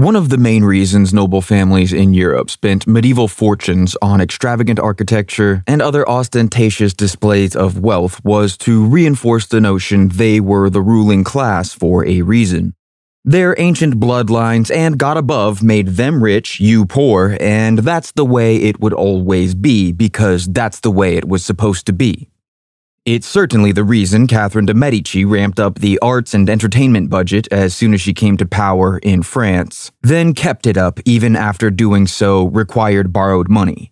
One of the main reasons noble families in Europe spent medieval fortunes on extravagant architecture and other ostentatious displays of wealth was to reinforce the notion they were the ruling class for a reason. Their ancient bloodlines and God above made them rich, you poor, and that's the way it would always be because that's the way it was supposed to be. It's certainly the reason Catherine de' Medici ramped up the arts and entertainment budget as soon as she came to power in France, then kept it up even after doing so required borrowed money.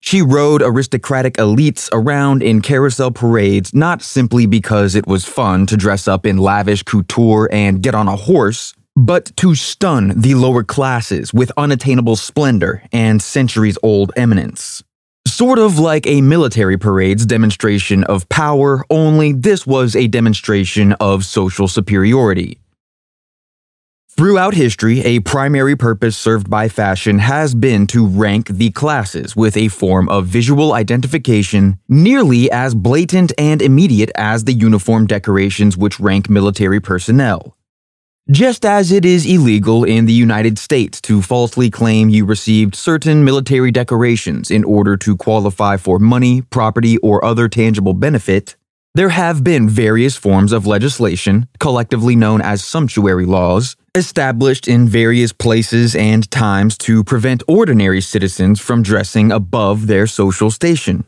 She rode aristocratic elites around in carousel parades not simply because it was fun to dress up in lavish couture and get on a horse, but to stun the lower classes with unattainable splendor and centuries old eminence. Sort of like a military parade's demonstration of power, only this was a demonstration of social superiority. Throughout history, a primary purpose served by fashion has been to rank the classes with a form of visual identification nearly as blatant and immediate as the uniform decorations which rank military personnel. Just as it is illegal in the United States to falsely claim you received certain military decorations in order to qualify for money, property, or other tangible benefit, there have been various forms of legislation, collectively known as sumptuary laws, established in various places and times to prevent ordinary citizens from dressing above their social station.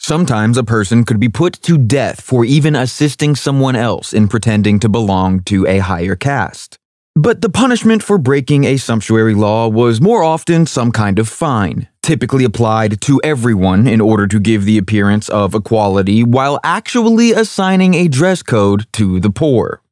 Sometimes a person could be put to death for even assisting someone else in pretending to belong to a higher caste. But the punishment for breaking a sumptuary law was more often some kind of fine, typically applied to everyone in order to give the appearance of equality while actually assigning a dress code to the poor.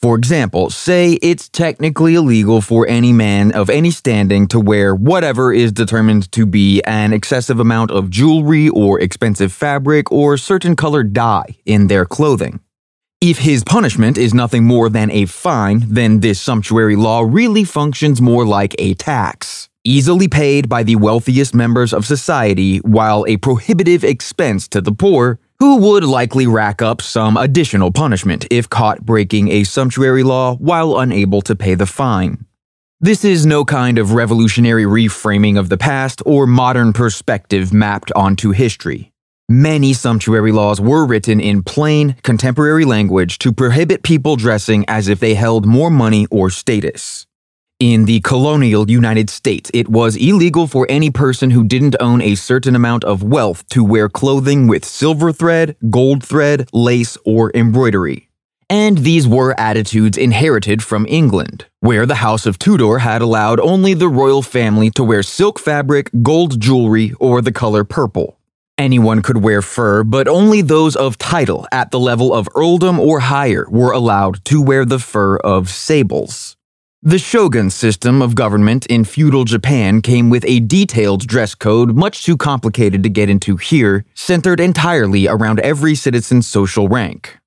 For example, say it's technically illegal for any man of any standing to wear whatever is determined to be an excessive amount of jewelry or expensive fabric or certain colored dye in their clothing. If his punishment is nothing more than a fine, then this sumptuary law really functions more like a tax, easily paid by the wealthiest members of society while a prohibitive expense to the poor who would likely rack up some additional punishment if caught breaking a sumptuary law while unable to pay the fine. This is no kind of revolutionary reframing of the past or modern perspective mapped onto history. Many sumptuary laws were written in plain, contemporary language to prohibit people dressing as if they held more money or status. In the colonial United States, it was illegal for any person who didn't own a certain amount of wealth to wear clothing with silver thread, gold thread, lace, or embroidery. And these were attitudes inherited from England, where the House of Tudor had allowed only the royal family to wear silk fabric, gold jewelry, or the color purple. Anyone could wear fur, but only those of title at the level of earldom or higher were allowed to wear the fur of sables. The shogun system of government in feudal Japan came with a detailed dress code much too complicated to get into here, centered entirely around every citizen's social rank.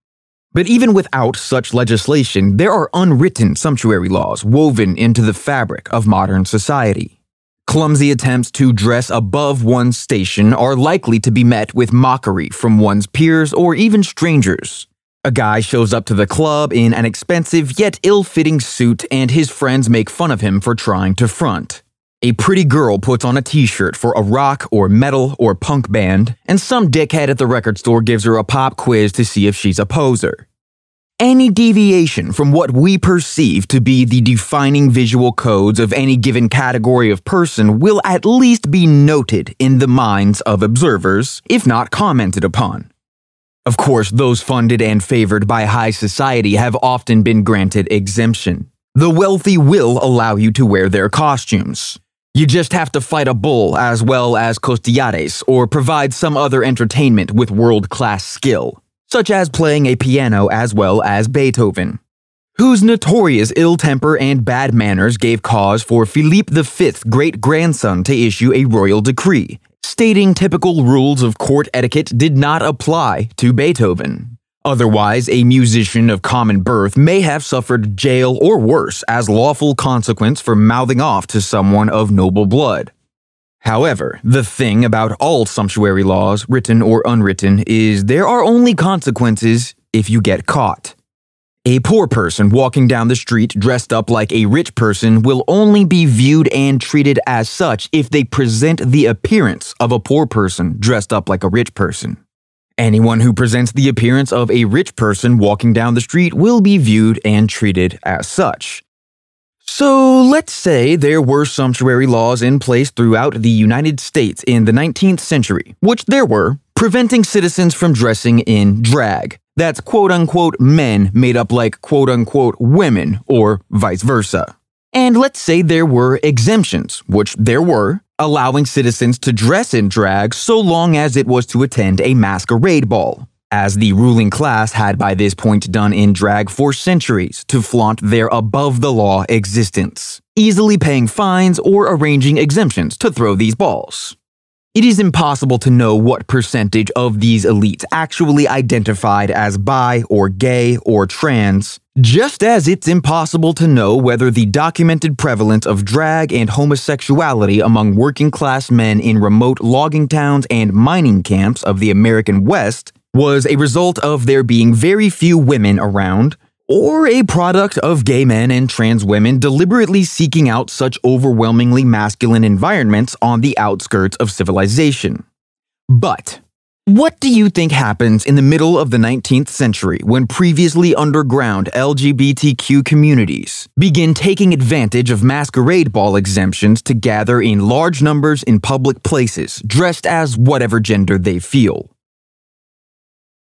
But even without such legislation, there are unwritten sumptuary laws woven into the fabric of modern society. Clumsy attempts to dress above one's station are likely to be met with mockery from one's peers or even strangers. A guy shows up to the club in an expensive yet ill fitting suit, and his friends make fun of him for trying to front. A pretty girl puts on a t shirt for a rock or metal or punk band, and some dickhead at the record store gives her a pop quiz to see if she's a poser. Any deviation from what we perceive to be the defining visual codes of any given category of person will at least be noted in the minds of observers, if not commented upon. Of course, those funded and favored by high society have often been granted exemption. The wealthy will allow you to wear their costumes. You just have to fight a bull as well as costillares or provide some other entertainment with world class skill, such as playing a piano as well as Beethoven, whose notorious ill temper and bad manners gave cause for Philippe V's great grandson to issue a royal decree stating typical rules of court etiquette did not apply to Beethoven. Otherwise, a musician of common birth may have suffered jail or worse as lawful consequence for mouthing off to someone of noble blood. However, the thing about all sumptuary laws, written or unwritten, is there are only consequences if you get caught. A poor person walking down the street dressed up like a rich person will only be viewed and treated as such if they present the appearance of a poor person dressed up like a rich person. Anyone who presents the appearance of a rich person walking down the street will be viewed and treated as such. So let's say there were sumptuary laws in place throughout the United States in the 19th century, which there were, preventing citizens from dressing in drag. That's quote unquote men made up like quote unquote women, or vice versa. And let's say there were exemptions, which there were, allowing citizens to dress in drag so long as it was to attend a masquerade ball, as the ruling class had by this point done in drag for centuries to flaunt their above the law existence, easily paying fines or arranging exemptions to throw these balls. It is impossible to know what percentage of these elites actually identified as bi or gay or trans, just as it's impossible to know whether the documented prevalence of drag and homosexuality among working class men in remote logging towns and mining camps of the American West was a result of there being very few women around, or a product of gay men and trans women deliberately seeking out such overwhelmingly masculine environments on the outskirts of civilization. But, what do you think happens in the middle of the 19th century when previously underground LGBTQ communities begin taking advantage of masquerade ball exemptions to gather in large numbers in public places, dressed as whatever gender they feel?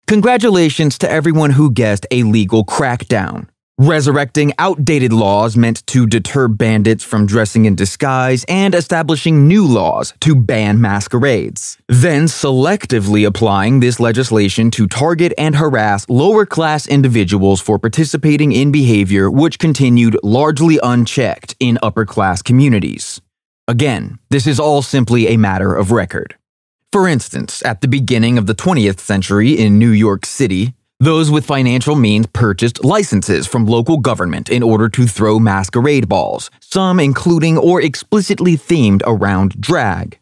Congratulations to everyone who guessed a legal crackdown. Resurrecting outdated laws meant to deter bandits from dressing in disguise and establishing new laws to ban masquerades. Then selectively applying this legislation to target and harass lower class individuals for participating in behavior which continued largely unchecked in upper class communities. Again, this is all simply a matter of record. For instance, at the beginning of the 20th century in New York City, those with financial means purchased licenses from local government in order to throw masquerade balls, some including or explicitly themed around drag.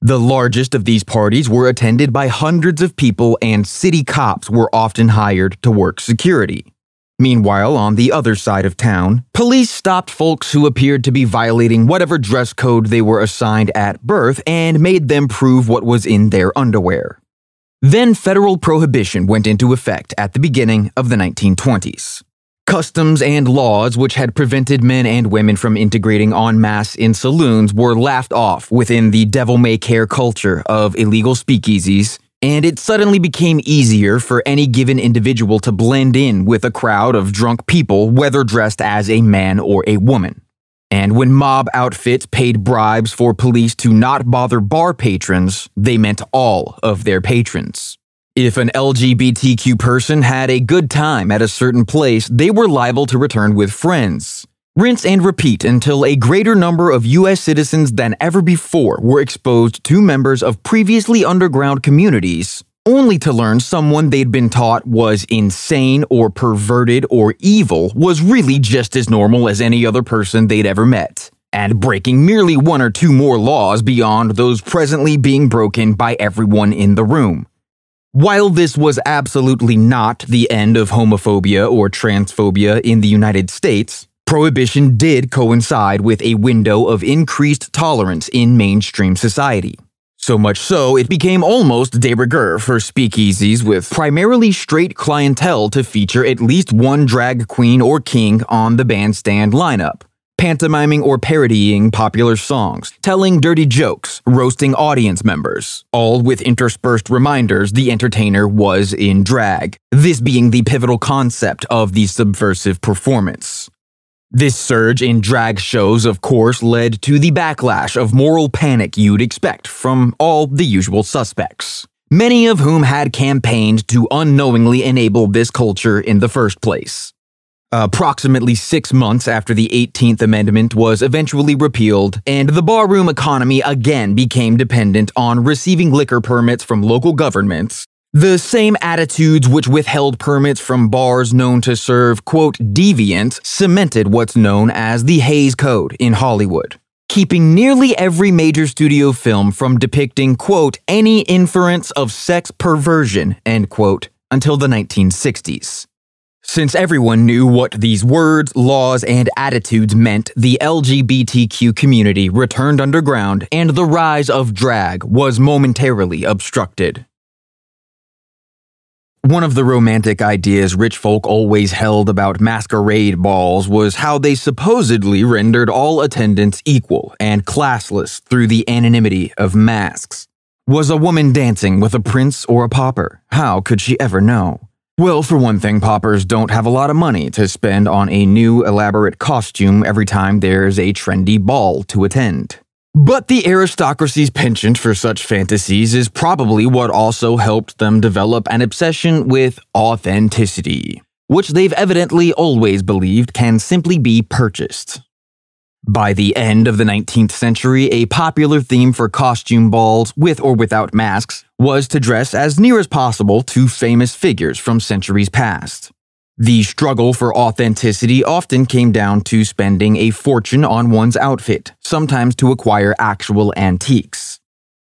The largest of these parties were attended by hundreds of people, and city cops were often hired to work security. Meanwhile, on the other side of town, police stopped folks who appeared to be violating whatever dress code they were assigned at birth and made them prove what was in their underwear. Then federal prohibition went into effect at the beginning of the 1920s. Customs and laws which had prevented men and women from integrating en masse in saloons were laughed off within the devil may care culture of illegal speakeasies and it suddenly became easier for any given individual to blend in with a crowd of drunk people, whether dressed as a man or a woman. And when mob outfits paid bribes for police to not bother bar patrons, they meant all of their patrons. If an LGBTQ person had a good time at a certain place, they were liable to return with friends. Rinse and repeat until a greater number of U.S. citizens than ever before were exposed to members of previously underground communities, only to learn someone they'd been taught was insane or perverted or evil was really just as normal as any other person they'd ever met, and breaking merely one or two more laws beyond those presently being broken by everyone in the room. While this was absolutely not the end of homophobia or transphobia in the United States, Prohibition did coincide with a window of increased tolerance in mainstream society. So much so, it became almost de rigueur for speakeasies with primarily straight clientele to feature at least one drag queen or king on the bandstand lineup, pantomiming or parodying popular songs, telling dirty jokes, roasting audience members, all with interspersed reminders the entertainer was in drag, this being the pivotal concept of the subversive performance. This surge in drag shows, of course, led to the backlash of moral panic you'd expect from all the usual suspects, many of whom had campaigned to unknowingly enable this culture in the first place. Approximately six months after the 18th Amendment was eventually repealed, and the barroom economy again became dependent on receiving liquor permits from local governments, the same attitudes which withheld permits from bars known to serve, quote, deviants cemented what's known as the Hays Code in Hollywood, keeping nearly every major studio film from depicting, quote, any inference of sex perversion, end quote, until the 1960s. Since everyone knew what these words, laws, and attitudes meant, the LGBTQ community returned underground and the rise of drag was momentarily obstructed. One of the romantic ideas rich folk always held about masquerade balls was how they supposedly rendered all attendants equal and classless through the anonymity of masks. Was a woman dancing with a prince or a pauper? How could she ever know? Well, for one thing, paupers don't have a lot of money to spend on a new elaborate costume every time there's a trendy ball to attend. But the aristocracy's penchant for such fantasies is probably what also helped them develop an obsession with authenticity, which they've evidently always believed can simply be purchased. By the end of the 19th century, a popular theme for costume balls, with or without masks, was to dress as near as possible to famous figures from centuries past. The struggle for authenticity often came down to spending a fortune on one's outfit, sometimes to acquire actual antiques.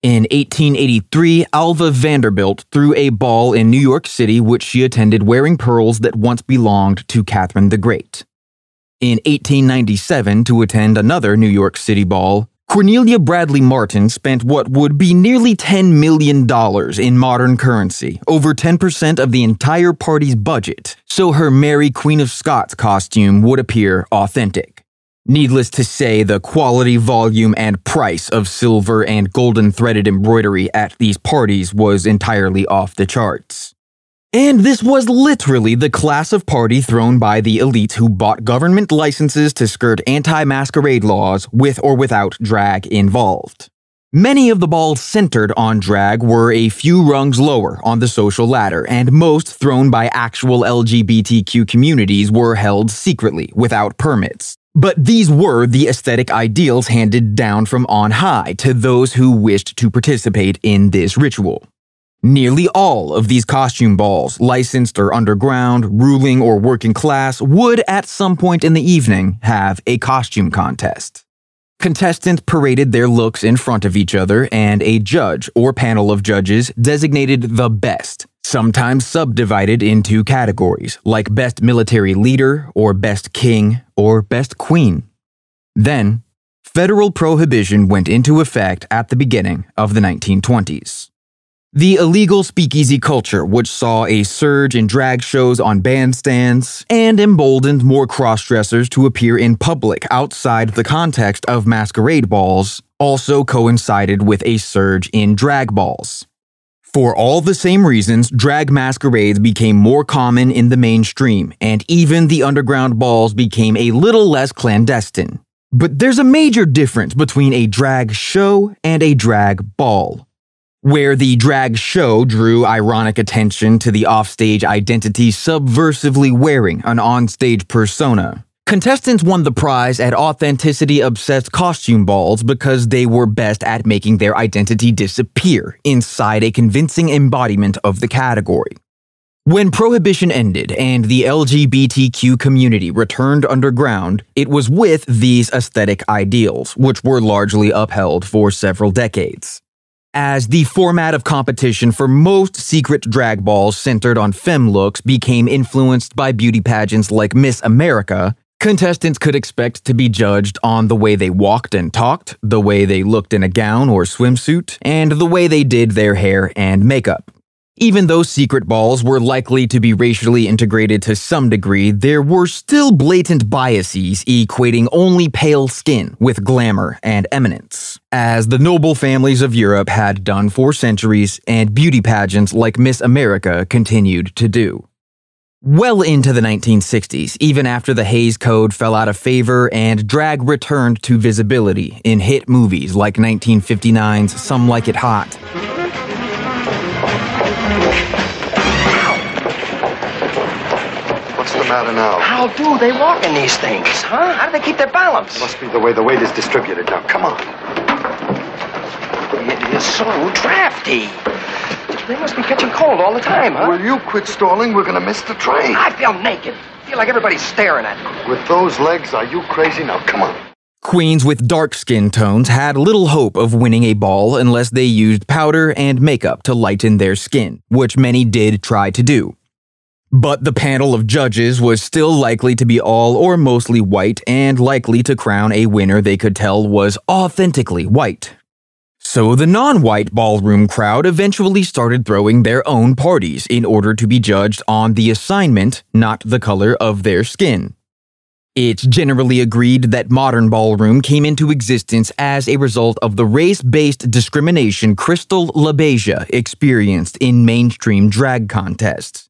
In 1883, Alva Vanderbilt threw a ball in New York City which she attended wearing pearls that once belonged to Catherine the Great. In 1897, to attend another New York City ball, Cornelia Bradley Martin spent what would be nearly $10 million in modern currency, over 10% of the entire party's budget, so her Mary Queen of Scots costume would appear authentic. Needless to say, the quality, volume, and price of silver and golden threaded embroidery at these parties was entirely off the charts. And this was literally the class of party thrown by the elite who bought government licenses to skirt anti masquerade laws with or without drag involved. Many of the balls centered on drag were a few rungs lower on the social ladder, and most thrown by actual LGBTQ communities were held secretly without permits. But these were the aesthetic ideals handed down from on high to those who wished to participate in this ritual. Nearly all of these costume balls, licensed or underground, ruling or working class, would at some point in the evening have a costume contest. Contestants paraded their looks in front of each other, and a judge or panel of judges designated the best, sometimes subdivided into categories like Best Military Leader, or Best King, or Best Queen. Then, federal prohibition went into effect at the beginning of the 1920s. The illegal speakeasy culture, which saw a surge in drag shows on bandstands and emboldened more crossdressers to appear in public outside the context of masquerade balls, also coincided with a surge in drag balls. For all the same reasons, drag masquerades became more common in the mainstream, and even the underground balls became a little less clandestine. But there's a major difference between a drag show and a drag ball where the drag show drew ironic attention to the offstage identity subversively wearing an onstage persona. Contestants won the prize at authenticity obsessed costume balls because they were best at making their identity disappear inside a convincing embodiment of the category. When Prohibition ended and the LGBTQ community returned underground, it was with these aesthetic ideals, which were largely upheld for several decades as the format of competition for most secret drag balls centered on femme looks became influenced by beauty pageants like Miss America, contestants could expect to be judged on the way they walked and talked, the way they looked in a gown or swimsuit, and the way they did their hair and makeup. Even though secret balls were likely to be racially integrated to some degree, there were still blatant biases equating only pale skin with glamour and eminence, as the noble families of Europe had done for centuries and beauty pageants like Miss America continued to do. Well into the 1960s, even after the Hays Code fell out of favor and drag returned to visibility in hit movies like 1959's Some Like It Hot. Matter now? How do they walk in these things, huh? How do they keep their balance? Must be the way the weight is distributed. Now, come on. It is so drafty. They must be catching cold all the time, huh? Will you quit stalling? We're gonna miss the train. I feel naked. I feel like everybody's staring at me. With those legs, are you crazy? Now, come on. Queens with dark skin tones had little hope of winning a ball unless they used powder and makeup to lighten their skin, which many did try to do. But the panel of judges was still likely to be all or mostly white and likely to crown a winner they could tell was authentically white. So the non white ballroom crowd eventually started throwing their own parties in order to be judged on the assignment, not the color of their skin. It's generally agreed that modern ballroom came into existence as a result of the race based discrimination Crystal LaBeija experienced in mainstream drag contests.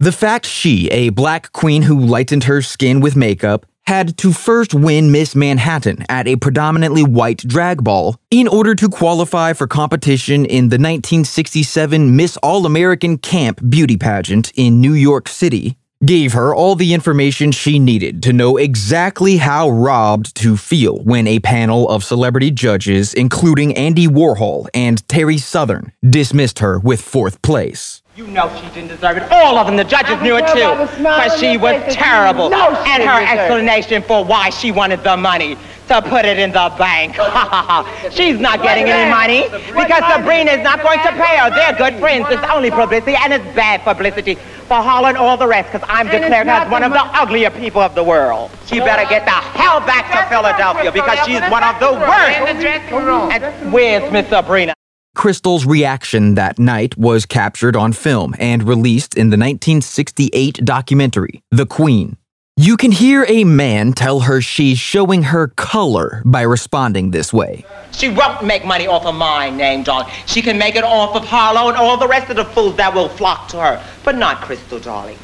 The fact she, a black queen who lightened her skin with makeup, had to first win Miss Manhattan at a predominantly white drag ball in order to qualify for competition in the 1967 Miss All American Camp beauty pageant in New York City gave her all the information she needed to know exactly how robbed to feel when a panel of celebrity judges, including Andy Warhol and Terry Southern, dismissed her with fourth place. You know she didn't deserve it. All of them, the judges knew it too. But she was terrible. No, she and her didn't deserve it. explanation for why she wanted the money to put it in the bank. She's not getting any money because Sabrina is not going to pay her. They're good friends. It's only publicity and it's bad publicity for Harlow and all the rest because I'm And it's declared as one of the mo- uglier people of the world. She better get the hell back to Philadelphia because she's one of the worst. And where's Miss Sabrina? Crystal's reaction that night was captured on film and released in the 1968 documentary, The Queen. You can hear a man tell her she's showing her color by responding this way. She won't make money off of my name, darling. She can make it off of Harlow and all the rest of the fools that will flock to her, but not Crystal, darling.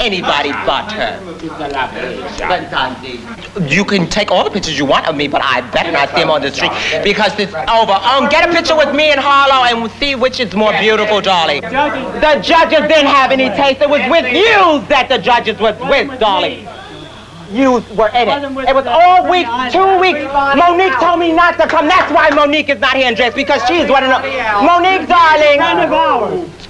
Anybody but her. You can take all the pictures you want of me, but I better not see them on the street because it's over. Um, get a picture with me and Harlow and see which is more beautiful, darling. The judges didn't have any taste. It was with you that the judges was with, darling. You were in it. It was all week, two weeks. Monique told me not to come. That's why Monique is not here in dress because she's one of the. Monique, darling.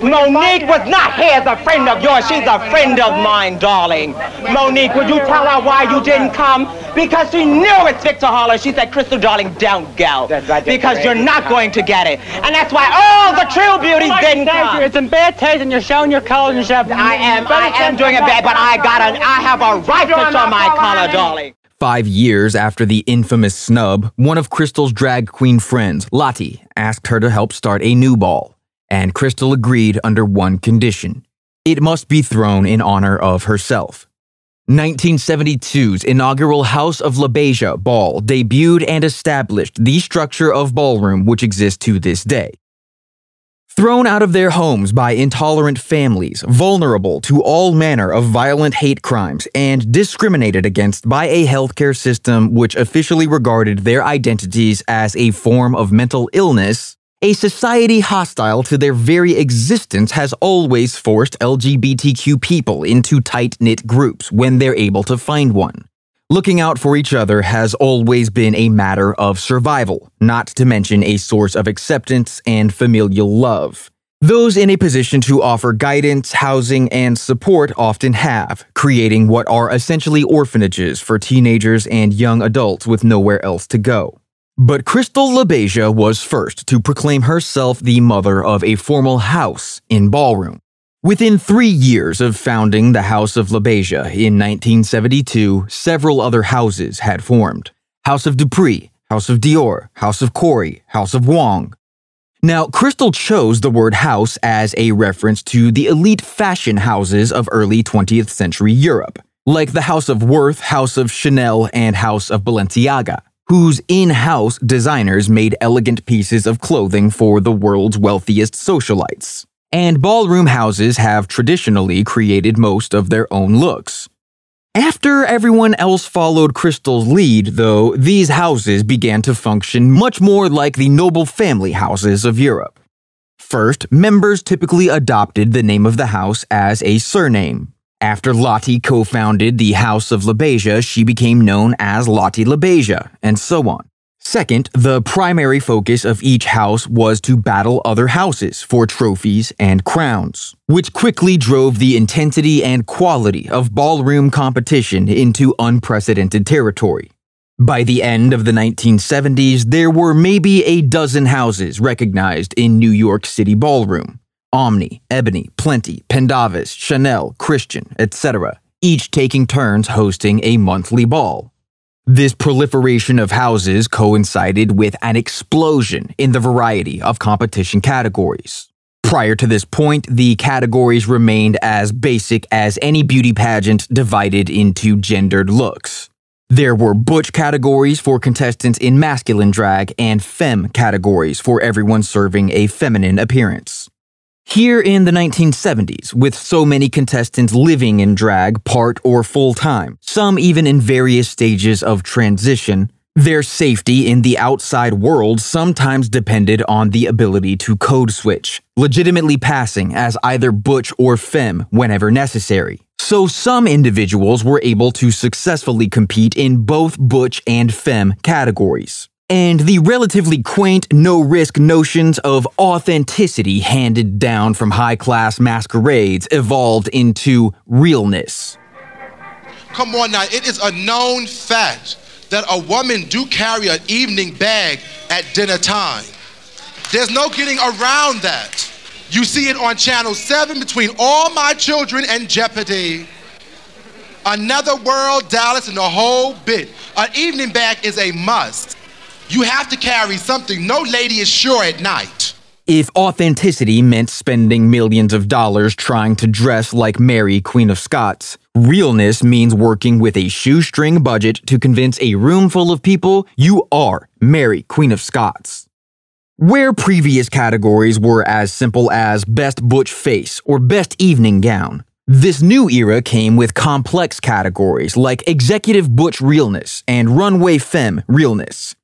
Friend of ours. Monique was not here as a friend of yours. She's a friend of mine, darling. Monique, would you tell her why you didn't come? Because she knew it's Victor Harlow. She said, Crystal, darling, don't go. Because you're not going to get it. And that's why all the true beauties oh didn't come. It's in bad taste and you're showing your colors and stuff. I am, I am doing it bad, but I got an, I have a right to show my color, darling. Five years after the infamous snub, one of Crystal's drag queen friends, Lottie, asked her to help start a new ball. And Crystal agreed under one condition it must be thrown in honor of herself. 1972's inaugural House of La LaBeija ball debuted and established the structure of ballroom which exists to this day. Thrown out of their homes by intolerant families, vulnerable to all manner of violent hate crimes, and discriminated against by a healthcare system which officially regarded their identities as a form of mental illness, a society hostile to their very existence has always forced LGBTQ people into tight knit groups when they're able to find one. Looking out for each other has always been a matter of survival, not to mention a source of acceptance and familial love. Those in a position to offer guidance, housing, and support often have, creating what are essentially orphanages for teenagers and young adults with nowhere else to go. But Crystal LaBeija was first to proclaim herself the mother of a formal house in ballroom. Within three years of founding the House of LaBeija in 1972, several other houses had formed House of Dupree, House of Dior, House of Corey, House of Wong. Now, Crystal chose the word house as a reference to the elite fashion houses of early 20th century Europe, like the House of Worth, House of Chanel, and House of Balenciaga, whose in house designers made elegant pieces of clothing for the world's wealthiest socialites and ballroom houses have traditionally created most of their own looks. After everyone else followed Crystal's lead, though, these houses began to function much more like the noble family houses of Europe. First, members typically adopted the name of the house as a surname. After Lottie co founded the House of LaBeija, she became known as Lottie LaBeija, and so on. Second, the primary focus of each house was to battle other houses for trophies and crowns, which quickly drove the intensity and quality of ballroom competition into unprecedented territory. By the end of the 1970s, there were maybe a dozen houses recognized in New York City ballroom, Omni, Ebony, Plenty, Pendavis, Chanel, Christian, etc., each taking turns hosting a monthly ball. This proliferation of houses coincided with an explosion in the variety of competition categories. Prior to this point, the categories remained as basic as any beauty pageant divided into gendered looks. There were butch categories for contestants in masculine drag and femme categories for everyone serving a feminine appearance. Here in the 1970s, with so many contestants living in drag part or full time, some even in various stages of transition, their safety in the outside world sometimes depended on the ability to code switch, legitimately passing as either butch or femme whenever necessary. So some individuals were able to successfully compete in both butch and femme categories and the relatively quaint, no risk notions of authenticity handed down from high class masquerades evolved into realness. Come on now, it is a known fact that a woman do carry an evening bag at dinner time. There's no getting around that. You see it on Channel 7 between All My Children and Jeopardy. Another World, Dallas, and the whole bit. An evening bag is a must. You have to carry something. No lady is sure at night. If authenticity meant spending millions of dollars trying to dress like Mary, Queen of Scots, realness means working with a shoestring budget to convince a room full of people you are Mary, Queen of Scots. Where previous categories were as simple as Best Butch Face or Best Evening Gown, this new era came with complex categories like Executive Butch Realness and Runway Femme Realness.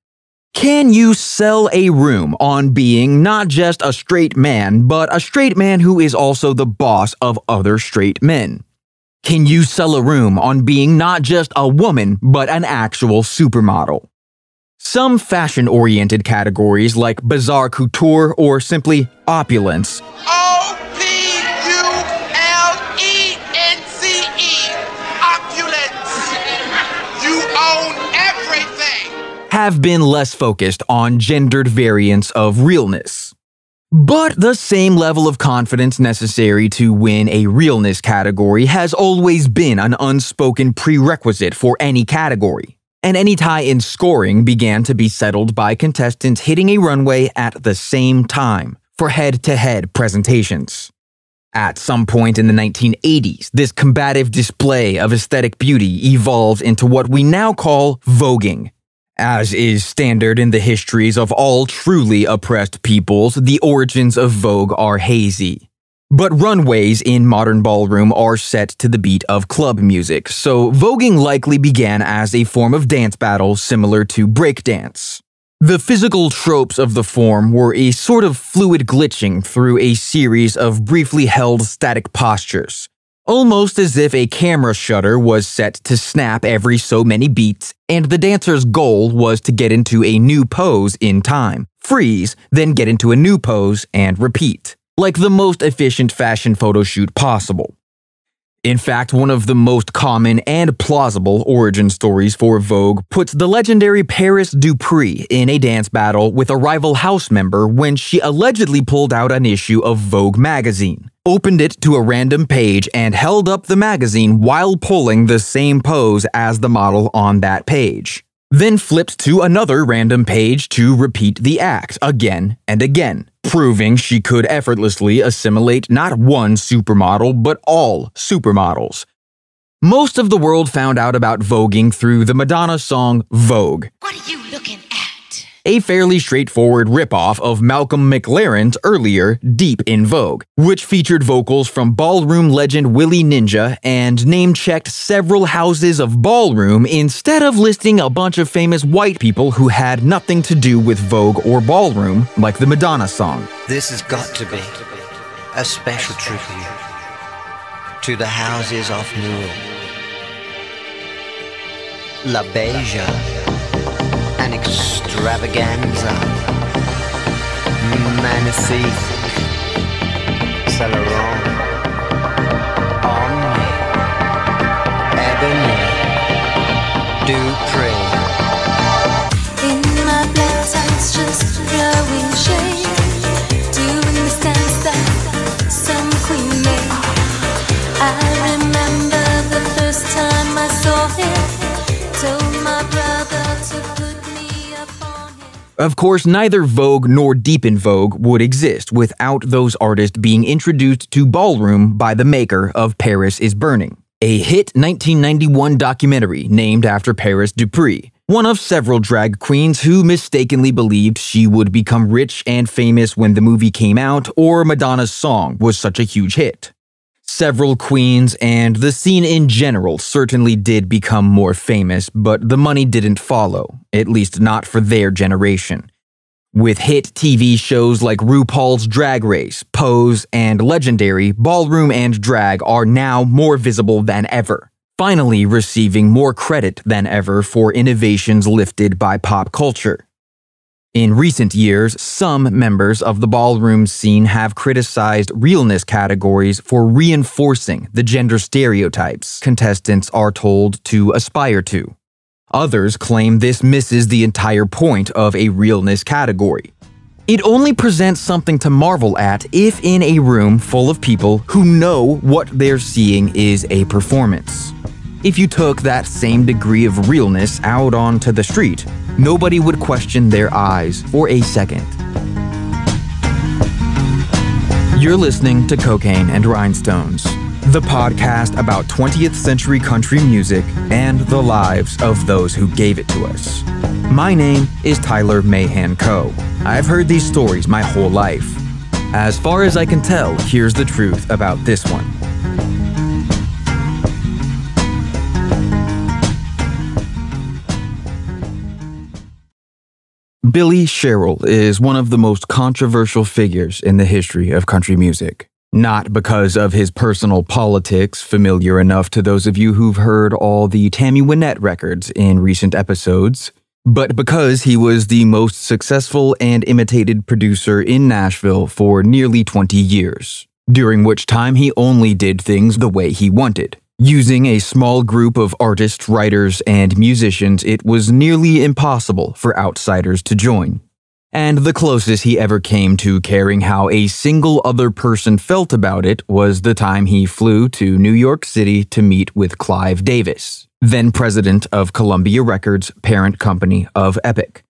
Can you sell a room on being not just a straight man, but a straight man who is also the boss of other straight men? Can you sell a room on being not just a woman, but an actual supermodel? Some fashion oriented categories like bizarre couture or simply opulence O have been less focused on gendered variants of realness. But the same level of confidence necessary to win a realness category has always been an unspoken prerequisite for any category. And any tie in scoring began to be settled by contestants hitting a runway at the same time for head to head presentations. At some point in the 1980s, this combative display of aesthetic beauty evolved into what we now call voguing. As is standard in the histories of all truly oppressed peoples, the origins of Vogue are hazy. But runways in modern ballroom are set to the beat of club music, so voguing likely began as a form of dance battle similar to breakdance. The physical tropes of the form were a sort of fluid glitching through a series of briefly held static postures, almost as if a camera shutter was set to snap every so many beats, and the dancer's goal was to get into a new pose in time, freeze, then get into a new pose, and repeat, like the most efficient fashion photo shoot possible. In fact, one of the most common and plausible origin stories for Vogue puts the legendary Paris Dupree in a dance battle with a rival house member when she allegedly pulled out an issue of Vogue magazine, opened it to a random page, and held up the magazine while pulling the same pose as the model on that page. Then flipped to another random page to repeat the act again and again, proving she could effortlessly assimilate not one supermodel, but all supermodels. Most of the world found out about voguing through the Madonna song Vogue, What are you looking? A fairly straightforward ripoff of Malcolm McLaren's earlier Deep in Vogue, which featured vocals from ballroom legend Willie Ninja and name checked several houses of ballroom instead of listing a bunch of famous white people who had nothing to do with Vogue or ballroom, like the Madonna song. This has got to be a special tribute to the houses of New Newell. La Beja, an Xtravaganza, Saint Laurent, Omni, Ebony, Dupree. Of course, neither Vogue nor Deep in Vogue would exist without those artists being introduced to ballroom by the maker of Paris is Burning, a hit 1991 documentary named after Paris Dupree, one of several drag queens who mistakenly believed she would become rich and famous when the movie came out or Madonna's song was such a huge hit. Several queens and the scene in general certainly did become more famous, but the money didn't follow, at least not for their generation. With hit TV shows like RuPaul's Drag Race, Pose, and Legendary, ballroom and drag are now more visible than ever, finally receiving more credit than ever for innovations lifted by pop culture. In recent years, some members of the ballroom scene have criticized realness categories for reinforcing the gender stereotypes contestants are told to aspire to. Others claim this misses the entire point of a realness category. It only presents something to marvel at if in a room full of people who know what they're seeing is a performance. If you took that same degree of realness out onto the street, nobody would question their eyes for a second. You're listening to Cocaine and Rhinestones, the podcast about 20th century country music and the lives of those who gave it to us. My name is Tyler Mahan Coe. I've heard these stories my whole life. As far as I can tell, here's the truth about this one. Billy Sherrill is one of the most controversial figures in the history of country music. Not because of his personal politics, familiar enough to those of you who've heard all the Tammy Wynette records in recent episodes, but because he was the most successful and imitated producer in Nashville for nearly 20 years, during which time he only did things the way he wanted. Using a small group of artists, writers, and musicians, it was nearly impossible for outsiders to join. And the closest he ever came to caring how a single other person felt about it was the time he flew to New York City to meet with Clive Davis, then president of Columbia Records, parent company of Epic.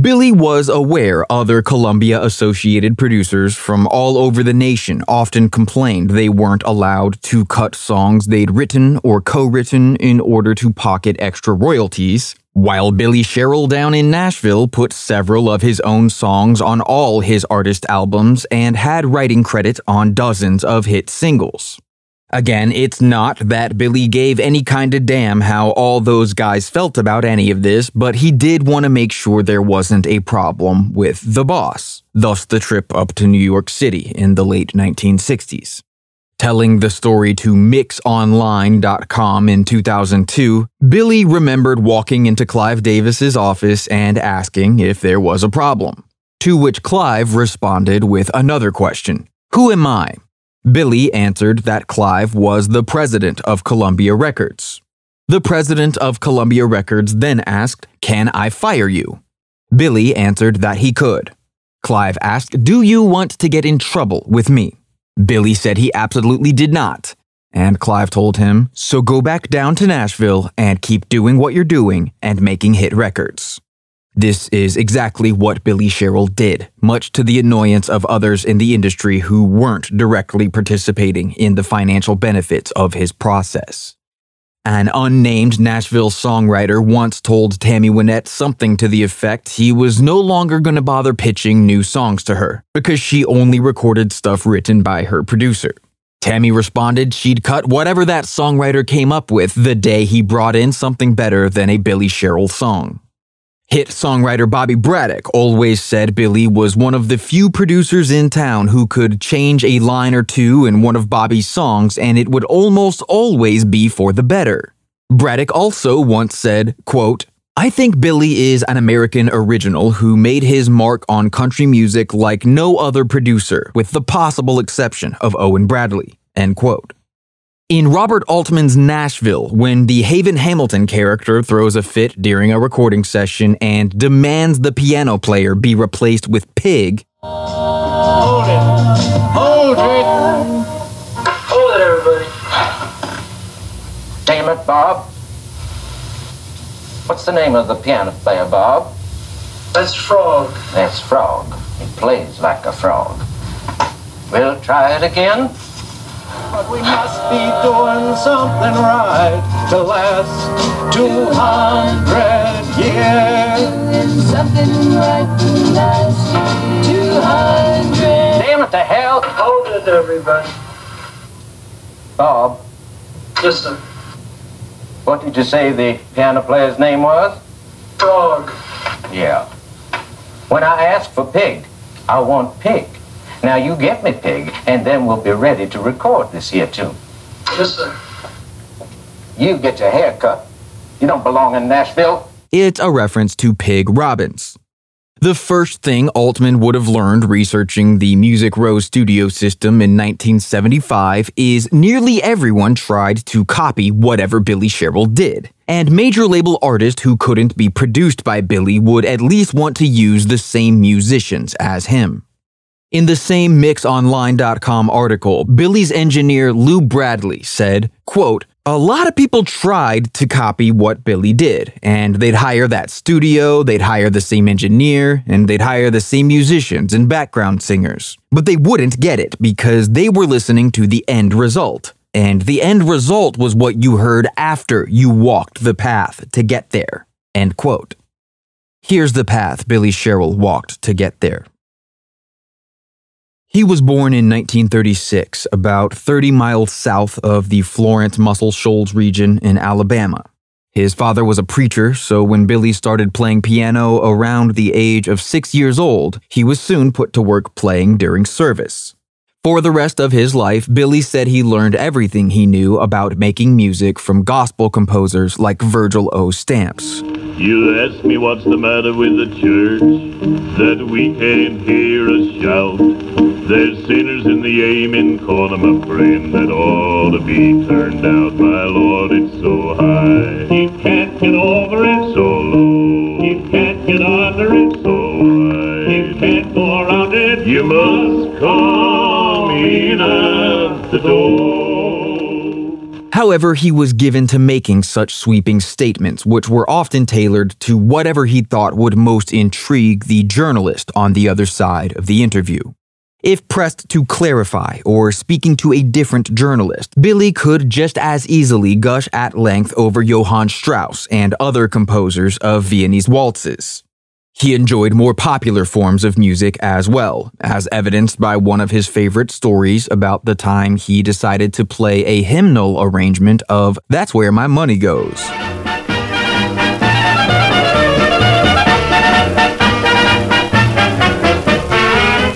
Billy was aware other Columbia associated producers from all over the nation often complained they weren't allowed to cut songs they'd written or co written in order to pocket extra royalties, while Billy Sherrill down in Nashville put several of his own songs on all his artist albums and had writing credit on dozens of hit singles. Again, it's not that Billy gave any kind of damn how all those guys felt about any of this, but he did want to make sure there wasn't a problem with the boss, thus the trip up to New York City in the late 1960s. Telling the story to mixonline.com in 2002, Billy remembered walking into Clive Davis's office and asking if there was a problem. To which Clive responded with another question Who am I? Billy answered that Clive was the president of Columbia Records. The president of Columbia Records then asked, Can I fire you? Billy answered that he could. Clive asked, Do you want to get in trouble with me? Billy said he absolutely did not. And Clive told him, So go back down to Nashville and keep doing what you're doing and making hit records. This is exactly what Billy Sherrill did, much to the annoyance of others in the industry who weren't directly participating in the financial benefits of his process. An unnamed Nashville songwriter once told Tammy Wynette something to the effect he was no longer going to bother pitching new songs to her because she only recorded stuff written by her producer. Tammy responded she'd cut whatever that songwriter came up with the day he brought in something better than a Billy Sherrill song. Hit songwriter Bobby Braddock always said Billy was one of the few producers in town who could change a line or two in one of Bobby's songs and it would almost always be for the better. Braddock also once said, quote, I think Billy is an American original who made his mark on country music like no other producer, with the possible exception of Owen Bradley. End quote. In Robert Altman's Nashville, when the Haven Hamilton character throws a fit during a recording session and demands the piano player be replaced with Pig, Hold it. Hold it. Hold it, everybody. Damn it, Bob. What's the name of the piano player, Bob? That's frog. That's frog. It plays like a frog. We'll try it again. But we must be doing something right to last 200 years. Something right to last 200. Damn it to hell. Hold it, everybody. Bob, Yes, sir. what did you say the piano player's name was? Frog. Yeah. When I ask for pig, I want pig. Now you get me pig, and then we'll be ready to record this here tune. Yes, sir. You get your hair cut. You don't belong in Nashville. It's a reference to Pig Robbins. The first thing Altman would have learned researching the Music Row studio system in 1975 is nearly everyone tried to copy whatever Billy Sherrill did. And major label artists who couldn't be produced by Billy would at least want to use the same musicians as him. In the same MixOnline.com article, Billy's engineer Lou Bradley said, quote, a lot of people tried to copy what Billy did, and they'd hire that studio, they'd hire the same engineer, and they'd hire the same musicians and background singers. But they wouldn't get it because they were listening to the end result. And the end result was what you heard after you walked the path to get there. End quote. Here's the path Billy Sherrill walked to get there. He was born in 1936, about 30 miles south of the Florence Muscle Shoals region in Alabama. His father was a preacher, so when Billy started playing piano around the age of six years old, he was soon put to work playing during service. For the rest of his life, Billy said he learned everything he knew about making music from gospel composers like Virgil O. Stamps. You ask me what's the matter with the church, that we can't hear a shout. There's sinners in the amen corner, my friend, that ought to be turned out. My Lord, it's so high. You can't get over it. So low. You can't get under it. So high. You can't go around it. You must come at the. However, he was given to making such sweeping statements, which were often tailored to whatever he thought would most intrigue the journalist on the other side of the interview. If pressed to clarify or speaking to a different journalist, Billy could just as easily gush at length over Johann Strauss and other composers of Viennese waltzes. He enjoyed more popular forms of music as well, as evidenced by one of his favorite stories about the time he decided to play a hymnal arrangement of That's Where My Money Goes.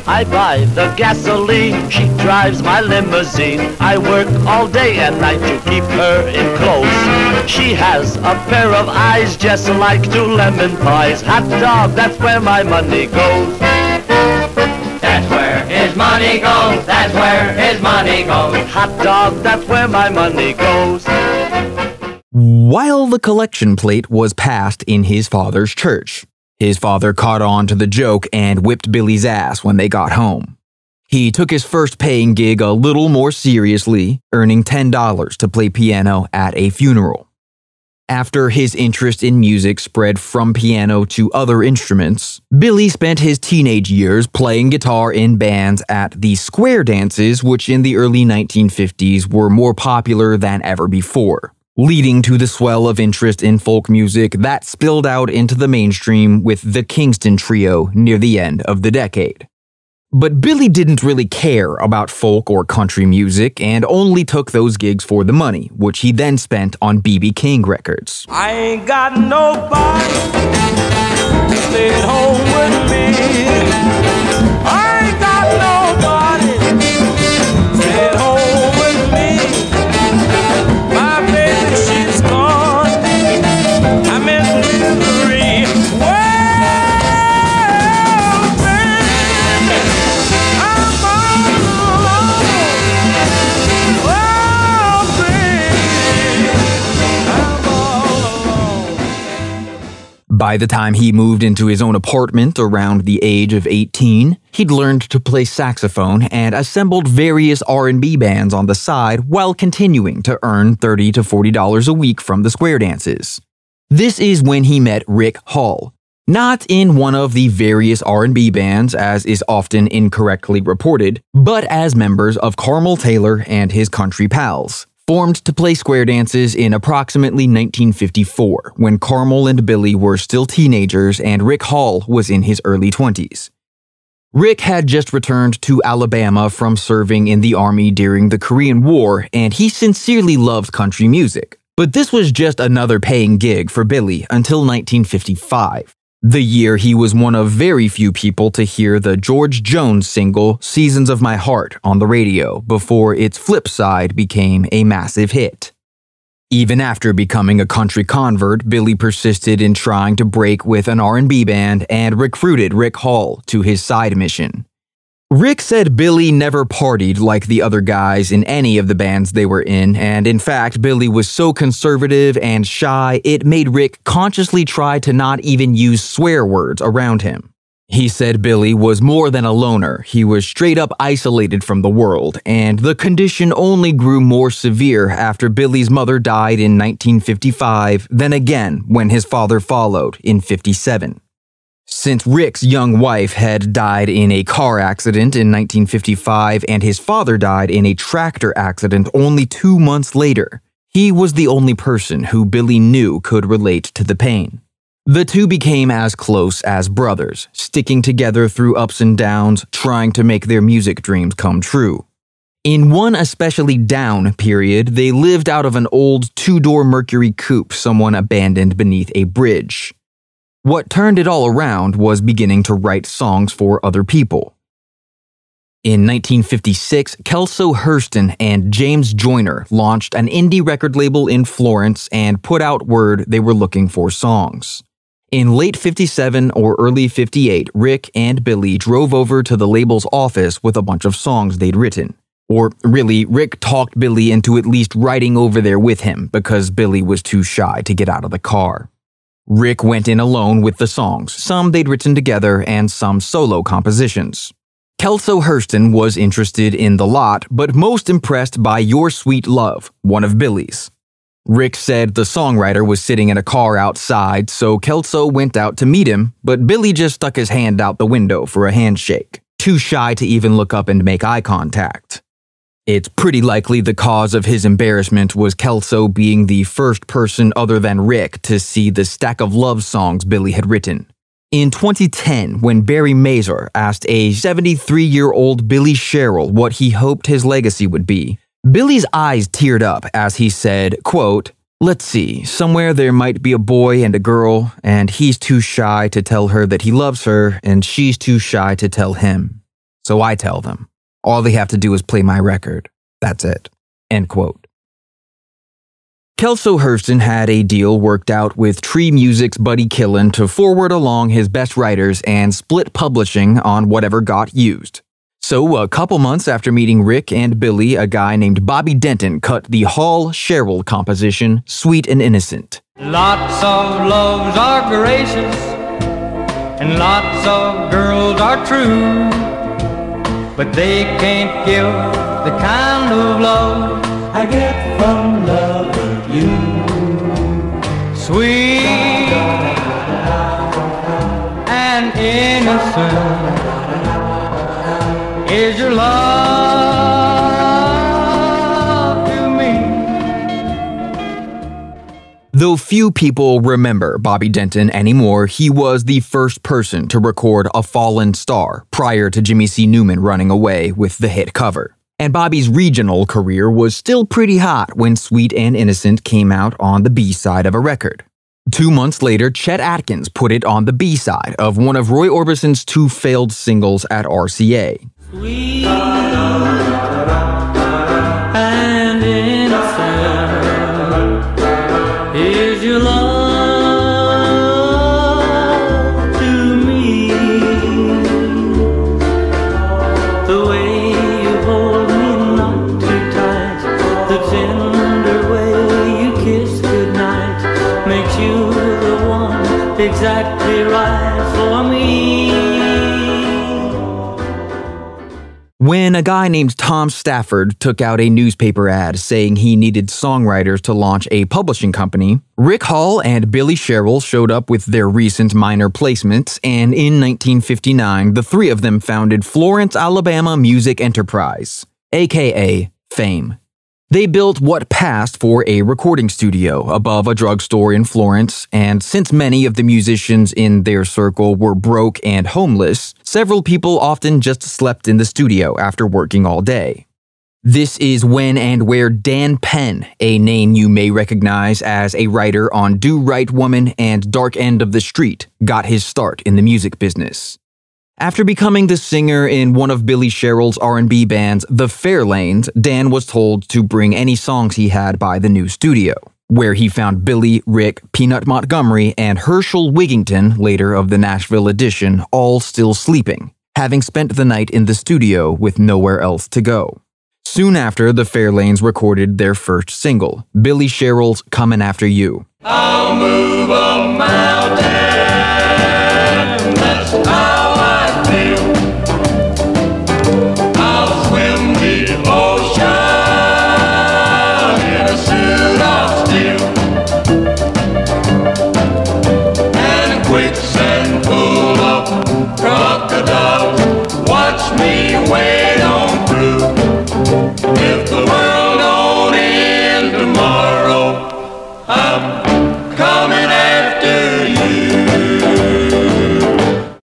I buy the gasoline, she drives my limousine. I work all day and night to keep her in close. She has a pair of eyes just like two lemon pies. Hot dog, that's where my money goes. That's where his money goes. That's where his money goes. Hot dog, that's where my money goes. While the collection plate was passed in his father's church, his father caught on to the joke and whipped Billy's ass when they got home. He took his first paying gig a little more seriously, earning $10 to play piano at a funeral. After his interest in music spread from piano to other instruments, Billy spent his teenage years playing guitar in bands at the square dances, which in the early 1950s were more popular than ever before leading to the swell of interest in folk music that spilled out into the mainstream with the Kingston Trio near the end of the decade. But Billy didn't really care about folk or country music and only took those gigs for the money, which he then spent on B.B. King records. I ain't got nobody stay at home with me. I ain't got By the time he moved into his own apartment around the age of 18, he'd learned to play saxophone and assembled various R&B bands on the side while continuing to earn 30 to 40 dollars a week from the square dances. This is when he met Rick Hall. Not in one of the various R&B bands as is often incorrectly reported, but as members of Carmol Taylor and his country pals, formed to play square dances in approximately 1954 when Carmol and Billy were still teenagers and Rick Hall was in his early 20s. Rick had just returned to Alabama from serving in the Army during the Korean War, and he sincerely loved country music. But this was just another paying gig for Billy until 1955, the year he was one of very few people to hear the George Jones single Seasons of My Heart on the radio before its flip side became a massive hit. Even after becoming a country convert, Billy persisted in trying to break with an R&B band and recruited Rick Hall to his side mission. Rick said Billy never partied like the other guys in any of the bands they were in, and in fact, Billy was so conservative and shy, it made Rick consciously try to not even use swear words around him. He said Billy was more than a loner, he was straight up isolated from the world, and the condition only grew more severe after Billy's mother died in 1955, then again when his father followed in 57. Since Rick's young wife had died in a car accident in 1955 and his father died in a tractor accident only two months later, he was the only person who Billy knew could relate to the pain. The two became as close as brothers, sticking together through ups and downs, trying to make their music dreams come true. In one especially down period, they lived out of an old two door Mercury coupe someone abandoned beneath a bridge. What turned it all around was beginning to write songs for other people. In 1956, Kelso Herston and James Joiner launched an indie record label in Florence and put out word they were looking for songs. In late 57 or early 58, Rick and Billy drove over to the label's office with a bunch of songs they'd written. Or really, Rick talked Billy into at least riding over there with him because Billy was too shy to get out of the car. Rick went in alone with the songs, some they'd written together and some solo compositions. Kelso Herston was interested in the lot, but most impressed by Your Sweet Love, one of Billy's. Rick said the songwriter was sitting in a car outside, so Kelso went out to meet him, but Billy just stuck his hand out the window for a handshake, too shy to even look up and make eye contact. It's pretty likely the cause of his embarrassment was Kelso being the first person other than Rick to see the stack of love songs Billy had written. In 2010, when Barry Mazor asked a 73 year old Billy Sherrill what he hoped his legacy would be, Billy's eyes teared up as he said, quote, Let's see, somewhere there might be a boy and a girl, and he's too shy to tell her that he loves her, and she's too shy to tell him. So I tell them. All they have to do is play my record. That's it. End quote. Kelso Herston had a deal worked out with Tree Music's Buddy Killen to forward along his best writers and split publishing on whatever got used. So, a couple months after meeting Rick and Billy, a guy named Bobby Denton cut the Hall Sherrill composition, Sweet and Innocent. Lots of loves are gracious, and lots of girls are true, but they can't give the kind of love I get from loving you. Sweet and innocent is your love Though few people remember Bobby Denton anymore, he was the first person to record a fallen star prior to Jimmy C. Newman running away with the hit cover. And Bobby's regional career was still pretty hot when Sweet and Innocent came out on the B side of a record. Two months later, Chet Atkins put it on the B side of one of Roy Orbison's two failed singles at RCA. Sweet When a guy named Tom Stafford took out a newspaper ad saying he needed songwriters to launch a publishing company, Rick Hall and Billy Sherrill showed up with their recent minor placements, and in 1959, the three of them founded Florence, Alabama Music Enterprise, aka Fame. They built what passed for a recording studio above a drugstore in Florence, and since many of the musicians in their circle were broke and homeless, several people often just slept in the studio after working all day. This is when and where Dan Penn, a name you may recognize as a writer on Do Right Woman and Dark End of the Street, got his start in the music business. After becoming the singer in one of Billy Sherrill's R&B bands, The Fairlanes, Dan was told to bring any songs he had by the new studio, where he found Billy, Rick, Peanut Montgomery, and Hurshel Wiginton, later of the Nashville edition, all still sleeping, having spent the night in the studio with nowhere else to go. Soon after, the Fairlanes recorded their first single, Billy Sherrill's Comin' After You.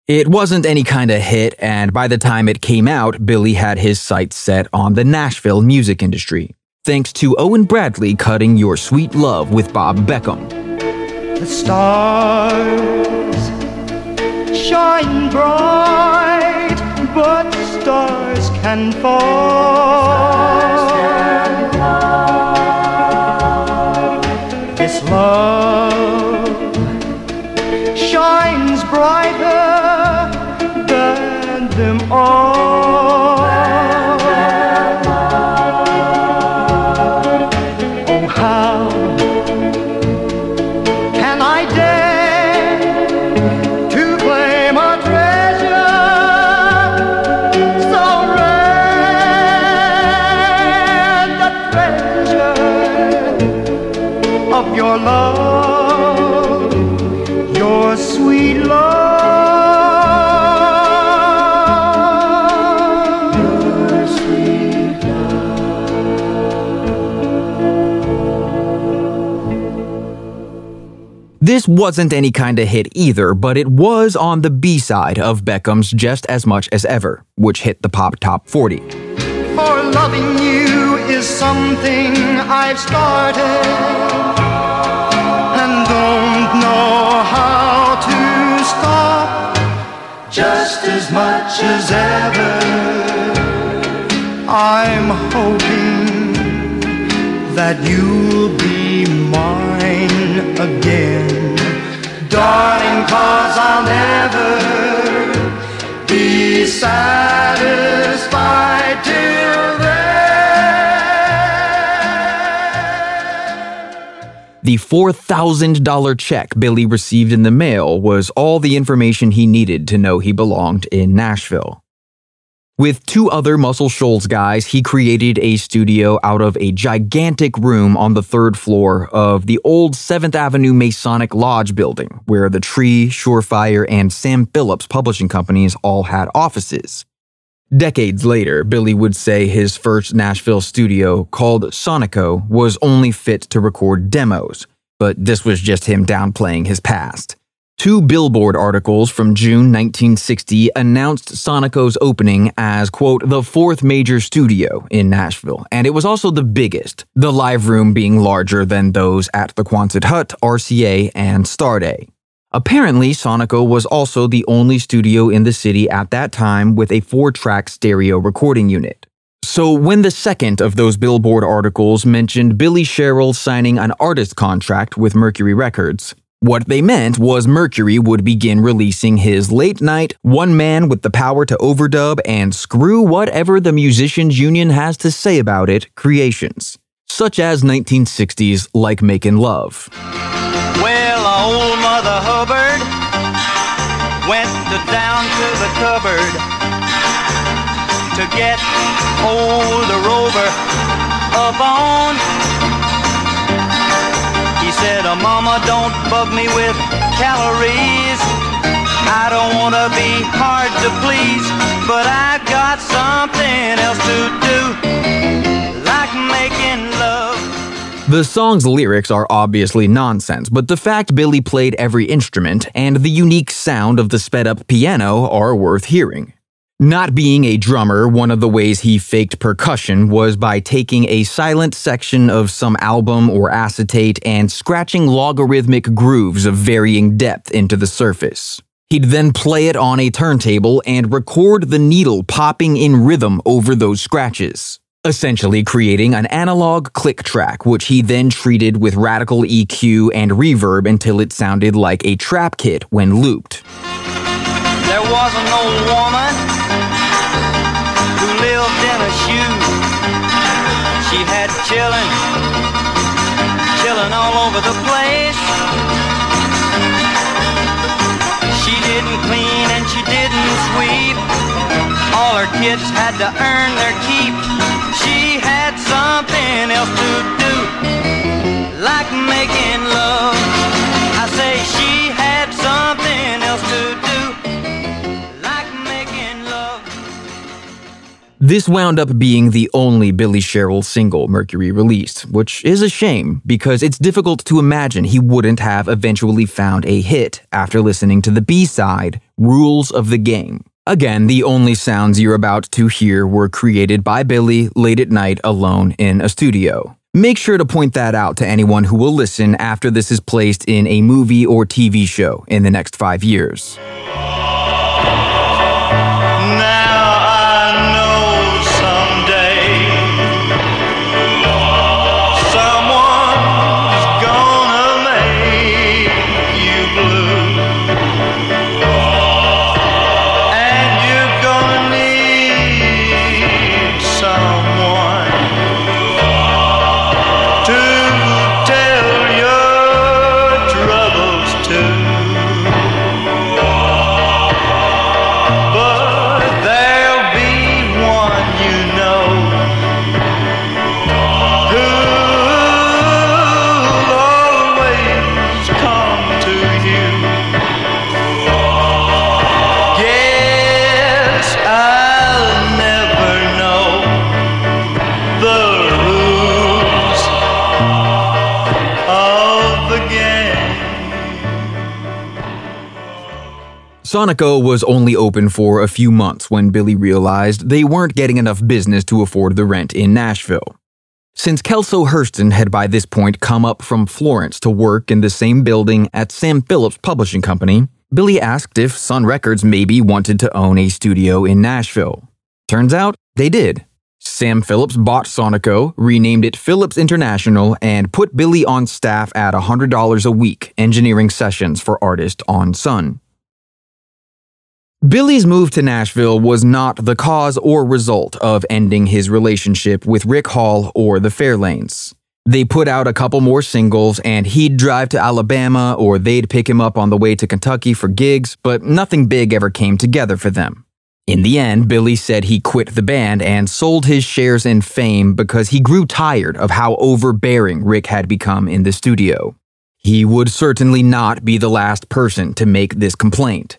It wasn't any kind of hit, and by the time it came out, Billy had his sights set on the Nashville music industry, thanks to Owen Bradley cutting Your Sweet Love with Bob Beckham. The stars shine bright, but stars can fall. Love This wasn't any kind of hit either, but it was on the B side of Beckham's Just As Much As Ever, which hit the pop top 40. For loving you is something I've started and don't know how to stop. Just as much as ever, I'm hoping that you'll be mine again, darling, cause I'll never be satisfied till then. The $4,000 check Billy received in the mail was all the information he needed to know he belonged in Nashville. With two other Muscle Shoals guys, he created a studio out of a gigantic room on the third floor of the old 7th Avenue Masonic Lodge building, where the Tree, Surefire, and Sam Phillips publishing companies all had offices. Decades later, Billy would say his first Nashville studio, called Sonico, was only fit to record demos, but this was just him downplaying his past. Two Billboard articles from June 1960 announced Sonico's opening as, quote, the fourth major studio in Nashville, and it was also the biggest, the live room being larger than those at the Quonset Hut, RCA, and Starday. Apparently, Sonico was also the only studio in the city at that time with a four track stereo recording unit. So, when the second of those Billboard articles mentioned Billy Sherrill signing an artist contract with Mercury Records, what they meant was Mercury would begin releasing his late night, one man with the power to overdub and screw whatever the musicians union has to say about it creations, such as 1960s Like Making Love. Well, old Mother Hubbard went to down to the cupboard, to get old rover a bone. Said, oh, Mama, don't bug me with calories. I don't want to be hard to please, but I've got something else to do, like making love. The song's lyrics are obviously nonsense, but the fact Billy played every instrument and the unique sound of the sped up piano are worth hearing. Not being a drummer, one of the ways he faked percussion was by taking a silent section of some album or acetate and scratching logarithmic grooves of varying depth into the surface. He'd then play it on a turntable and record the needle popping in rhythm over those scratches, essentially creating an analog click track, which he then treated with radical EQ and reverb until it sounded like a trap kit when looped. There was woman She had children, children all over the place. She didn't clean and she didn't sweep. All her kids had to earn their keep. She had something else to do, like making This wound up being the only Billy Sherrill single Mercury released, which is a shame because it's difficult to imagine he wouldn't have eventually found a hit after listening to the B side, Rules of the Game. Again, the only sounds you're about to hear were created by Billy late at night alone in a studio. Make sure to point that out to anyone who will listen after this is placed in a movie or TV show in the next five years. Sonico was only open for a few months when Billy realized they weren't getting enough business to afford the rent in Nashville. Since Kelso Herston had by this point come up from Florence to work in the same building at Sam Phillips Publishing Company, Billy asked if Sun Records maybe wanted to own a studio in Nashville. Turns out they did. Sam Phillips bought Sonico, renamed it Phillips International, and put Billy on staff at $100 a week engineering sessions for artists on Sun. Billy's move to Nashville was not the cause or result of ending his relationship with Rick Hall or the Fairlanes. They put out a couple more singles and he'd drive to Alabama or they'd pick him up on the way to Kentucky for gigs, but nothing big ever came together for them. In the end, Billy said he quit the band and sold his shares in fame because he grew tired of how overbearing Rick had become in the studio. He would certainly not be the last person to make this complaint.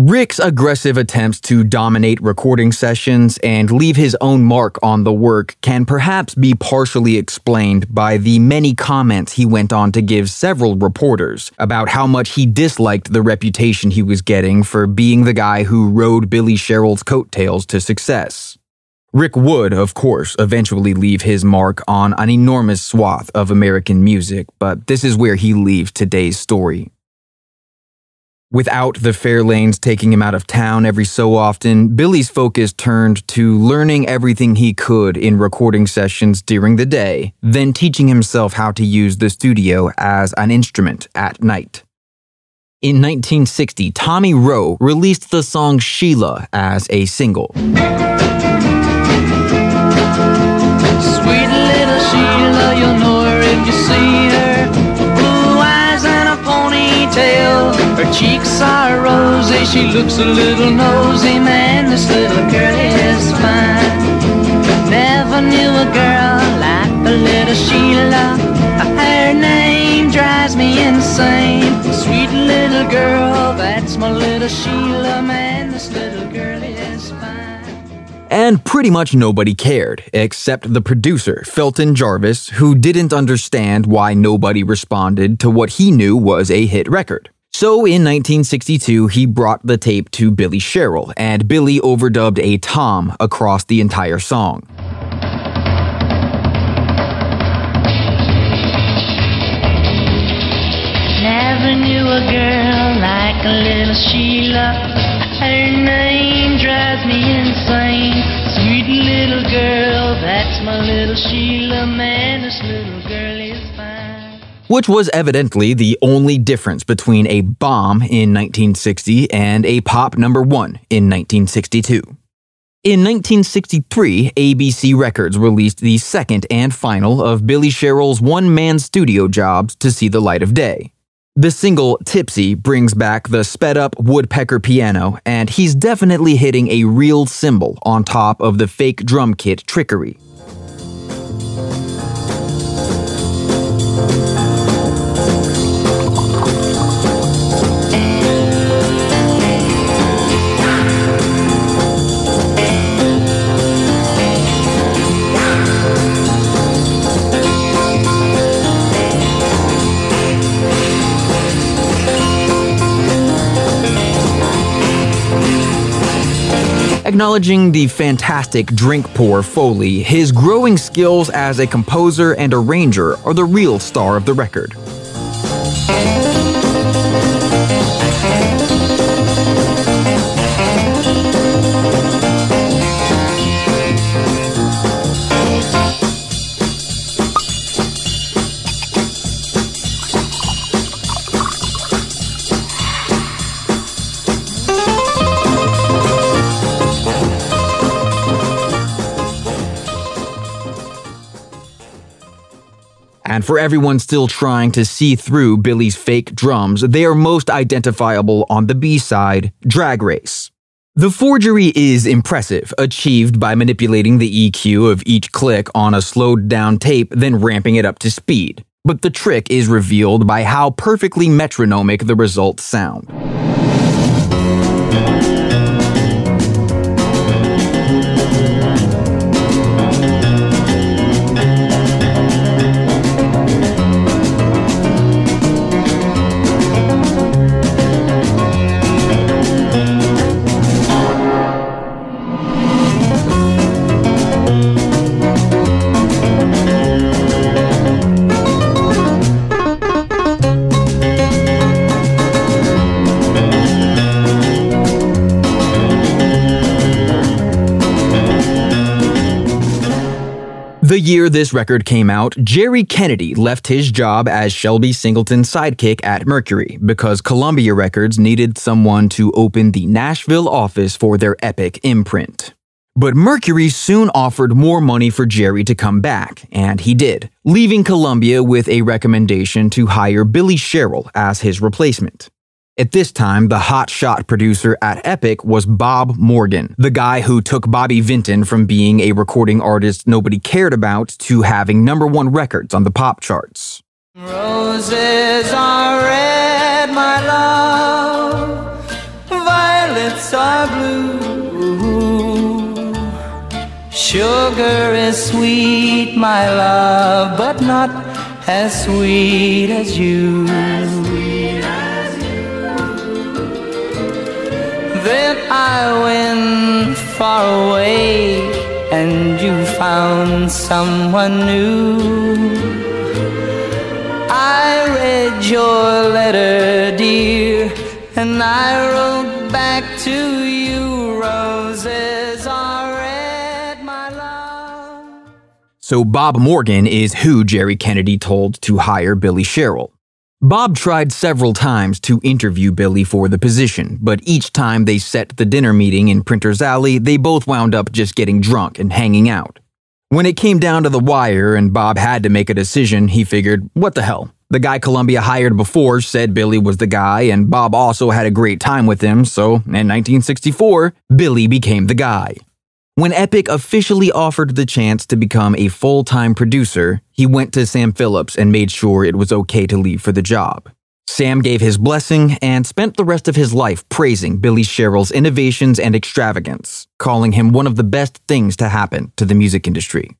Rick's aggressive attempts to dominate recording sessions and leave his own mark on the work can perhaps be partially explained by the many comments he went on to give several reporters about how much he disliked the reputation he was getting for being the guy who rode Billy Sherrill's coattails to success. Rick would, of course, eventually leave his mark on an enormous swath of American music, but this is where he leaves today's story. Without the Fairlanes taking him out of town every so often, Billy's focus turned to learning everything he could in recording sessions during the day, then teaching himself how to use the studio as an instrument at night. In 1960, Tommy Roe released the song Sheila as a single. Sweet little Sheila, you'll know her if you see her. Ponytail. Her cheeks are rosy, she looks a little nosy, man, this little girl is fine. Never knew a girl like the little Sheila. Her name drives me insane. Sweet little girl, that's my little Sheila, man, And pretty much nobody cared, except the producer, Felton Jarvis, who didn't understand why nobody responded to what he knew was a hit record. So in 1962, he brought the tape to Billy Sherrill, and Billy overdubbed a tom across the entire song. Never knew a girl like a little Sheila. Her name drives me insane. Little girl, that's my little Sheila. Man, this little girl is fine. Which was evidently the only difference between a bomb in 1960 and a pop number one in 1962. In 1963, ABC Records released the second and final of Billy Sherrill's one man studio jobs to see the light of day. The single Tipsy brings back the sped up woodpecker piano, and he's definitely hitting a real cymbal on top of the fake drum kit trickery. Acknowledging the fantastic drink pour Foley, his growing skills as a composer and arranger are the real star of the record. And for everyone still trying to see through Billy's fake drums, they are most identifiable on the B side, Drag Race. The forgery is impressive, achieved by manipulating the EQ of each click on a slowed down tape, then ramping it up to speed. But the trick is revealed by how perfectly metronomic the results sound. Year this record came out, Jerry Kennedy left his job as Shelby Singleton's sidekick at Mercury because Columbia Records needed someone to open the Nashville office for their epic imprint. But Mercury soon offered more money for Jerry to come back, and he did, leaving Columbia with a recommendation to hire Billy Sherrill as his replacement. At this time, the hotshot producer at Epic was Bob Morgan, the guy who took Bobby Vinton from being a recording artist nobody cared about to having number one records on the pop charts. Roses are red, my love. Violets are blue. Sugar is sweet, my love, but not as sweet as you. I went far away, and you found someone new. I read your letter, dear, and I wrote back to you. Roses are red, my love. So Bob Morgan is who Jerry Kennedy told to hire Billy Sherrill. Bob tried several times to interview Billy for the position, but each time they set the dinner meeting in Printer's Alley, they both wound up just getting drunk and hanging out. When it came down to the wire and Bob had to make a decision, he figured, what the hell? The guy Columbia hired before said Billy was the guy, and Bob also had a great time with him, so in 1964, Billy became the guy. When Epic officially offered the chance to become a full time producer, he went to Sam Phillips and made sure it was okay to leave for the job. Sam gave his blessing and spent the rest of his life praising Billy Sherrill's innovations and extravagance, calling him one of the best things to happen to the music industry.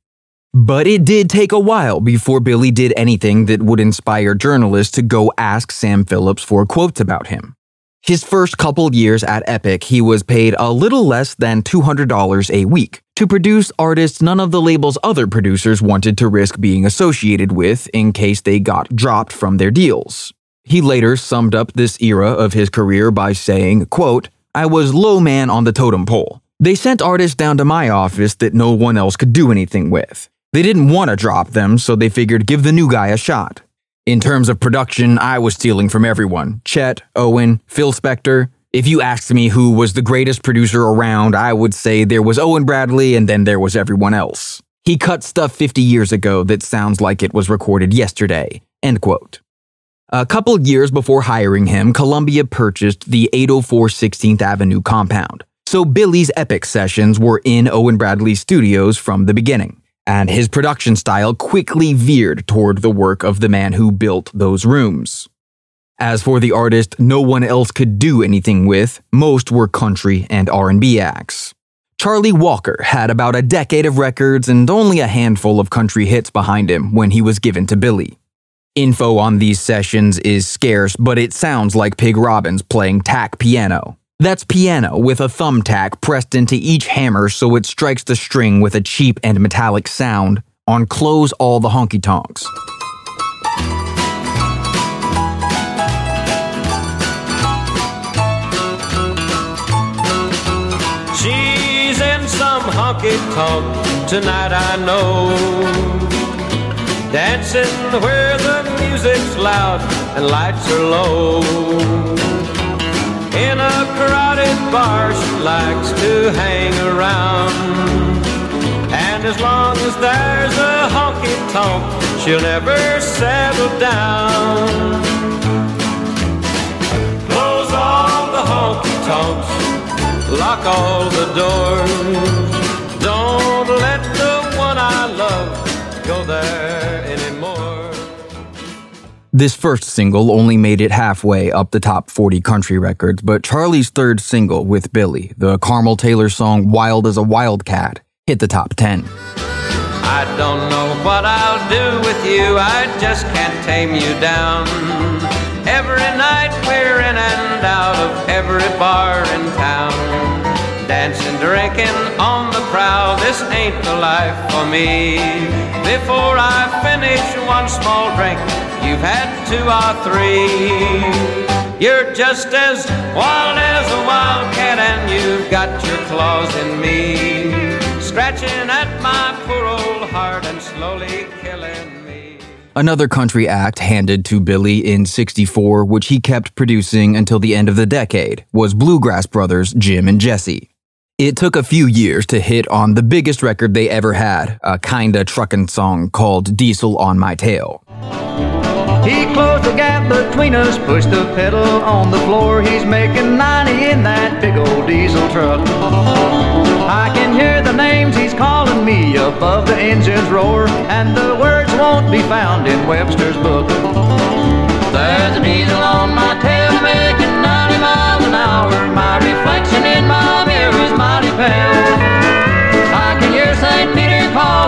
But it did take a while before Billy did anything that would inspire journalists to go ask Sam Phillips for quotes about him. His first couple years at Epic, he was paid a little less than $200 a week to produce artists none of the label's other producers wanted to risk being associated with in case they got dropped from their deals. He later summed up this era of his career by saying, quote, I was low man on the totem pole. They sent artists down to my office that no one else could do anything with. They didn't want to drop them, so they figured give the new guy a shot. In terms of production, I was stealing from everyone Chet, Owen, Phil Spector. If you asked me who was the greatest producer around, I would say there was Owen Bradley and then there was everyone else. He cut stuff 50 years ago that sounds like it was recorded yesterday. End quote. A couple years before hiring him, Columbia purchased the 804 16th Avenue compound. So Billy's epic sessions were in Owen Bradley's studios from the beginning and his production style quickly veered toward the work of the man who built those rooms. As for the artist no one else could do anything with, most were country and R&B acts. Charlie Walker had about a decade of records and only a handful of country hits behind him when he was given to Billy. Info on these sessions is scarce, but it sounds like Pig Robbins playing tack piano. That's piano with a thumbtack pressed into each hammer so it strikes the string with a cheap and metallic sound on Close All the Honky Tonks. She's in some honky tonk tonight, I know. Dancing where the music's loud and lights are low. In a crowded bar, she likes to hang around. And as long as there's a honky tonk, she'll never settle down. Close all the honky tonks, lock all the doors. Don't let the one I love go there. This first single only made it halfway up the top 40 country records, but Charlie's third single with Billy, the Carmol Taylor song Wild as a Wildcat, hit the top 10. I don't know what I'll do with you, I just can't tame you down. Every night we're in and out of every bar in town. Dancing, drinking on the prowl, this ain't the life for me. Before I finish one small drink, you've had two or three. You're just as wild as a wildcat, and you've got your claws in me. Scratching at my poor old heart and slowly killing me. Another country act handed to Billy in 64, which he kept producing until the end of the decade, was Bluegrass Brothers Jim and Jesse. It took a few years to hit on the biggest record they ever had, a kinda truckin' song called Diesel on My Tail. He closed the gap between us, pushed the pedal on the floor. He's making 90 in that big old diesel truck. I can hear the names he's calling me above the engine's roar, and the words won't be found in Webster's book. There's a diesel on my tail making 90 miles an hour. My reflection in my mirror is mighty pale.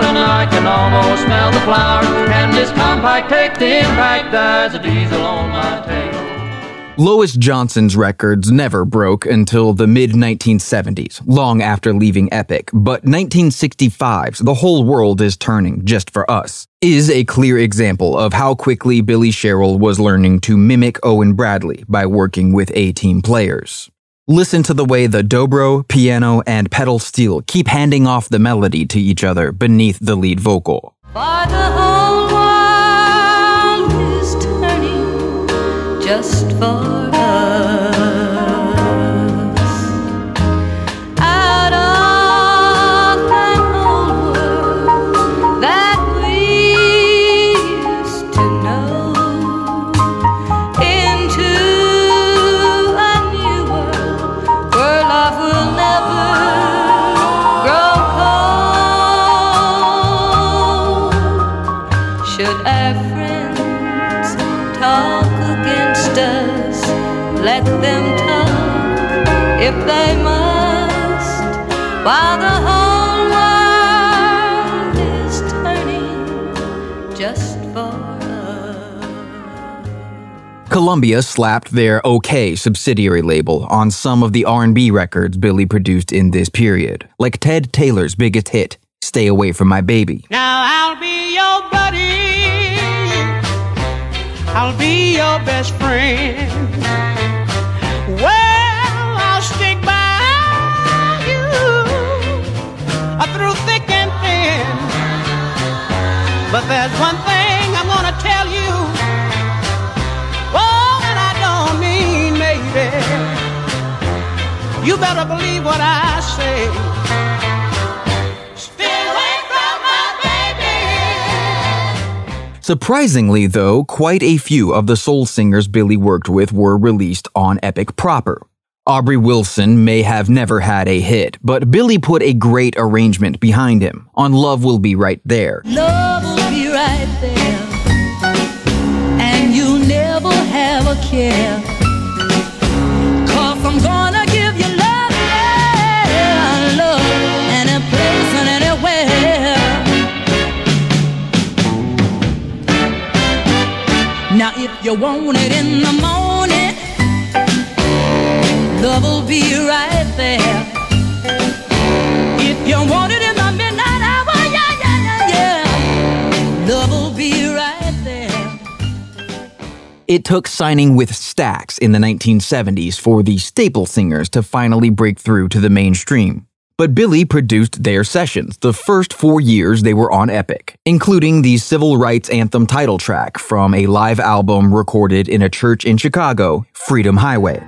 Calling, I can almost smell the. Can this compact take the impact? There's a diesel on my tail. Lois Johnson's records never broke until the mid 1970s, long after leaving Epic, but 1965's The Whole World is Turning Just for Us is a clear example of how quickly Billy Sherrill was learning to mimic Owen Bradley by working with A team players. Listen to the way the dobro, piano, and pedal steel keep handing off the melody to each other beneath the lead vocal. Just for Columbia slapped their OK subsidiary label on some of the R&B records Billy produced in this period, like Ted Taylor's biggest hit, Stay Away From My Baby. Now I'll be your buddy. I'll be your best friend. Well, I'll stick by you through thick and thin. But there's one thing You better believe what I say. Stay away from my baby. Surprisingly, though, quite a few of the soul singers Billy worked with were released on Epic proper. Aubrey Wilson may have never had a hit, but Billy put a great arrangement behind him on Love Will Be Right There. Love will be right there, and you'll never have a care. You want it in the morning, love will be right there. If you want it in the midnight hour, yeah, yeah, yeah, yeah, love will be right there. It took signing with Stax in the 1970s for the staple singers to finally break through to the mainstream. But Billy produced their sessions the first four years they were on Epic, including the civil rights anthem title track from a live album recorded in a church in Chicago, Freedom Highway.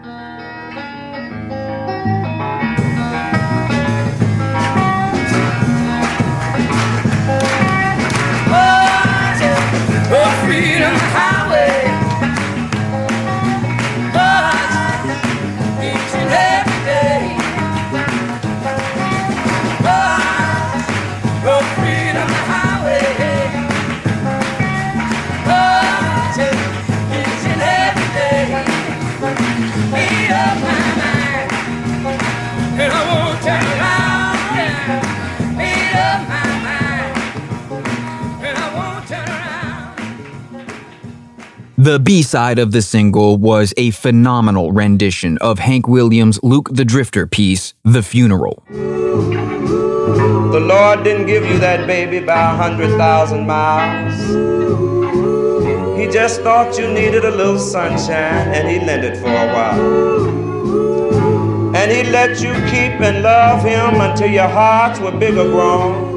The B side of the single was a phenomenal rendition of Hank Williams' Luke the Drifter piece, The Funeral. The Lord didn't give you that baby by a hundred thousand miles. He just thought you needed a little sunshine and he lent it for a while. And he let you keep and love him until your hearts were bigger grown.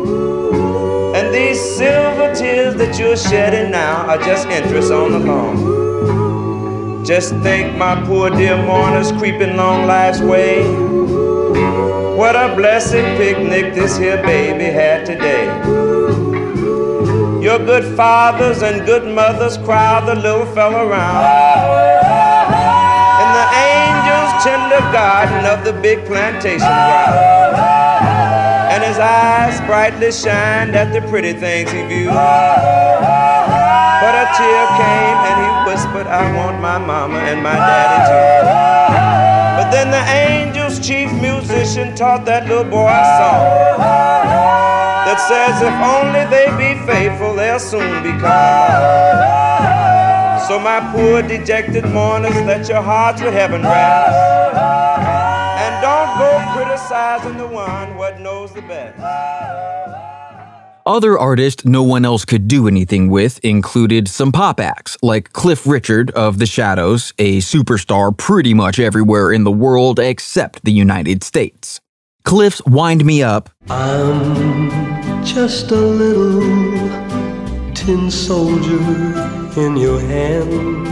These silver tears that you're shedding now are just interest on the loan. Just think, my poor dear mourners creeping long life's way. What a blessed picnic this here baby had today. Your good fathers and good mothers crowd the little fella around. In the angel's tender garden of the big plantation ground. His eyes brightly shined at the pretty things he viewed. But a tear came and he whispered, I want my mama and my daddy too. But then the angel's chief musician taught that little boy a song that says if only they be faithful, they'll soon be called. So my poor dejected mourners, let your hearts with heaven rest. And don't go criticizing the one what knows the best. Other artists no one else could do anything with included some pop acts like Cliff Richard of The Shadows, a superstar pretty much everywhere in the world except the United States. Cliff's Wind Me Up I'm just a little tin soldier in your hands.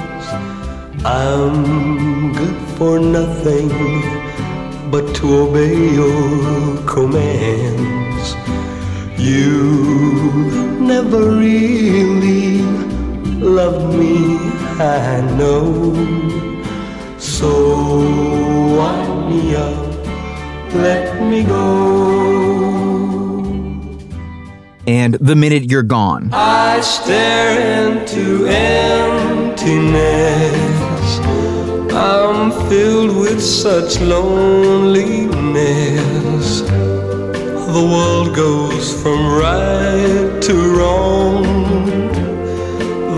I'm good for nothing but to obey your commands. You never really loved me, I know. So wind me up, let me go. and The Minute You're Gone. I stare into emptiness I'm filled with such loneliness. The world goes from right to wrong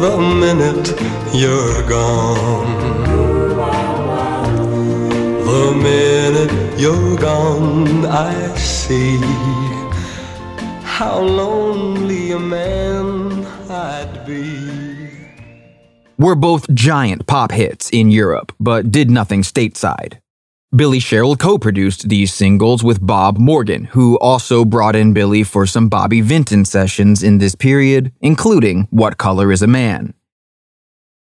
the minute you're gone. The minute you're gone, I see how lonely a man I'd be. Were both giant pop hits in Europe, but did nothing stateside. Billy Sherrill co produced these singles with Bob Morgan, who also brought in Billy for some Bobby Vinton sessions in this period, including What Color is a Man?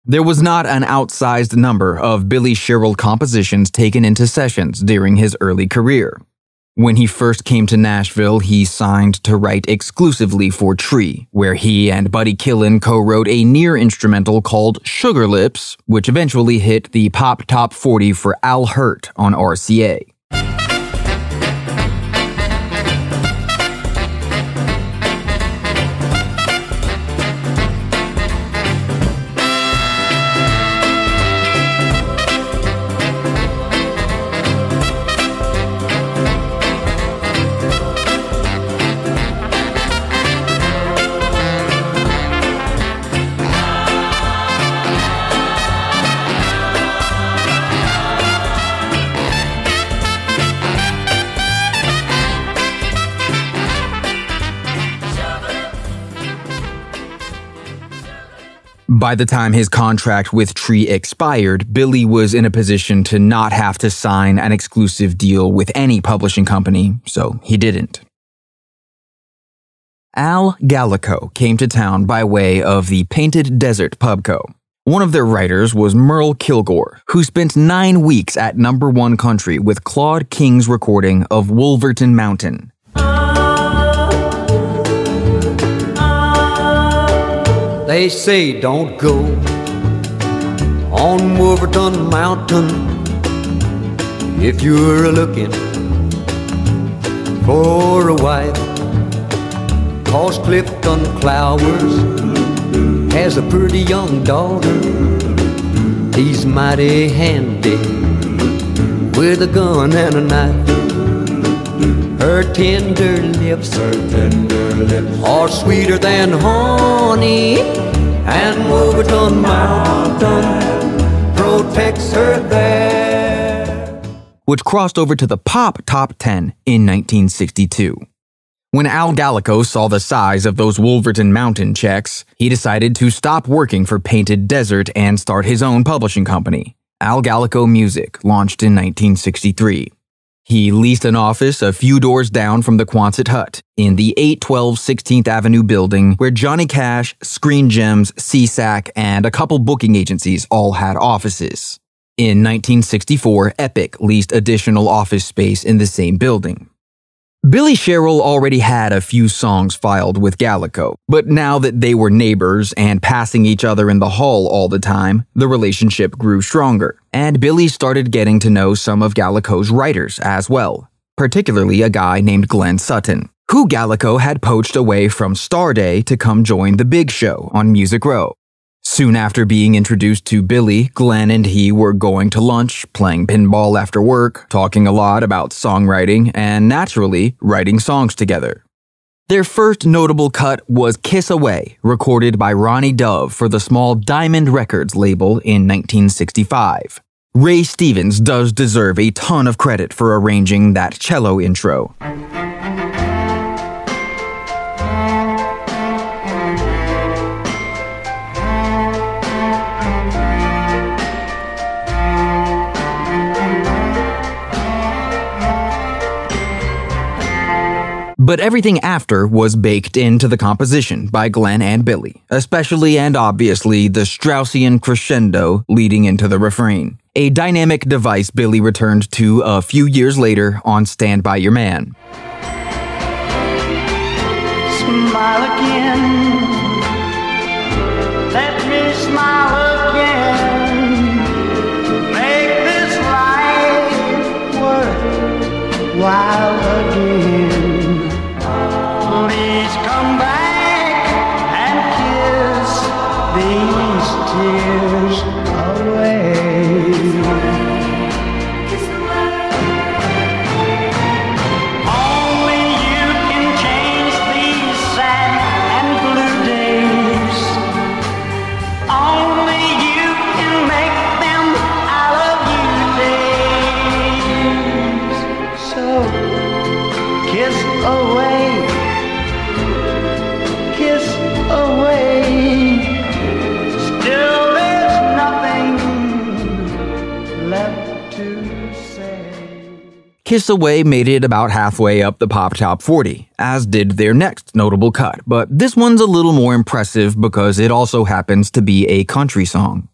There was not an outsized number of Billy Sherrill compositions taken into sessions during his early career. When he first came to Nashville, he signed to write exclusively for Tree, where he and Buddy Killen co wrote a near instrumental called Sugar Lips, which eventually hit the pop top 40 for Al Hirt on RCA. By the time his contract with Tree expired, Billy was in a position to not have to sign an exclusive deal with any publishing company, so he didn't. Al Gallico came to town by way of the Painted Desert Pubco. One of their writers was Merle Kilgore, who spent nine weeks at number one country with Claude King's recording of Wolverton Mountain, They say don't go on Wolverton Mountain if you're looking for a wife. Cause Clifton Clowers has a pretty young daughter. He's mighty handy with a gun and a knife. Her tender lips, her tender lips are sweeter than honey, and Wolverton Mountain protects her there. which crossed over to the pop top 10 in 1962. When Al Gallico saw the size of those Wolverton Mountain checks, he decided to stop working for Painted Desert and start his own publishing company. Al Gallico Music launched in 1963. He leased an office a few doors down from the Quonset Hut in the 812 16th Avenue building where Johnny Cash, Screen Gems, SESAC, and a couple booking agencies all had offices. In 1964, Epic leased additional office space in the same building. Billy Sherrill already had a few songs filed with Gallico, but now that they were neighbors and passing each other in the hall all the time, the relationship grew stronger, and Billy started getting to know some of Gallico's writers as well, particularly a guy named Glenn Sutton, who Gallico had poached away from Starday to come join the big show on Music Row. Soon after being introduced to Billy, Glenn and he were going to lunch, playing pinball after work, talking a lot about songwriting, and naturally, writing songs together. Their first notable cut was Kiss Away, recorded by Ronnie Dove for the small Diamond Records label in 1965. Ray Stevens does deserve a ton of credit for arranging that cello intro. But everything after was baked into the composition by Glenn and Billy, especially and obviously the Straussian crescendo leading into the refrain. A dynamic device Billy returned to a few years later on Stand By Your Man. Smile again. Let me smile again. Kiss Away made it about halfway up the Pop Top 40, as did their next notable cut, but this one's a little more impressive because it also happens to be a country song.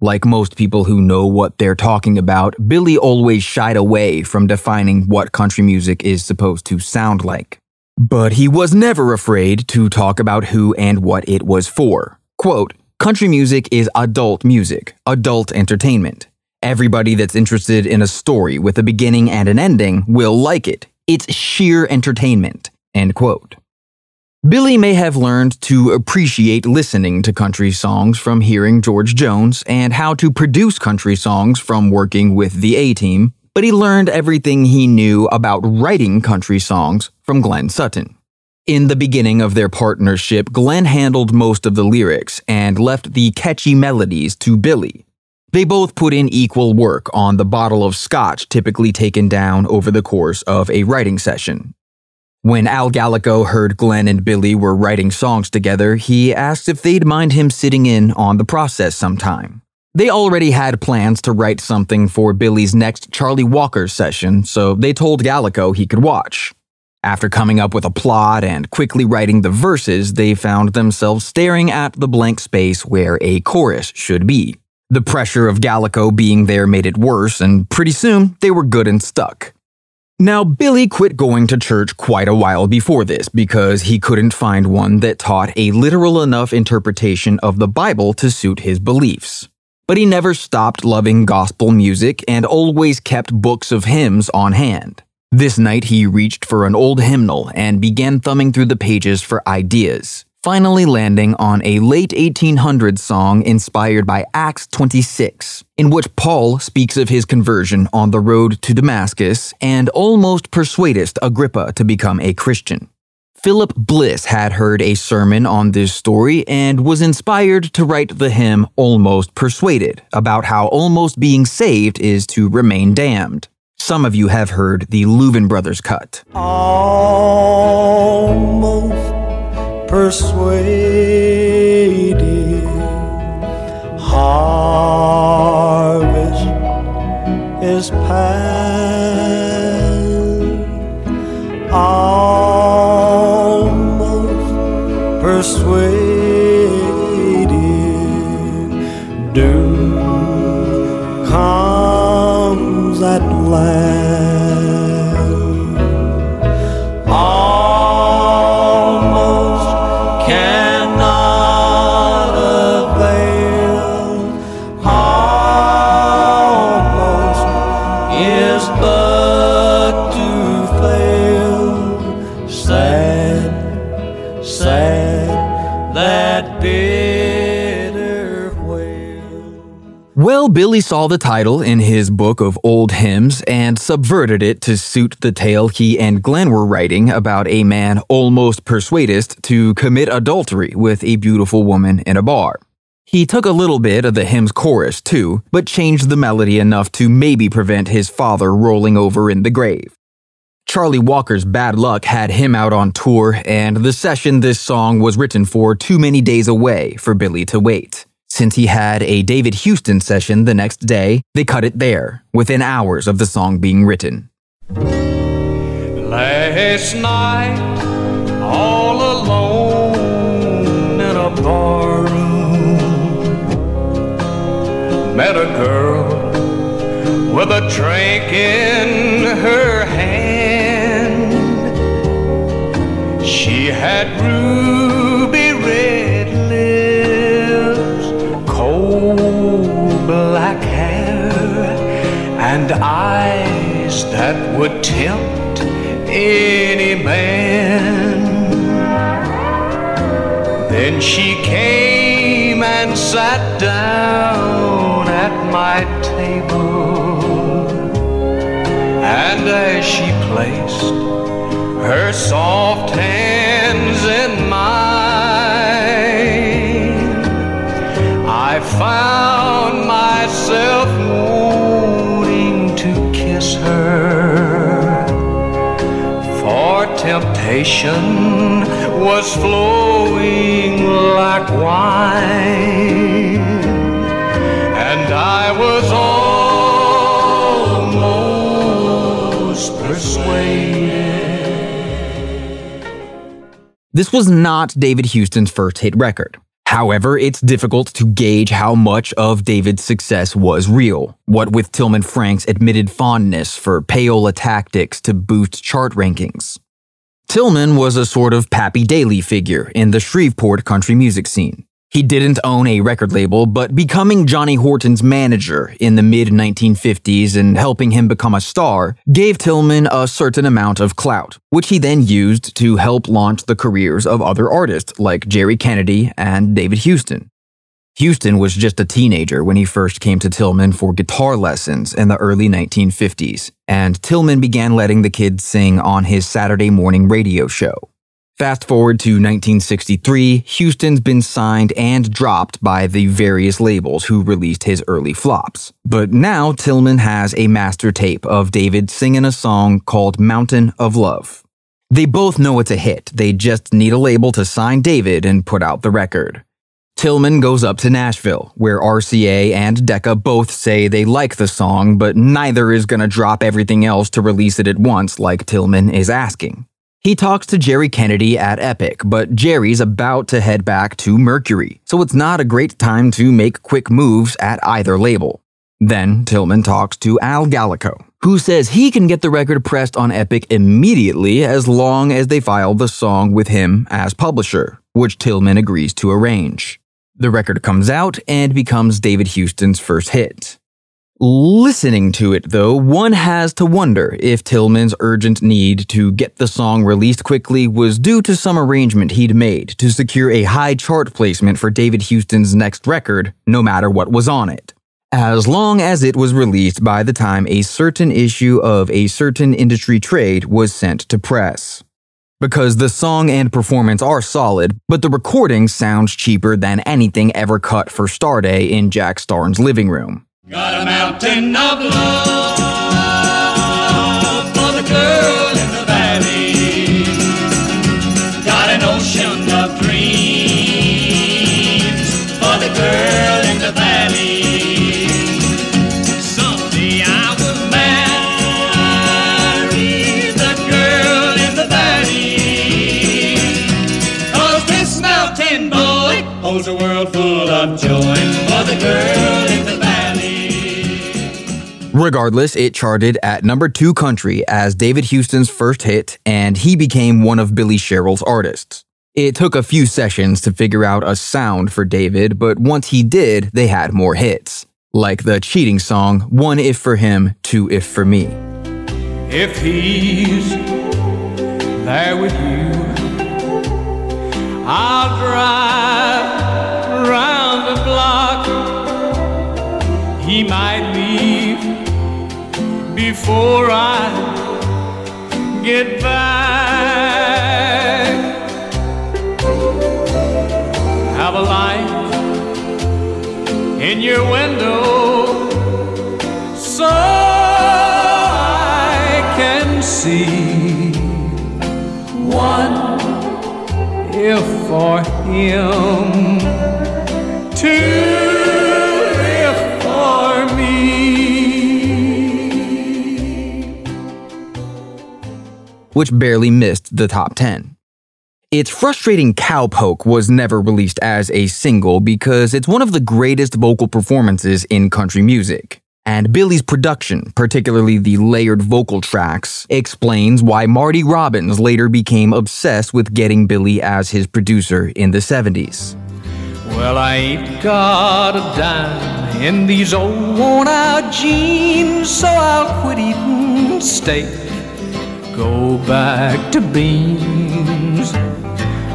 Like most people who know what they're talking about, Billy always shied away from defining what country music is supposed to sound like. But he was never afraid to talk about who and what it was for. Quote, Country music is adult music, adult entertainment. Everybody that's interested in a story with a beginning and an ending will like it. It's sheer entertainment. End quote. Billy may have learned to appreciate listening to country songs from hearing George Jones and how to produce country songs from working with the A Team, but he learned everything he knew about writing country songs from Glenn Sutton. In the beginning of their partnership, Glenn handled most of the lyrics and left the catchy melodies to Billy. They both put in equal work on the bottle of scotch typically taken down over the course of a writing session. When Al Gallico heard Glenn and Billy were writing songs together, he asked if they'd mind him sitting in on the process sometime. They already had plans to write something for Billy's next Charlie Walker session, so they told Gallico he could watch. After coming up with a plot and quickly writing the verses, they found themselves staring at the blank space where a chorus should be. The pressure of Gallico being there made it worse, and pretty soon they were good and stuck. Now, Billy quit going to church quite a while before this because he couldn't find one that taught a literal enough interpretation of the Bible to suit his beliefs. But he never stopped loving gospel music and always kept books of hymns on hand. This night he reached for an old hymnal and began thumbing through the pages for ideas, finally landing on a late 1800s song inspired by Acts 26, in which Paul speaks of his conversion on the road to Damascus and almost persuaded Agrippa to become a Christian. Philip Bliss had heard a sermon on this story and was inspired to write the hymn Almost Persuaded about how almost being saved is to remain damned. Some of you have heard the Louvin Brothers cut. almost persuaded. Harvest is past. Almost persuaded Billy saw the title in his book of old hymns and subverted it to suit the tale he and Glenn were writing about a man almost persuaded to commit adultery with a beautiful woman in a bar. He took a little bit of the hymn's chorus too, but changed the melody enough to maybe prevent his father rolling over in the grave. Charlie Walker's bad luck had him out on tour, and the session this song was written for too many days away for Billy to wait. Since he had a David Houston session the next day, they cut it there, within hours of the song being written. Last night, all alone in a barroom, met a girl with a drink in her hand. She had ruby and eyes that would tempt any man. Then she came and sat down at my table. And as she placed her soft hands expectation was flowing like wine, and I was almost persuaded. This was not David Houston's first hit record. However, it's difficult to gauge how much of David's success was real, what with Tillman Frank's admitted fondness for payola tactics to boost chart rankings. Tillman was a sort of Pappy Daly figure in the Shreveport country music scene. He didn't own a record label, but becoming Johnny Horton's manager in the mid 1950s and helping him become a star gave Tillman a certain amount of clout, which he then used to help launch the careers of other artists like Jerry Kennedy and David Houston. Houston was just a teenager when he first came to Tillman for guitar lessons in the early 1950s, and Tillman began letting the kids sing on his Saturday morning radio show. Fast forward to 1963, Houston's been signed and dropped by the various labels who released his early flops. But now Tillman has a master tape of David singing a song called Mountain of Love. They both know it's a hit, they just need a label to sign David and put out the record. Tillman goes up to Nashville, where RCA and Decca both say they like the song, but neither is gonna drop everything else to release it at once like Tillman is asking. He talks to Jerry Kennedy at Epic, but Jerry's about to head back to Mercury, so it's not a great time to make quick moves at either label. Then Tillman talks to Al Gallico, who says he can get the record pressed on Epic immediately as long as they file the song with him as publisher, which Tillman agrees to arrange. The record comes out and becomes David Houston's first hit. Listening to it, though, one has to wonder if Tillman's urgent need to get the song released quickly was due to some arrangement he'd made to secure a high chart placement for David Houston's next record, no matter what was on it. As long as it was released by the time a certain issue of a certain industry trade was sent to press. Because the song and performance are solid, but the recording sounds cheaper than anything ever cut for Starday in Jack Starnes' living room. Got a mountain of love a world full of joy for the girl in the valley. Regardless, it charted at number two country as David Houston's first hit, and he became one of Billy Sherrill's artists. It took a few sessions to figure out a sound for David, but once he did, they had more hits. Like the cheating song, One If for Him, Two If for Me. If he's there with you, I'll drive before I get back. Have a light in your window so I can see one if for him, which barely missed the top 10. Its frustrating cowpoke was never released as a single because it's one of the greatest vocal performances in country music. And Billy's production, particularly the layered vocal tracks, explains why Marty Robbins later became obsessed with getting Billy as his producer in the 70s. Well, I ain't got a dime in these old worn out jeans, so I'll quit eating steak. Go back to beans.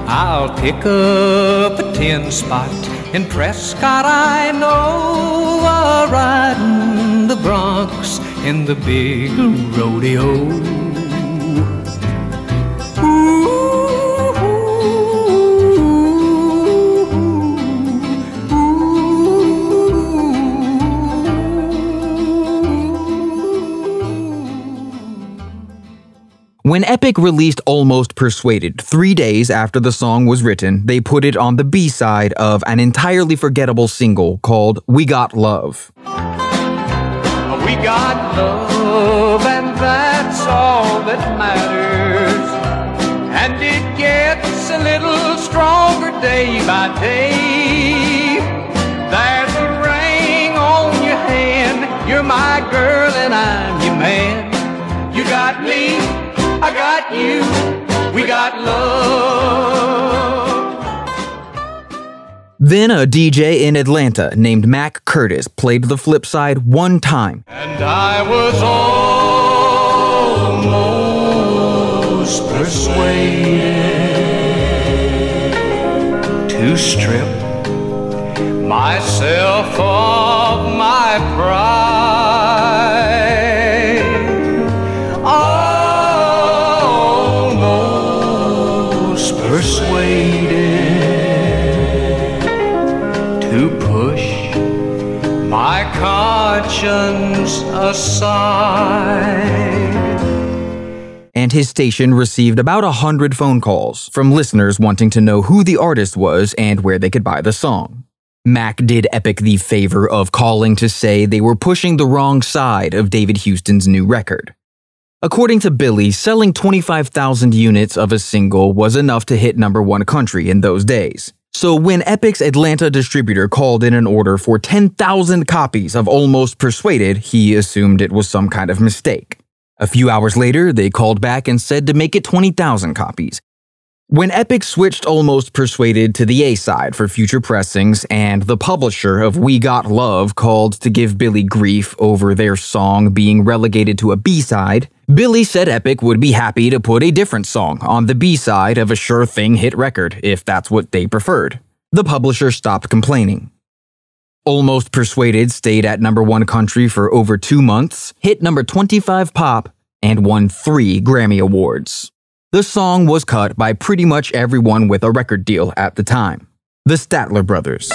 I'll pick up a tin spot in Prescott, I know, while riding the broncs in the big rodeo. When Epic released Almost Persuaded three days after the song was written, they put it on the B side of an entirely forgettable single called We Got Love. We got love, and that's all that matters. And it gets a little stronger day by day. I got you. We got love. Then a DJ in Atlanta named Mac Curtis played the flip side one time. And I was almost persuaded to strip myself of my pride. Conscience aside. and his station received about a hundred phone calls from listeners wanting to know who the artist was and where they could buy the song. Mac did Epic the favor of calling to say they were pushing the wrong side of David Houston's new record. According to Billy, selling 25,000 units of a single was enough to hit number one country in those days. So when Epic's Atlanta distributor called in an order for 10,000 copies of Almost Persuaded, he assumed it was some kind of mistake. A few hours later, they called back and said to make it 20,000 copies. When Epic switched Almost Persuaded to the A side for future pressings, and the publisher of We Got Love called to give Billy grief over their song being relegated to a B side, Billy said Epic would be happy to put a different song on the B side of a sure thing hit record if that's what they preferred. The publisher stopped complaining. Almost Persuaded stayed at number one country for over two months, hit number 25 pop, and won three Grammy Awards. The song was cut by pretty much everyone with a record deal at the time. The Statler Brothers.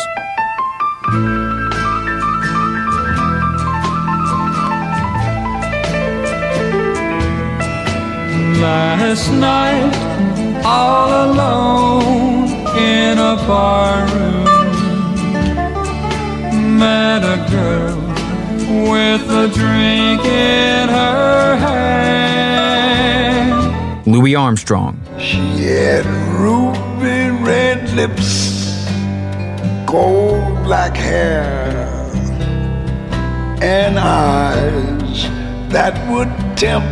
Last night, all alone in a bar room, met a girl with a drink in her hand. Louis Armstrong. She had ruby red lips, gold black hair, and eyes that would tempt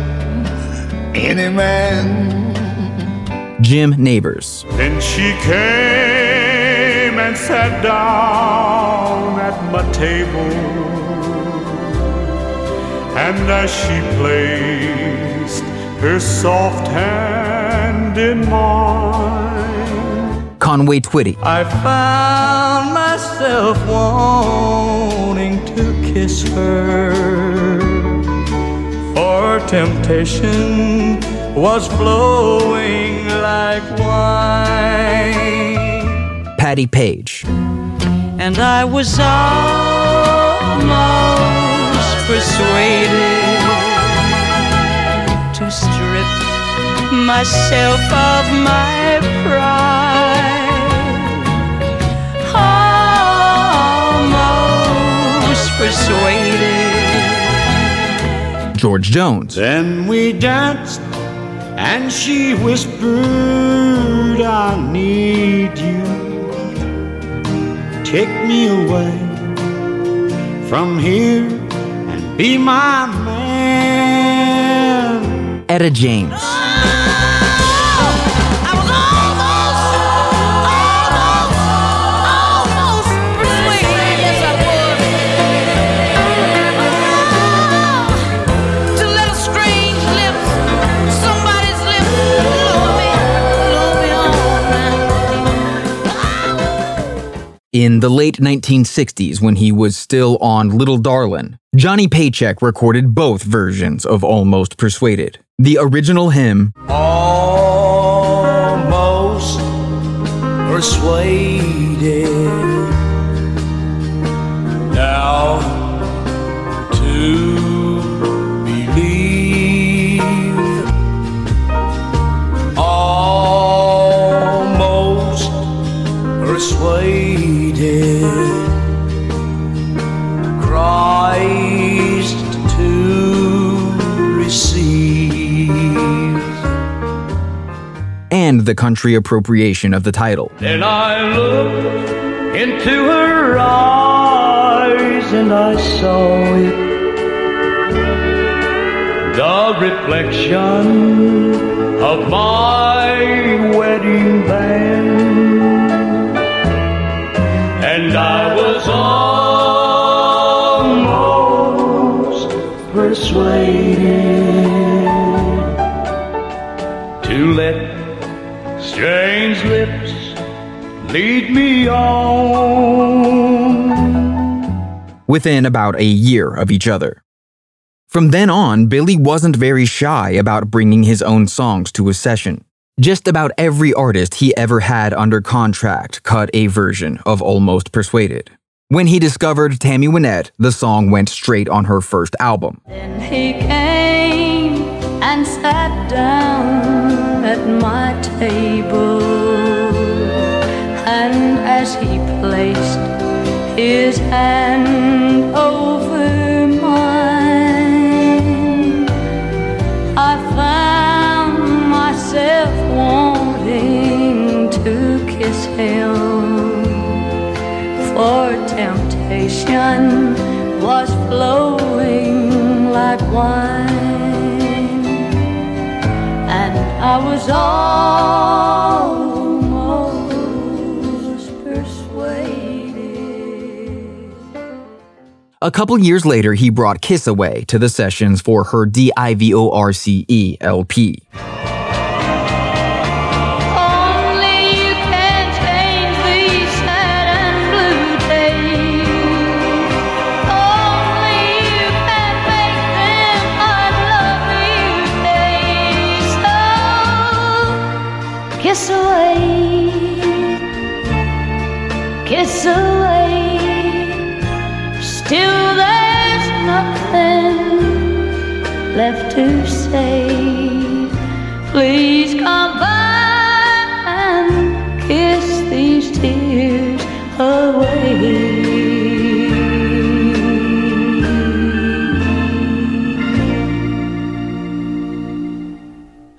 any man. Jim Nabors. Then she came and sat down at my table. And as she placed her soft hand in mine, Conway Twitty. I found myself wanting to kiss her. For temptation was flowing like wine. Patti Page. And I was almost persuaded myself of my pride. Almost persuaded. George Jones. Then we danced, and she whispered, I need you. Take me away from here and be my man. Etta James. the late 1960s when he was still on Little Darlin', Johnny Paycheck recorded both versions of Almost Persuaded. The original hymn, Almost Persuaded. Now to believe. Almost persuaded. And the country appropriation of the title. Then I looked into her eyes and I saw it. The reflection of my wedding band. And I was almost persuaded to let strange lips lead me on. within about a year of each other. From then on, Billy wasn't very shy about bringing his own songs to a session. Just about every artist he ever had under contract cut a version of Almost Persuaded. When he discovered Tammy Wynette, the song went straight on her first album. Then He came and sat down at my table. And as he placed his hand over mine, I found myself wanting to kiss him. For temptation was flowing like wine, I was almost persuaded. A couple years later, he brought Kiss Away to the sessions for her DIVORCE E LP. Away. Still, there's nothing left to say. Please come back and kiss these tears away.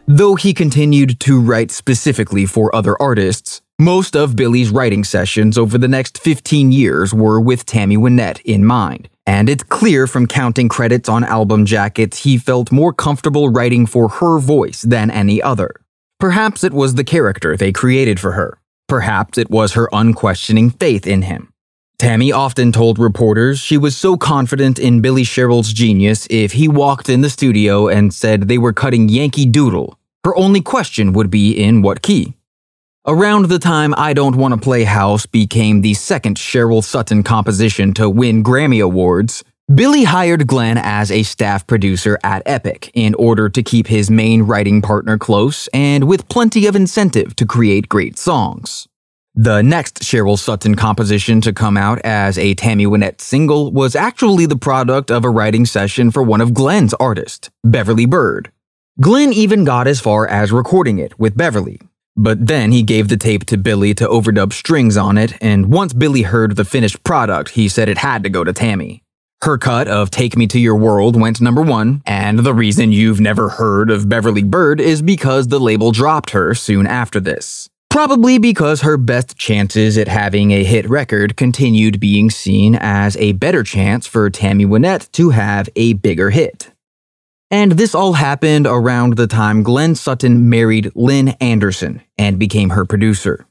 Though he continued to write specifically for other artists, most of Billy's writing sessions over the next 15 years were with Tammy Wynette in mind. And it's clear from counting credits on album jackets he felt more comfortable writing for her voice than any other. Perhaps it was the character they created for her. Perhaps it was her unquestioning faith in him. Tammy often told reporters she was so confident in Billy Sherrill's genius if he walked in the studio and said they were cutting Yankee Doodle. Her only question would be in what key. Around the time I Don't Want to Play House became the second Sherrill Sutton composition to win Grammy Awards, Billy hired Glenn as a staff producer at Epic in order to keep his main writing partner close and with plenty of incentive to create great songs. The next Sherrill Sutton composition to come out as a Tammy Wynette single was actually the product of a writing session for one of Glenn's artists, Beverly Bird. Glenn even got as far as recording it with Beverly, but then he gave the tape to Billy to overdub strings on it, and once Billy heard the finished product, he said it had to go to Tammy. Her cut of Take Me to Your World went number one, and the reason you've never heard of Beverly Bird is because the label dropped her soon after this. Probably because her best chances at having a hit record continued being seen as a better chance for Tammy Wynette to have a bigger hit. And this all happened around the time Glenn Sutton married Lynn Anderson and became her producer.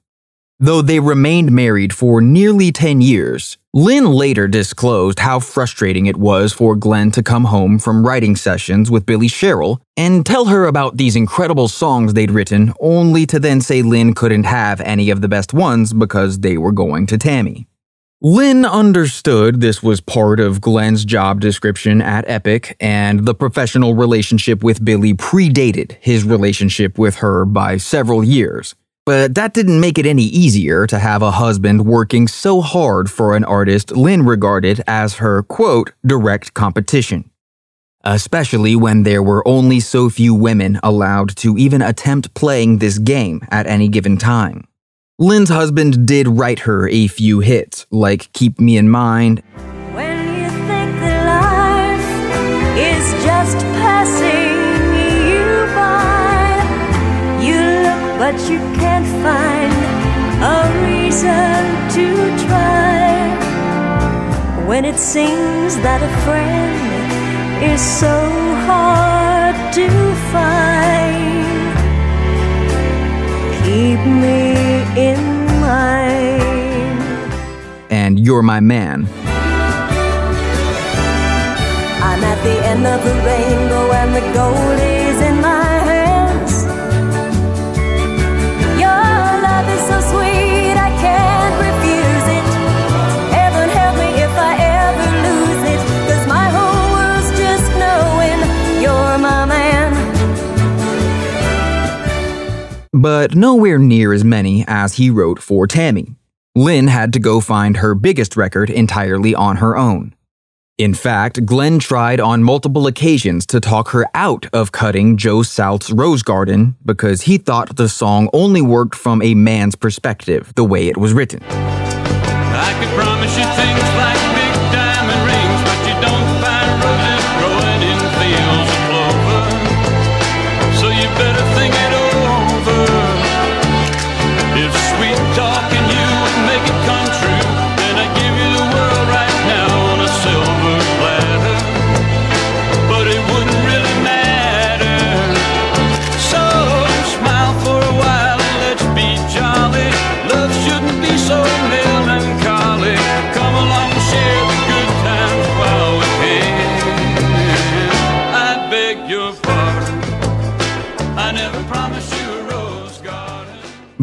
Though they remained married for nearly 10 years, Lynn later disclosed how frustrating it was for Glenn to come home from writing sessions with Billy Sherrill and tell her about these incredible songs they'd written, only to then say Lynn couldn't have any of the best ones because they were going to Tammy. Lynn understood this was part of Glenn's job description at Epic, and the professional relationship with Billy predated his relationship with her by several years. But that didn't make it any easier to have a husband working so hard for an artist Lynn regarded as her, quote, direct competition. Especially when there were only so few women allowed to even attempt playing this game at any given time. Lynn's husband did write her a few hits, like Keep Me in Mind. when you think that life is just passing you look but you can't find a reason to try when it seems that a friend is so hard to find. Keep me. in mind in. And You're My Man. I'm at the end of the rainbow and the gold But nowhere near as many as he wrote for Tammy. Lynn had to go find her biggest record entirely on her own. In fact, Glenn tried on multiple occasions to talk her out of cutting Joe South's Rose Garden because he thought the song only worked from a man's perspective, the way it was written.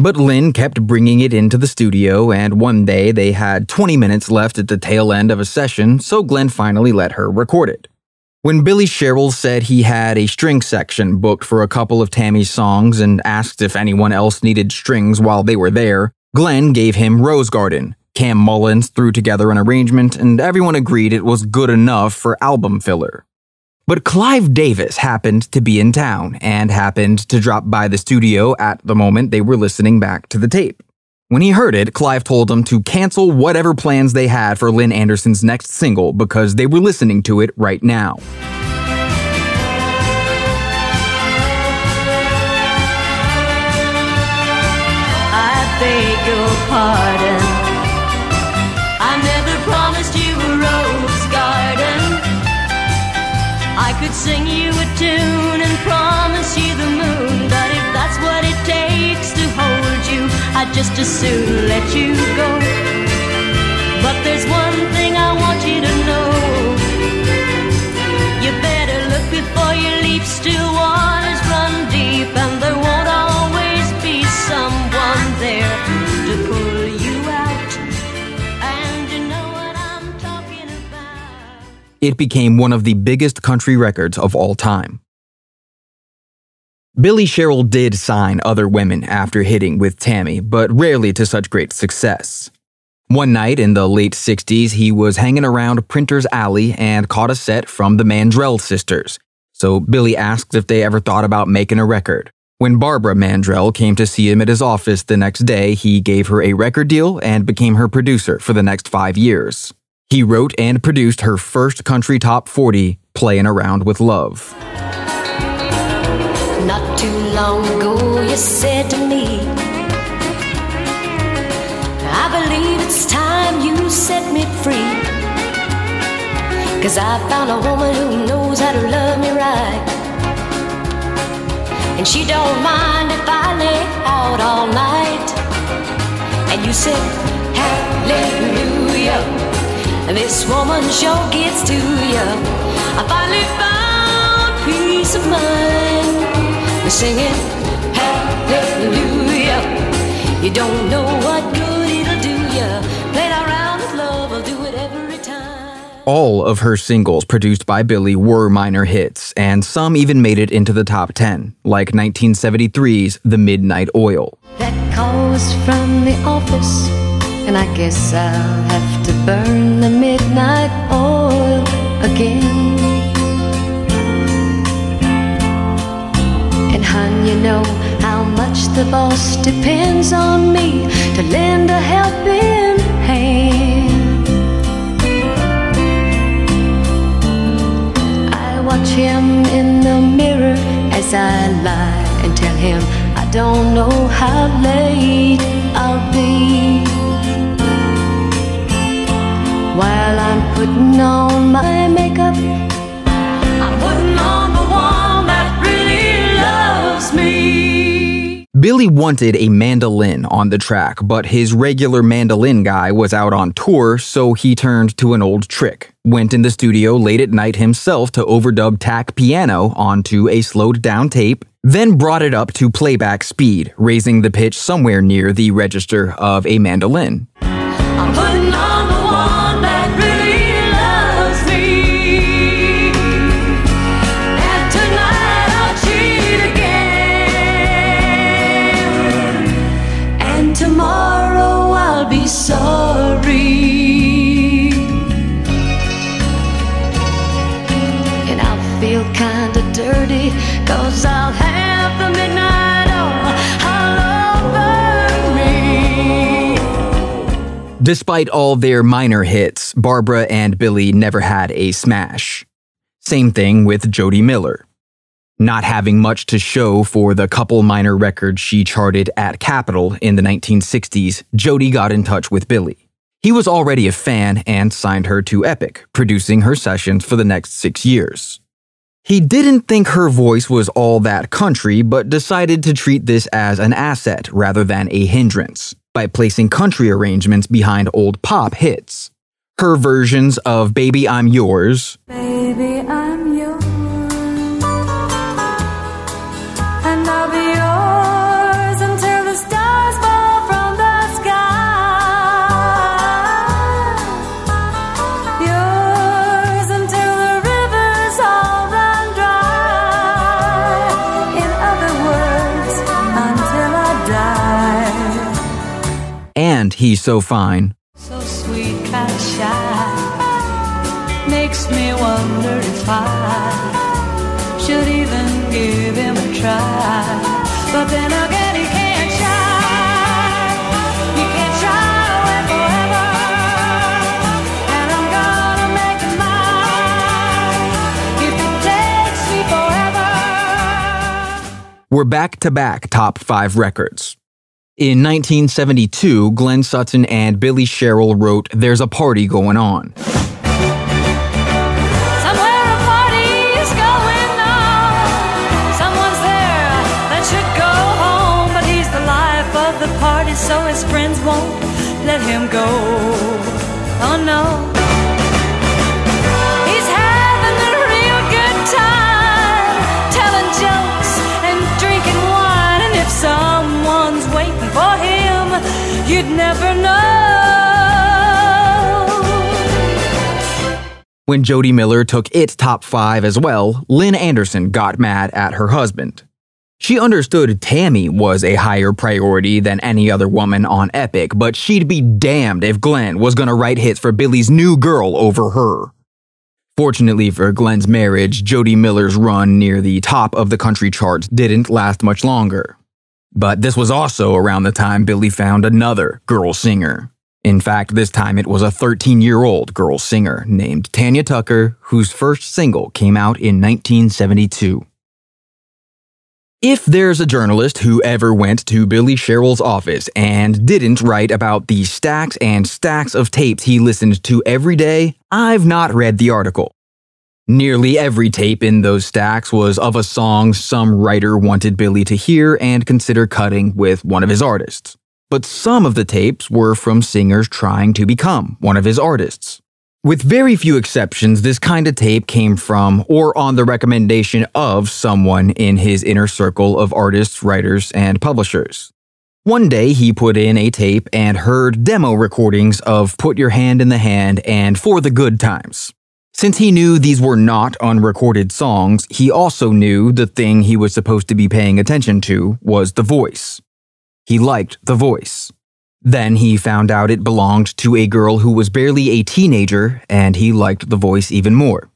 But Lynn kept bringing it into the studio, and one day they had 20 minutes left at the tail end of a session, so Glenn finally let her record it. When Billy Sherrill said he had a string section booked for a couple of Tammy's songs and asked if anyone else needed strings while they were there, Glenn gave him Rose Garden. Cam Mullins threw together an arrangement, and everyone agreed it was good enough for album filler. But Clive Davis happened to be in town and happened to drop by the studio at the moment they were listening back to the tape. When he heard it, Clive told them to cancel whatever plans they had for Lynn Anderson's next single because they were listening to it right now. I beg your pardon. Could sing you a tune and promise you the moon, but if that's what it takes to hold you, I'd just as soon let you go. But there's one thing I want you to know. You better look before you leap. Still waters It became one of the biggest country records of all time. Billy Sherrill did sign other women after hitting with Tammy, but rarely to such great success. One night in the late 60s, he was hanging around Printer's Alley and caught a set from the Mandrell sisters. So Billy asked if they ever thought about making a record. When Barbara Mandrell came to see him at his office the next day, he gave her a record deal and became her producer for the next five years. He wrote and produced her first country top 40, Playing Around with Love. Not too long ago, you said to me, I believe it's time you set me free. Cause I found a woman who knows how to love me right. And she don't mind if I lay out all night. And you said, Hallelujah. This woman sure gets to you. I finally found peace of mind. Singing Hallelujah. You don't know what good it'll do you. Playing around with love, I'll do it every time. All of her singles produced by Billy were minor hits, and some even made it into the top 10, like 1973's The Midnight Oil. That call was from the office, and I guess I'll have to again. And hun, you know how much the boss depends on me to lend a helping hand. I watch him in the mirror as I lie and tell him I don't know how late I'll be. While I'm putting on my makeup. I'm putting on the one that really loves me. Billy wanted a mandolin on the track, but his regular mandolin guy was out on tour, so he turned to an old trick. Went in the studio late at night himself to overdub tack piano onto a slowed down tape, then brought it up to playback speed, raising the pitch somewhere near the register of a mandolin. Sorry. And I'll feel kinda dirty, cause I'll have the midnight all over me. Despite all their minor hits, Barbara and Billy never had a smash. Same thing with Jody Miller. Not having much to show for the couple minor records she charted at Capitol in the 1960s, Jody got in touch with Billy. He was already a fan and signed her to Epic, producing her sessions for the next six years. He didn't think her voice was all that country, but decided to treat this as an asset rather than a hindrance by placing country arrangements behind old pop hits. Her versions of Baby I'm Yours, Baby, I'm and He's So Fine, So sweet, kinda shy. Makes me wonder if I should even give him a try. But then again, he can't shine. He can't shine away forever. And I'm gonna make it mine if it takes me forever. were back to back top five records. In 1972, Glenn Sutton and Billy Sherrill wrote There's a Party Going On. You'd never know. When Jody Miller took its top five as well, Lynn Anderson got mad at her husband. She understood Tammy was a higher priority than any other woman on Epic, but she'd be damned if Glenn was gonna write hits for Billy's new girl over her. Fortunately for Glenn's marriage, Jody Miller's run near the top of the country charts didn't last much longer. But this was also around the time Billy found another girl singer. In fact, this time it was a 13 year old girl singer named Tanya Tucker, whose first single came out in 1972. If there's a journalist who ever went to Billy Sherrill's office and didn't write about the stacks and stacks of tapes he listened to every day, I've not read the article. Nearly every tape in those stacks was of a song some writer wanted Billy to hear and consider cutting with one of his artists. But some of the tapes were from singers trying to become one of his artists. With very few exceptions, this kind of tape came from or on the recommendation of someone in his inner circle of artists, writers, and publishers. One day he put in a tape and heard demo recordings of Put Your Hand in the Hand and For the Good Times. Since he knew these were not unrecorded songs, he also knew the thing he was supposed to be paying attention to was the voice. He liked the voice. Then he found out it belonged to a girl who was barely a teenager, and he liked the voice even more.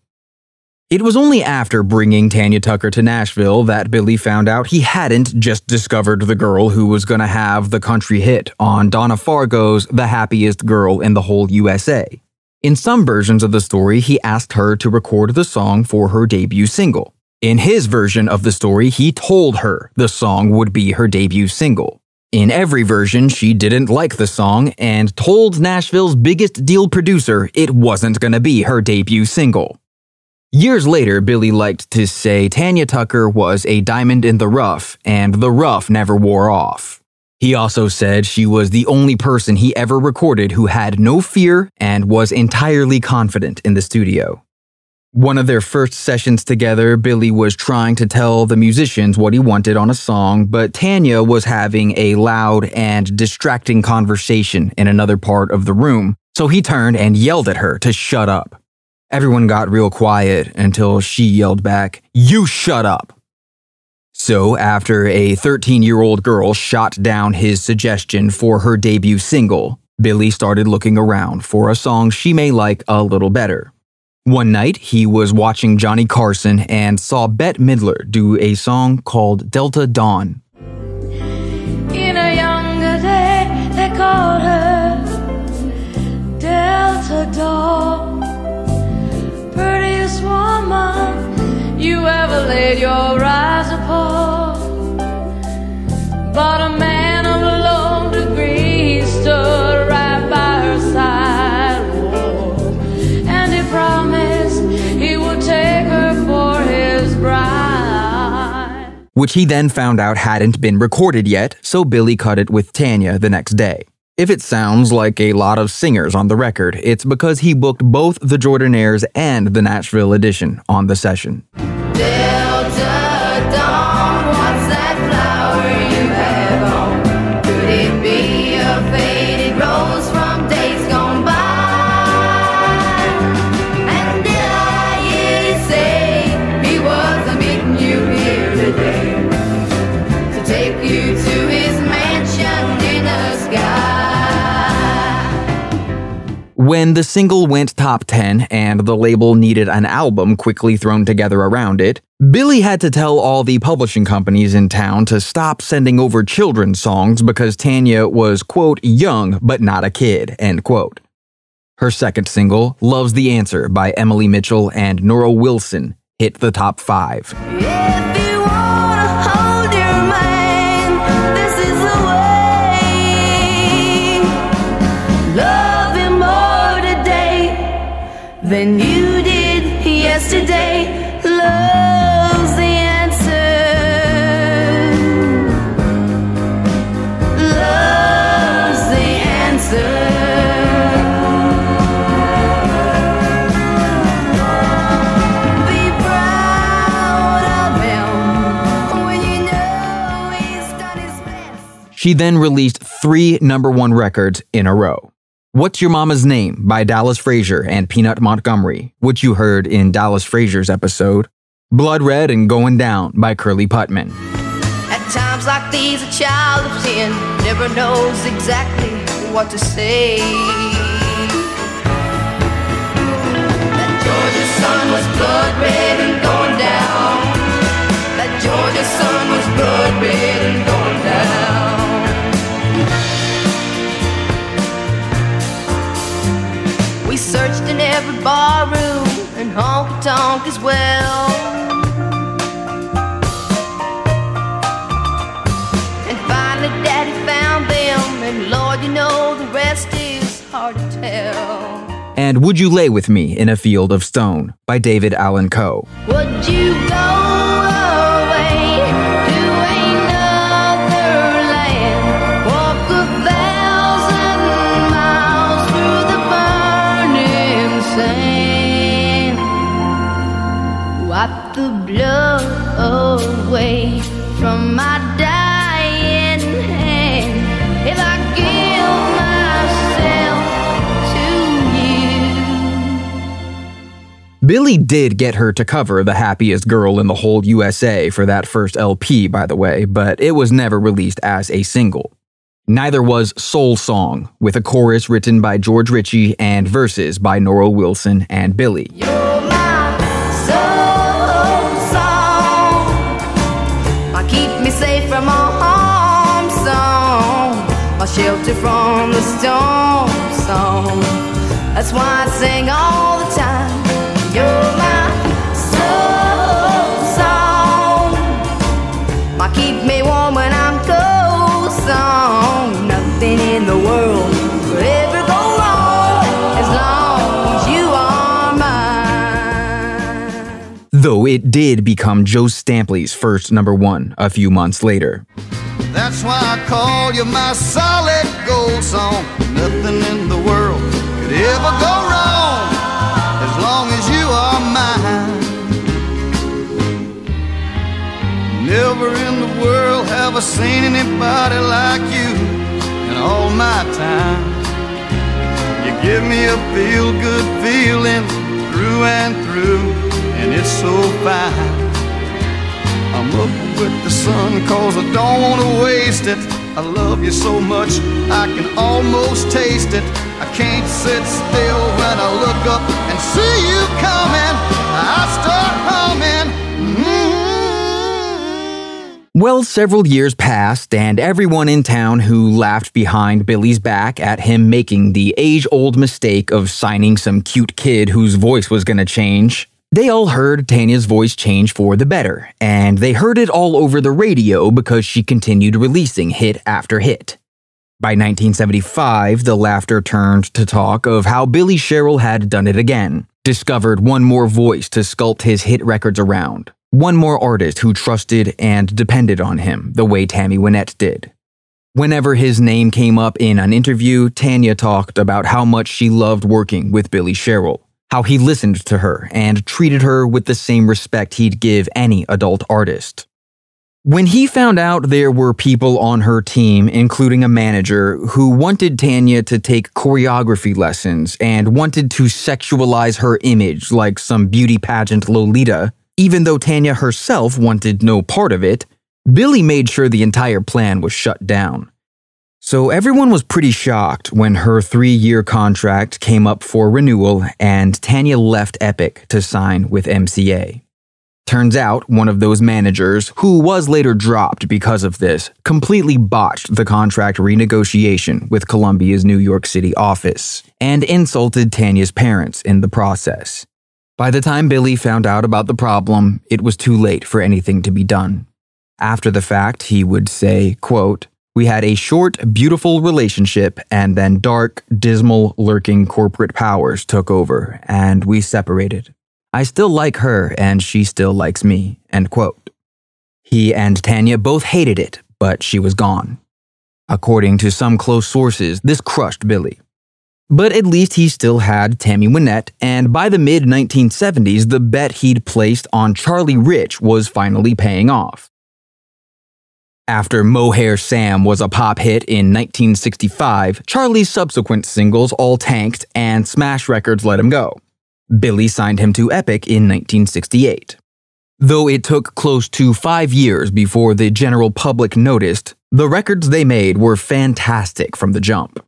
It was only after bringing Tanya Tucker to Nashville that Billy found out he hadn't just discovered the girl who was going to have the country hit on Donna Fargo's The Happiest Girl in the Whole USA. In some versions of the story, he asked her to record the song for her debut single. In his version of the story, he told her the song would be her debut single. In every version, she didn't like the song and told Nashville's biggest deal producer it wasn't to be her debut single. Years later, Billy liked to say Tanya Tucker was a diamond in the rough, and the rough never wore off. He also said she was the only person he ever recorded who had no fear and was entirely confident in the studio. One of their first sessions together, Billy was trying to tell the musicians what he wanted on a song, but Tanya was having a loud and distracting conversation in another part of the room, so he turned and yelled at her to shut up. Everyone got real quiet until she yelled back, You shut up! So, after a 13 year old girl shot down his suggestion for her debut single, Billy started looking around for a song she may like a little better. One night, he was watching Johnny Carson and saw Bette Midler do a song called Delta Dawn. In a younger day, they called her Delta Dawn. You ever laid your eyes upon. But a man of degree stood right by her side. And he promised he would take her for his bride. which he then found out hadn't been recorded yet, so Billy cut it with Tanya the next day. If it sounds like a lot of singers on the record, it's because he booked both the Jordanaires and the Nashville edition on the session. When the single went top 10 and the label needed an album quickly thrown together around it, Billy had to tell all the publishing companies in town to stop sending over children's songs because Tanya was, quote, young but not a kid, end quote. Her second single, Love's the Answer by Emily Mitchell and Norro Wilson, hit the top five. Hold than you did yesterday. Love's the answer. Love's the answer. She then released three number one records in a row. What's Your Mama's Name by Dallas Frazier and Peanut Montgomery, which you heard in Dallas Frazier's episode. Blood Red and Going Down by Curly Putman. At times like these, a child of ten never knows exactly what to say. That Georgia sun was blood red and going down. That Georgia sun was blood red and going down. Every barroom and honky tonk as well. And finally, Daddy found them, and Lord, you know the rest is hard to tell. And Would You Lay With Me in a Field of Stone by David Allan Coe. Would you go away from my dying hand. If I give myself to you. Billy did get her to cover The Happiest Girl in the Whole USA for that first LP, by the way, but it was never released as a single. Neither was Soul Song, with a chorus written by George Richey and verses by Norro Wilson and Billy. the storm song. That's why I sing all the time. You're my soul song. My keep me warm when I'm cold song. Nothing in the world. Though it did become Joe Stampley's first number one a few months later. That's why I call you my solid gold song. Nothing in the world could ever go wrong as long as you are mine. Never in the world have I seen anybody like you in all my time. You give me a feel good feeling through and through, and it's so fine. I'm up with the sun cause I don't want to waste it. I love you so much, I can almost taste it. I can't sit still when I look up and see you coming. I start humming. Mm-hmm. Well, several years passed, and everyone in town who laughed behind Billy's back at him making the age old mistake of signing some cute kid whose voice was going to change, they all heard Tanya's voice change for the better, and they heard it all over the radio because she continued releasing hit after hit. By 1975, the laughter turned to talk of how Billy Sherrill had done it again, discovered one more voice to sculpt his hit records around, one more artist who trusted and depended on him the way Tammy Wynette did. Whenever his name came up in an interview, Tanya talked about how much she loved working with Billy Sherrill, how he listened to her and treated her with the same respect he'd give any adult artist. When he found out there were people on her team, including a manager, who wanted Tanya to take choreography lessons and wanted to sexualize her image like some beauty pageant Lolita, even though Tanya herself wanted no part of it, Billy made sure the entire plan was shut down. So everyone was pretty shocked when her three year contract came up for renewal and Tanya left Epic to sign with MCA. Turns out one of those managers, who was later dropped because of this, completely botched the contract renegotiation with Columbia's New York City office and insulted Tanya's parents in the process. By the time Billy found out about the problem, it was too late for anything to be done. After the fact, he would say, quote, we had a short, beautiful relationship, and then dark, dismal, lurking corporate powers took over, and we separated. I still like her, and she still likes me. End quote. He and Tanya both hated it, but she was gone. According to some close sources, this crushed Billy. But at least he still had Tammy Wynette, and by the mid 1970s, the bet he'd placed on Charlie Rich was finally paying off. After Mohair Sam was a pop hit in 1965, Charlie's subsequent singles all tanked and Smash Records let him go. Billy signed him to Epic in 1968. Though it took close to five years before the general public noticed, the records they made were fantastic from the jump.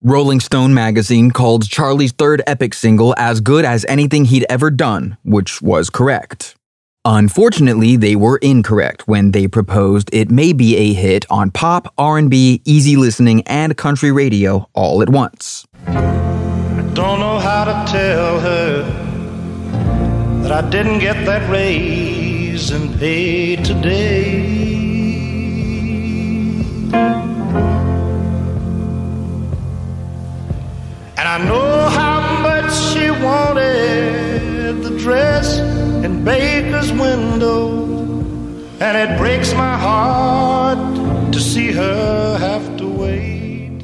Rolling Stone magazine called Charlie's third Epic single as good as anything he'd ever done, which was correct. Unfortunately, they were incorrect when they proposed it may be a hit on pop, R&B, easy listening, and country radio all at once. Don't know how to tell her that I didn't get that raise pay today. And I know how much she wanted the dress in Baker's window. And it breaks my heart to see her have to wait.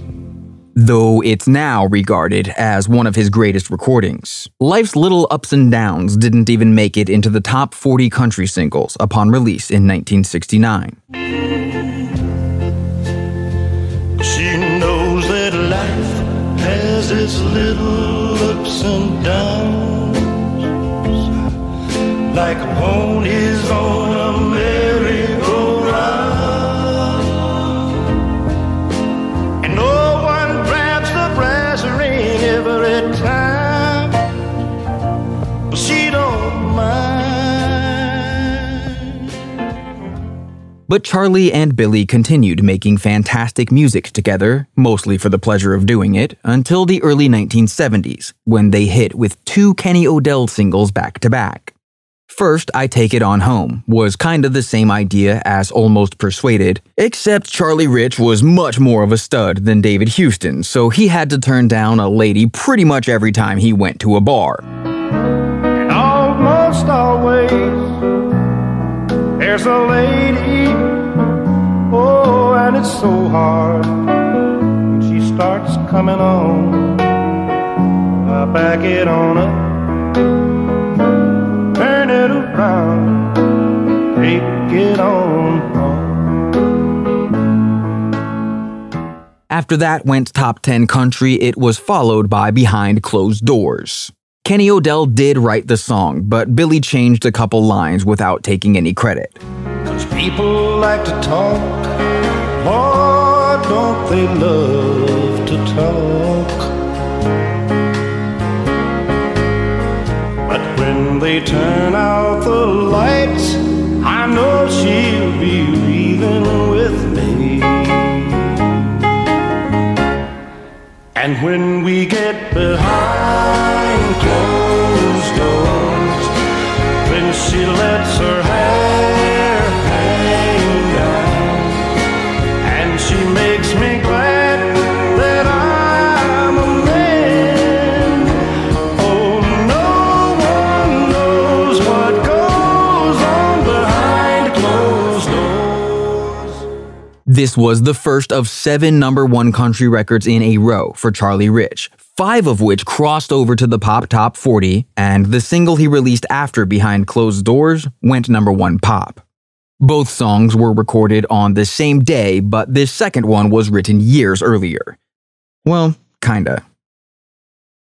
Though it's now regarded as one of his greatest recordings, life's little ups and downs didn't even make it into the top 40 country singles upon release in 1969. She knows that life has its little ups and downs, like ponies on a merry-go-round. And no one grabs the brass ring every time, but she don't mind. But Charlie and Billy continued making fantastic music together, mostly for the pleasure of doing it, until the early 1970s, when they hit with two Kenny O'Dell singles back to back. First, I Take It On Home was kinda the same idea as Almost Persuaded, except Charlie Rich was much more of a stud than David Houston, so he had to turn down a lady pretty much every time he went to a bar. almost always There's a lady, oh, and it's so hard when she starts coming on. I back it on up, take it on home. After that went top 10 country, it was followed by Behind Closed Doors. Kenny O'Dell did write the song, but Billy changed a couple lines without taking any credit. Cause people like to talk, Lord, don't they love to talk? When they turn out the lights, I know she'll be leaving with me. And when we get behind closed doors, when she lets her hair This was the first of seven number one country records in a row for Charlie Rich, five of which crossed over to the pop top 40, and the single he released after Behind Closed Doors went number one pop. Both songs were recorded on the same day, but this second one was written years earlier. Well, kinda.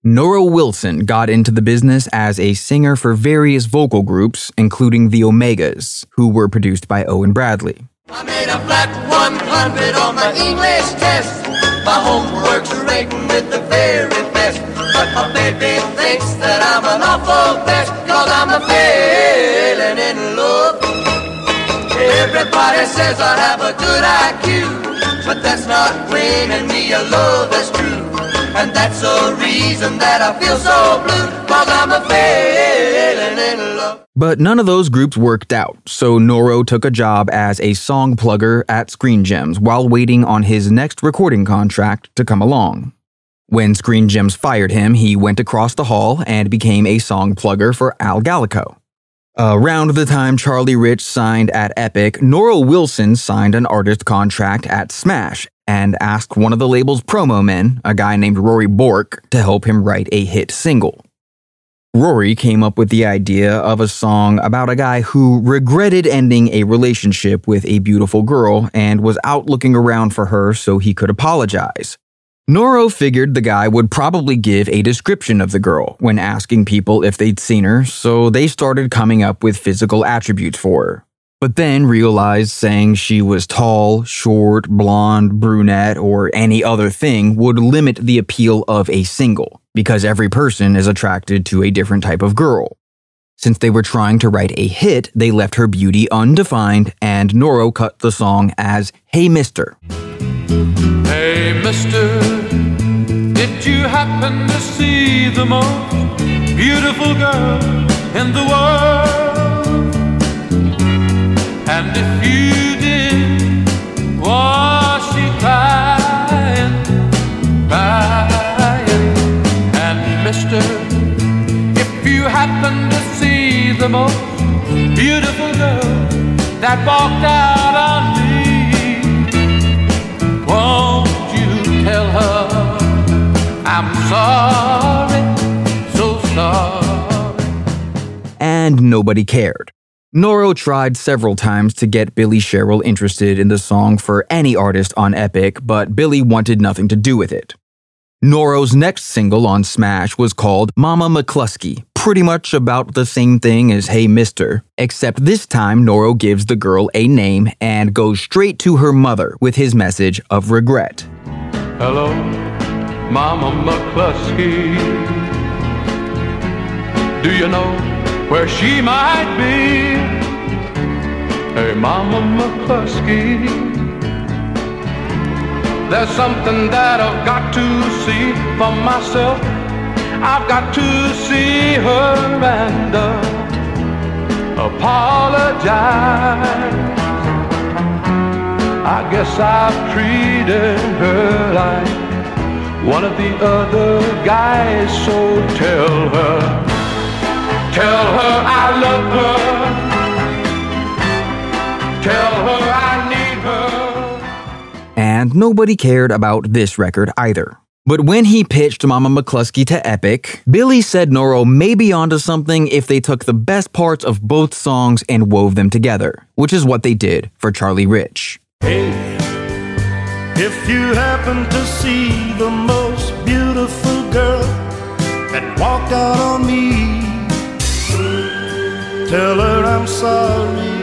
Norro Wilson got into the business as a singer for various vocal groups, including the Omegas, who were produced by Owen Bradley. I made a flat 100 on my English test. My homework's rating with the very best. But my baby thinks that I'm an awful mess. Cause I'm a failing in love. Everybody says I have a good IQ. But that's not winning me a love that's true. And that's the reason that I feel so blue. Cause I'm a failing in love. But none of those groups worked out, so Norro took a job as a song plugger at Screen Gems while waiting on his next recording contract to come along. When Screen Gems fired him, he went across the hall and became a song plugger for Al Gallico. Around the time Charlie Rich signed at Epic, Norro Wilson signed an artist contract at Smash and asked one of the label's promo men, a guy named Rory Bourke, to help him write a hit single. Rory came up with the idea of a song about a guy who regretted ending a relationship with a beautiful girl and was out looking around for her so he could apologize. Norro figured the guy would probably give a description of the girl when asking people if they'd seen her, so they started coming up with physical attributes for her. But then realized saying she was tall, short, blonde, brunette, or any other thing would limit the appeal of a single, because every person is attracted to a different type of girl. Since they were trying to write a hit, they left her beauty undefined, and Norro cut the song as Hey Mister. Hey, mister, did you happen to see the most beautiful girl in the world? And if you did, was she crying, crying? And mister, if you happen to see the most beautiful girl that walked out on me, won't you tell her I'm sorry, so sorry? and nobody cared. Norro tried several times to get Billy Sherrill interested in the song for any artist on Epic, but Billy wanted nothing to do with it. Norro's next single on Smash was called Mama McCluskey, pretty much about the same thing as Hey Mister, except this time Norro gives the girl a name and goes straight to her mother with his message of regret. Hello, Mama McCluskey. Do you know where she might be? Hey, Mama McCluskey. There's something that I've got to see for myself. I've got to see her and uh, apologize. I guess I've treated her like one of the other guys, so tell her, tell her I love her. Tell her I need her. And nobody cared about this record either. But when he pitched Mama McCluskey to Epic, Billy said Norro may be onto something if they took the best parts of both songs and wove them together, which is what they did for Charlie Rich. Hey, if you happen to see the most beautiful girl that walked out on me, tell her I'm sorry.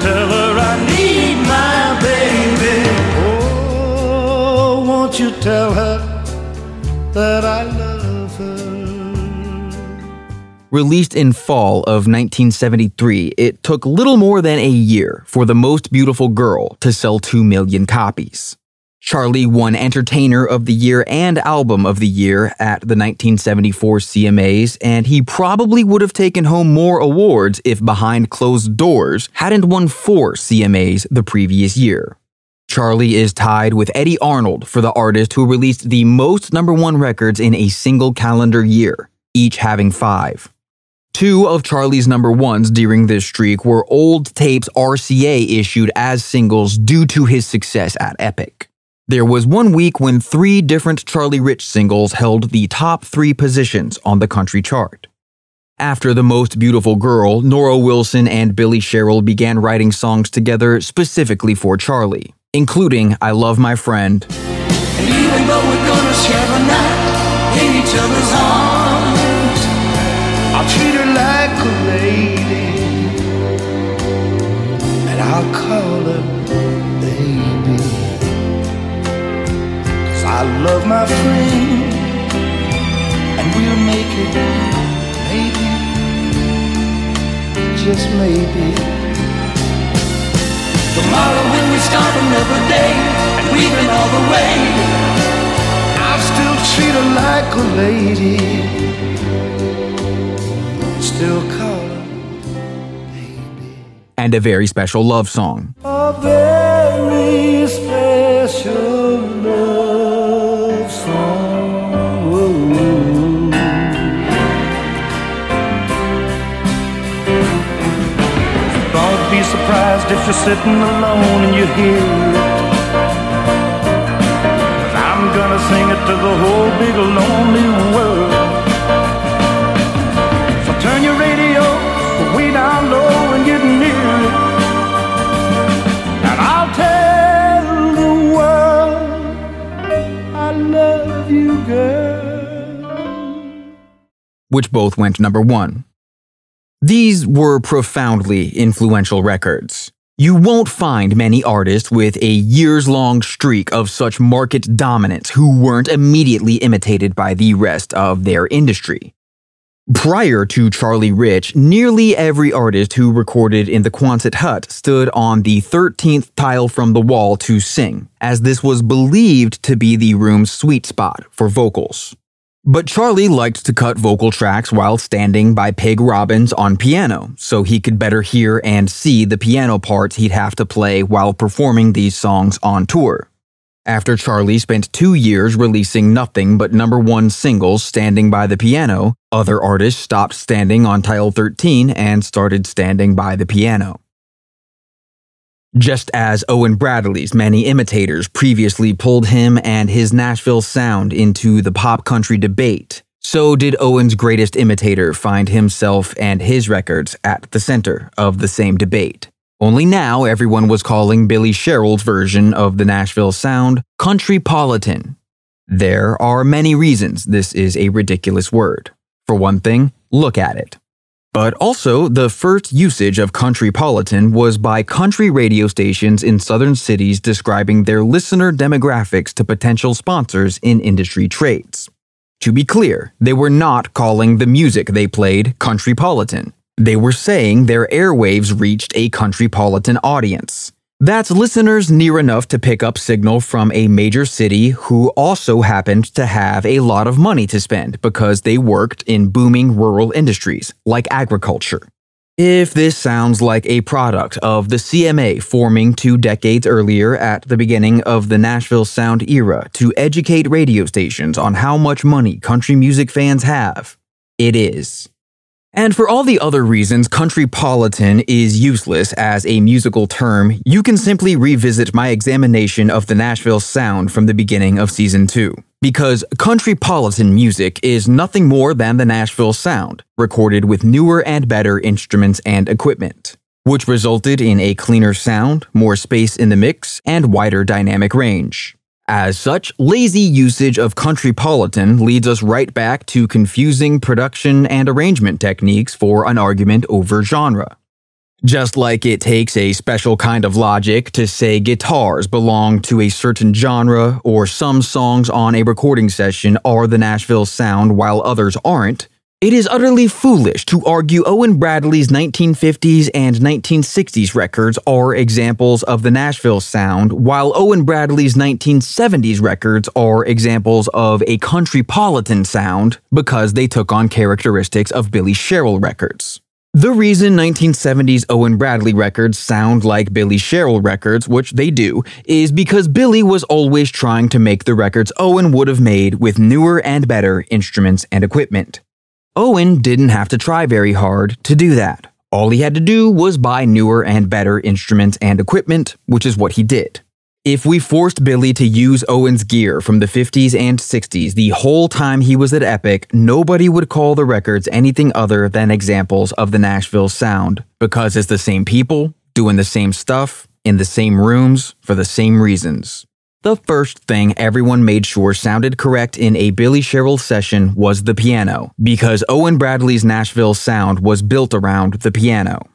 Tell her I need my baby. Oh, won't you tell her that I love her? Released in fall of 1973, it took little more than a year for The Most Beautiful Girl to sell 2 million copies. Charlie won Entertainer of the Year and Album of the Year at the 1974 CMAs, and he probably would have taken home more awards if Behind Closed Doors hadn't won four CMAs the previous year. Charlie is tied with Eddy Arnold for the artist who released the most number one records in a single calendar year, each having five. Two of Charlie's number ones during this streak were old tapes RCA issued as singles due to his success at Epic. There was one week when three different Charlie Rich singles held the top three positions on the country chart. After The Most Beautiful Girl, Norro Wilson and Billy Sherrill began writing songs together specifically for Charlie, including I Love My Friend, I'll treat her like a lady, and I'll call I love my friend, and we'll make it, maybe, just maybe. Tomorrow when we start another day, and we've been all the way, I'll still treat her like a lady. Still call her and a very special love song. a very special love surprised if you're sitting alone and you hear I'm gonna sing it to the whole big lonely world. So turn your radio way down low and get near it. And I'll tell the world I love you, girl. which both went number one. These were profoundly influential records. You won't find many artists with a years long streak of such market dominance who weren't immediately imitated by the rest of their industry. Prior to Charlie Rich, nearly every artist who recorded in the Quonset hut stood on the 13th tile from the wall to sing, as this was believed to be the room's sweet spot for vocals. But Charlie liked to cut vocal tracks while standing by Pig Robbins on piano, so he could better hear and see the piano parts he'd have to play while performing these songs on tour. After Charlie spent two years releasing nothing but number one singles standing by the piano, other artists stopped standing on tile 13 and started standing by the piano. Just as Owen Bradley's many imitators previously pulled him and his Nashville sound into the pop country debate, so did Owen's greatest imitator find himself and his records at the center of the same debate. Only now everyone was calling Billy Sherrill's version of the Nashville sound countrypolitan. There are many reasons this is a ridiculous word. For one thing, look at it. But also, the first usage of countrypolitan was by country radio stations in southern cities describing their listener demographics to potential sponsors in industry trades. To be clear, they were not calling the music they played countrypolitan. They were saying their airwaves reached a countrypolitan audience. That's listeners near enough to pick up signal from a major city who also happened to have a lot of money to spend because they worked in booming rural industries like agriculture. If this sounds like a product of the CMA forming two decades earlier at the beginning of the Nashville Sound era to educate radio stations on how much money country music fans have, it is. And for all the other reasons countrypolitan is useless as a musical term, you can simply revisit my examination of the Nashville sound from the beginning of season 2. Because countrypolitan music is nothing more than the Nashville sound, recorded with newer and better instruments and equipment, which resulted in a cleaner sound, more space in the mix, and wider dynamic range. As such, lazy usage of countrypolitan leads us right back to confusing production and arrangement techniques for an argument over genre. Just like it takes a special kind of logic to say guitars belong to a certain genre or some songs on a recording session are the Nashville sound while others aren't, it is utterly foolish to argue Owen Bradley's 1950s and 1960s records are examples of the Nashville sound, while Owen Bradley's 1970s records are examples of a countrypolitan sound because they took on characteristics of Billy Sherrill records. The reason 1970s Owen Bradley records sound like Billy Sherrill records, which they do, is because Billy was always trying to make the records Owen would have made with newer and better instruments and equipment. Owen didn't have to try very hard to do that. All he had to do was buy newer and better instruments and equipment, which is what he did. If we forced Billy to use Owen's gear from the 50s and 60s the whole time he was at Epic, nobody would call the records anything other than examples of the Nashville sound, because it's the same people, doing the same stuff, in the same rooms, for the same reasons. The first thing everyone made sure sounded correct in a Billy Sherrill session was the piano, because Owen Bradley's Nashville sound was built around the piano.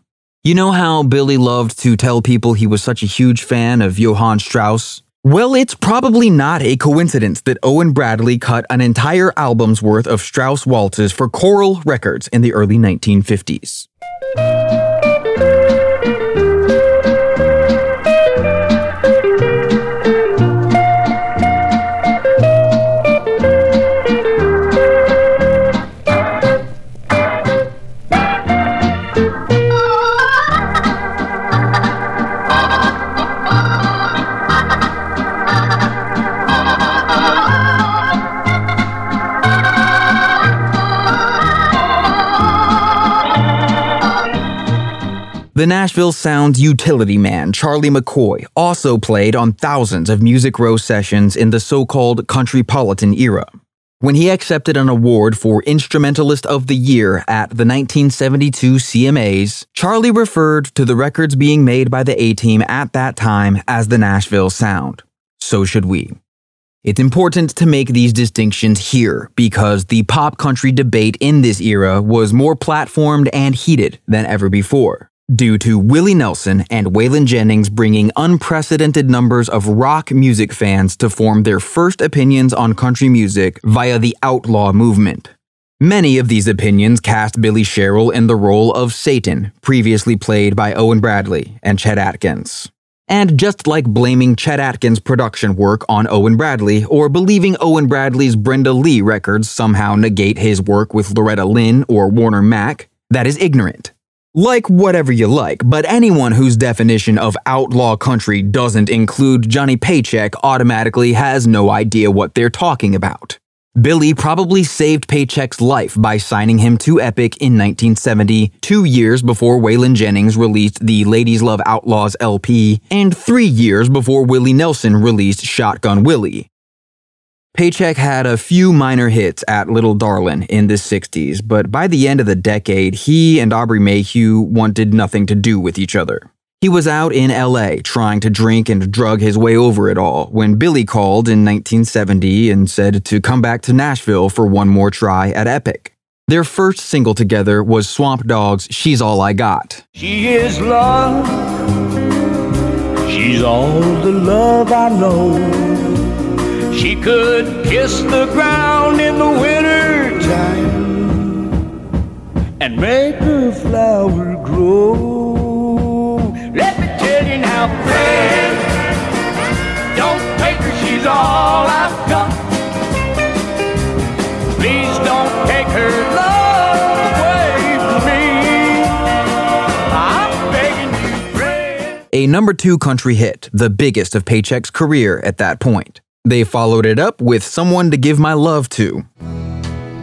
You know how Billy loved to tell people he was such a huge fan of Johann Strauss? Well, it's probably not a coincidence that Owen Bradley cut an entire album's worth of Strauss waltzes for Coral Records in the early 1950s. The Nashville Sound's utility man, Charlie McCoy, also played on thousands of Music Row sessions in the so called Countrypolitan era. When he accepted an award for Instrumentalist of the Year at the 1972 CMAs, Charlie referred to the records being made by the A Team at that time as the Nashville Sound. So should we. It's important to make these distinctions here because the pop country debate in this era was more platformed and heated than ever before due to Willie Nelson and Waylon Jennings bringing unprecedented numbers of rock music fans to form their first opinions on country music via the outlaw movement. Many of these opinions cast Billy Sherrill in the role of Satan, previously played by Owen Bradley and Chet Atkins. And just like blaming Chet Atkins' production work on Owen Bradley or believing Owen Bradley's Brenda Lee records somehow negate his work with Loretta Lynn or Warner Mack, that is ignorant. Like whatever you like, but anyone whose definition of outlaw country doesn't include Johnny Paycheck automatically has no idea what they're talking about. Billy probably saved Paycheck's life by signing him to Epic in 1970, two years before Waylon Jennings released the Ladies Love Outlaws LP, and three years before Willie Nelson released Shotgun Willie. Paycheck had a few minor hits at Little Darlin' in the 60s, but by the end of the decade, he and Aubrey Mayhew wanted nothing to do with each other. He was out in LA trying to drink and drug his way over it all when Billy called in 1970 and said to come back to Nashville for one more try at Epic. Their first single together was Swamp Dogg's She's All I Got. She is love. She's all the love I know. She could kiss the ground in the winter time and make a flower grow. Let me tell you now, friend, don't take her, she's all I've got. Please don't take her love away from me. I'm begging. A number two country hit, the biggest of Paycheck's career at that point. They followed it up with Someone to Give My Love To.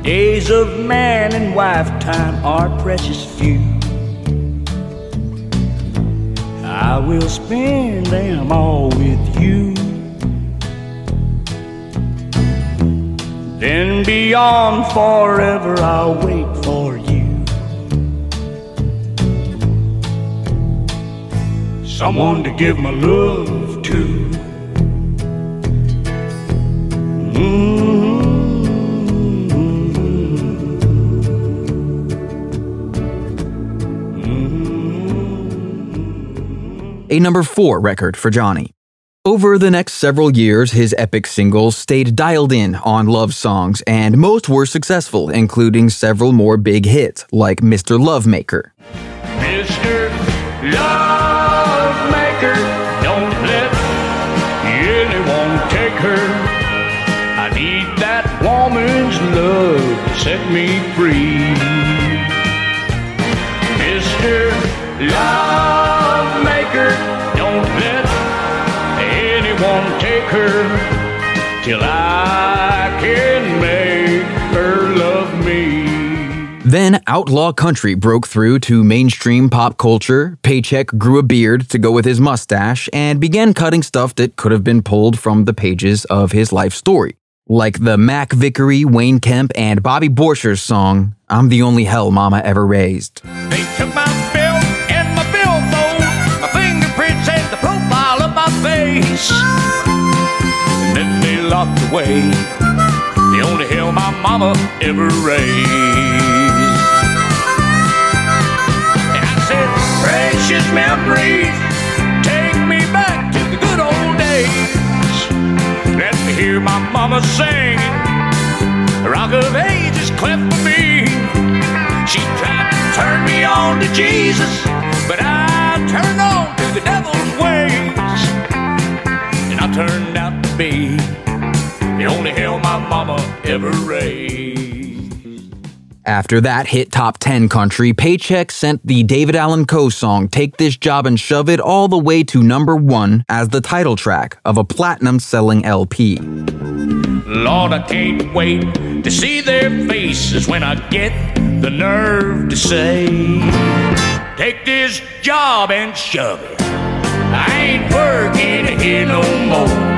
Days of man and wife time are precious few. I will spend them all with you. Then beyond forever, I'll wait for you. Someone to give my love to. A number 4 record for Johnny. Over the next several years, his epic singles stayed dialed in on love songs, and most were successful, including several more big hits, like Mr. Lovemaker. Mr. set me free. Mr. Don't let anyone take her till I can make her love me. Then outlaw country broke through to mainstream pop culture. Paycheck grew a beard to go with his mustache and began cutting stuff that could have been pulled from the pages of his life story. Like the Mac Vickery, Wayne Kemp, and Bobby Borchers' song, I'm the Only Hell Mama Ever Raised. My and my billfold, my fingerprints and the profile of my face. And then they locked away the only hell my mama ever raised. And I said, precious memories, hear my mama sing. The rock of ages cleft for me. She tried to turn me on to Jesus, but I turned on to the devil's ways. And I turned out to be the only hell my mama ever raised. After that hit top 10 country, Paycheck sent the David Allan Coe song Take This Job and Shove It all the way to number one as the title track of a platinum selling LP. Lord, I can't wait to see their faces when I get the nerve to say, Take this job and shove it. I ain't working here no more.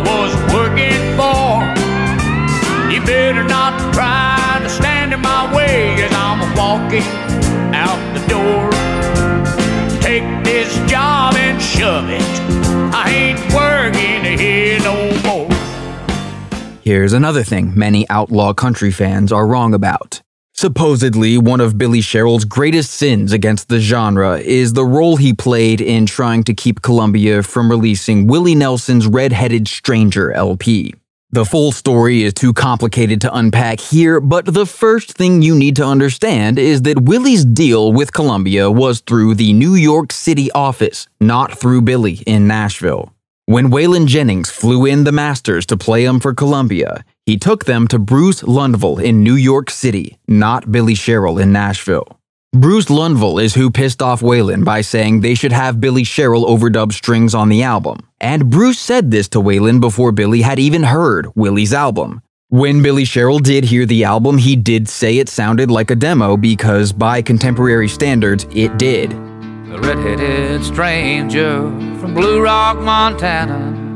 Was working for. You better not try to stand in my way as I'm walking out the door. Take this job and shove it. I ain't working here no more. Here's another thing many outlaw country fans are wrong about. Supposedly, one of Billy Sherrill's greatest sins against the genre is the role he played in trying to keep Columbia from releasing Willie Nelson's Red Headed Stranger LP. The full story is too complicated to unpack here, but the first thing you need to understand is that Willie's deal with Columbia was through the New York City office, not through Billy in Nashville. When Waylon Jennings flew in the Masters to play him for Columbia, he took them to Bruce Lundvall in New York City, not Billy Sherrill in Nashville. Bruce Lundvall is who pissed off Waylon by saying they should have Billy Sherrill overdub strings on the album. And Bruce said this to Waylon before Billy had even heard Willie's album. When Billy Sherrill did hear the album, he did say it sounded like a demo because, by contemporary standards, it did. Red-headed stranger from Blue Rock, Montana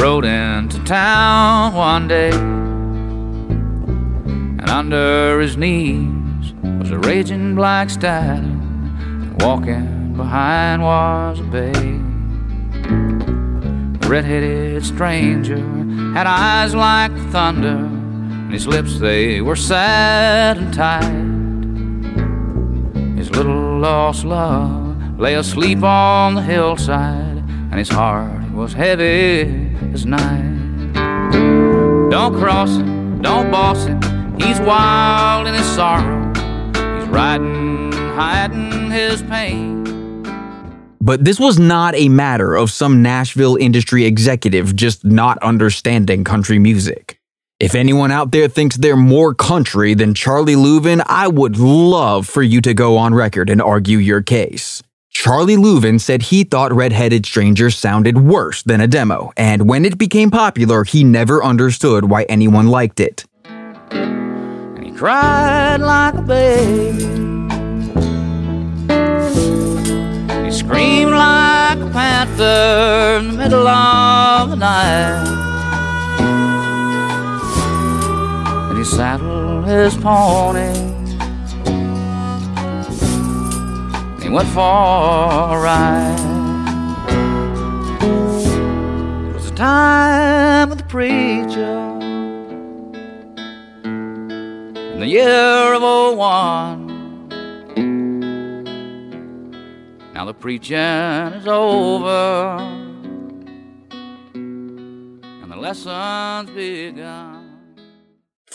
rode into town one day And under his knees was a raging black stallion walking behind was a bay. The red-headed stranger had eyes like thunder And his lips, they were sad and tight His little lost love lay asleep on the hillside, and his heart was heavy as night. Don't cross him, don't boss him, he's wild in his sorrow. He's riding, hiding his pain. But this was not a matter of some Nashville industry executive just not understanding country music. If anyone out there thinks they're more country than Charlie Louvin, I would love for you to go on record and argue your case. Charlie Louvin said he thought Redheaded Stranger sounded worse than a demo, and when it became popular, he never understood why anyone liked it. And he cried like a baby. He screamed like a panther in the middle of the night. And he saddled his pony. Went for a ride. It was the time of the preacher. In the year of 01. Now the preaching is over. And the lesson's begun.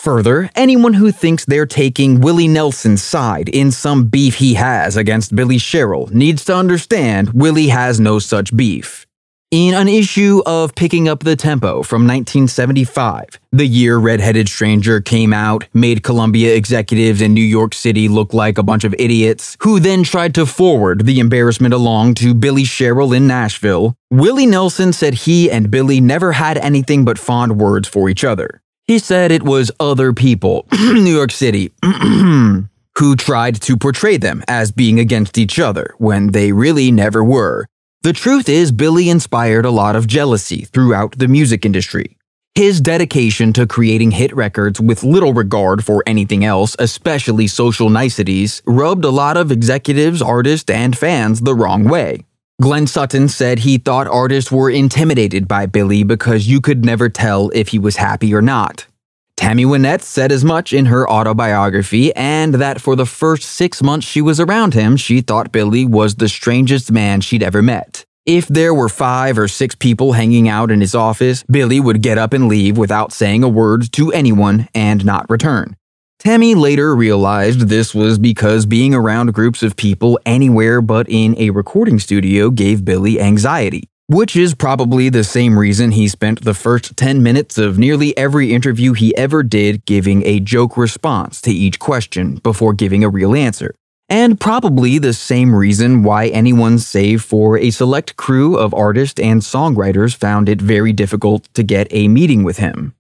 Further, anyone who thinks they're taking Willie Nelson's side in some beef he has against Billy Sherrill needs to understand Willie has no such beef. In an issue of Picking Up the Tempo from 1975, the year Redheaded Stranger came out, made Columbia executives in New York City look like a bunch of idiots, who then tried to forward the embarrassment along to Billy Sherrill in Nashville, Willie Nelson said he and Billy never had anything but fond words for each other. He said it was other people, New York City, who tried to portray them as being against each other when they really never were. The truth is, Billy inspired a lot of jealousy throughout the music industry. His dedication to creating hit records with little regard for anything else, especially social niceties, rubbed a lot of executives, artists, and fans the wrong way. Glenn Sutton said he thought artists were intimidated by Billy because you could never tell if he was happy or not. Tammy Wynette said as much in her autobiography, and that for the first six months she was around him, she thought Billy was the strangest man she'd ever met. If there were five or six people hanging out in his office, Billy would get up and leave without saying a word to anyone and not return. Tammy later realized this was because being around groups of people anywhere but in a recording studio gave Billy anxiety, which is probably the same reason he spent the first 10 minutes of nearly every interview he ever did giving a joke response to each question before giving a real answer. And probably the same reason why anyone save for a select crew of artists and songwriters found it very difficult to get a meeting with him.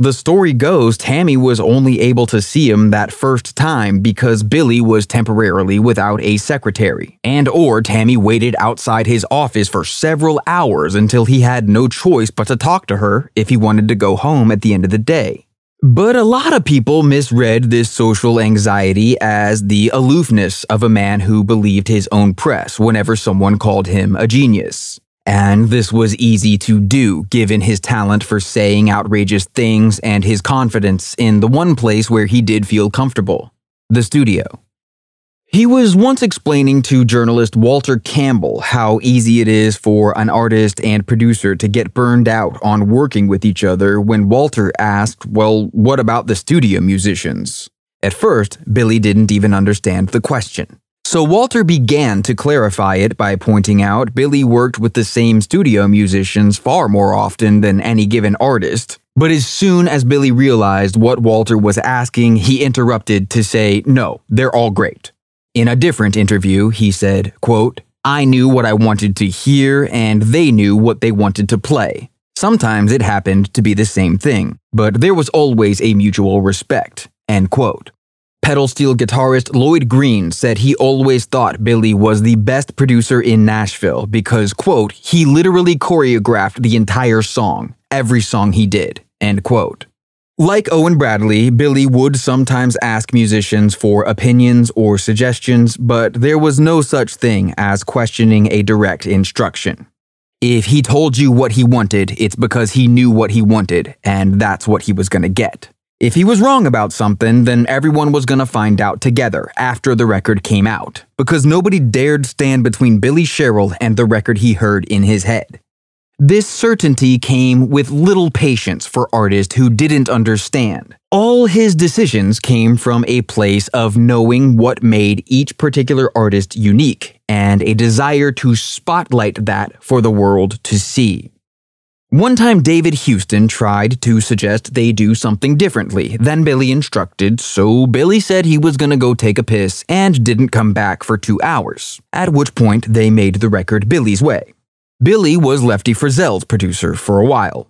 The story goes Tammy was only able to see him that first time because Billy was temporarily without a secretary, and or Tammy waited outside his office for several hours until he had no choice but to talk to her if he wanted to go home at the end of the day. But a lot of people misread this social anxiety as the aloofness of a man who believed his own press whenever someone called him a genius. And this was easy to do given his talent for saying outrageous things and his confidence in the one place where he did feel comfortable the studio. He was once explaining to journalist Walter Campbell how easy it is for an artist and producer to get burned out on working with each other when Walter asked, Well, what about the studio musicians? At first, Billy didn't even understand the question. So Walter began to clarify it by pointing out Billy worked with the same studio musicians far more often than any given artist. But as soon as Billy realized what Walter was asking, he interrupted to say, No, they're all great. In a different interview, he said, quote, I knew what I wanted to hear and they knew what they wanted to play. Sometimes it happened to be the same thing, but there was always a mutual respect. End quote. Pedal steel guitarist Lloyd Green said he always thought Billy was the best producer in Nashville because, quote, he literally choreographed the entire song, every song he did, end quote. Like Owen Bradley, Billy would sometimes ask musicians for opinions or suggestions, but there was no such thing as questioning a direct instruction. If he told you what he wanted, it's because he knew what he wanted, and that's what he was going to get. If he was wrong about something, then everyone was going to find out together after the record came out, because nobody dared stand between Billy Sherrill and the record he heard in his head. This certainty came with little patience for artists who didn't understand. All his decisions came from a place of knowing what made each particular artist unique and a desire to spotlight that for the world to see. One time, David Houston tried to suggest they do something differently than Billy instructed, so Billy said he was gonna go take a piss and didn't come back for two hours, at which point they made the record Billy's Way. Billy was Lefty Frizzell's producer for a while.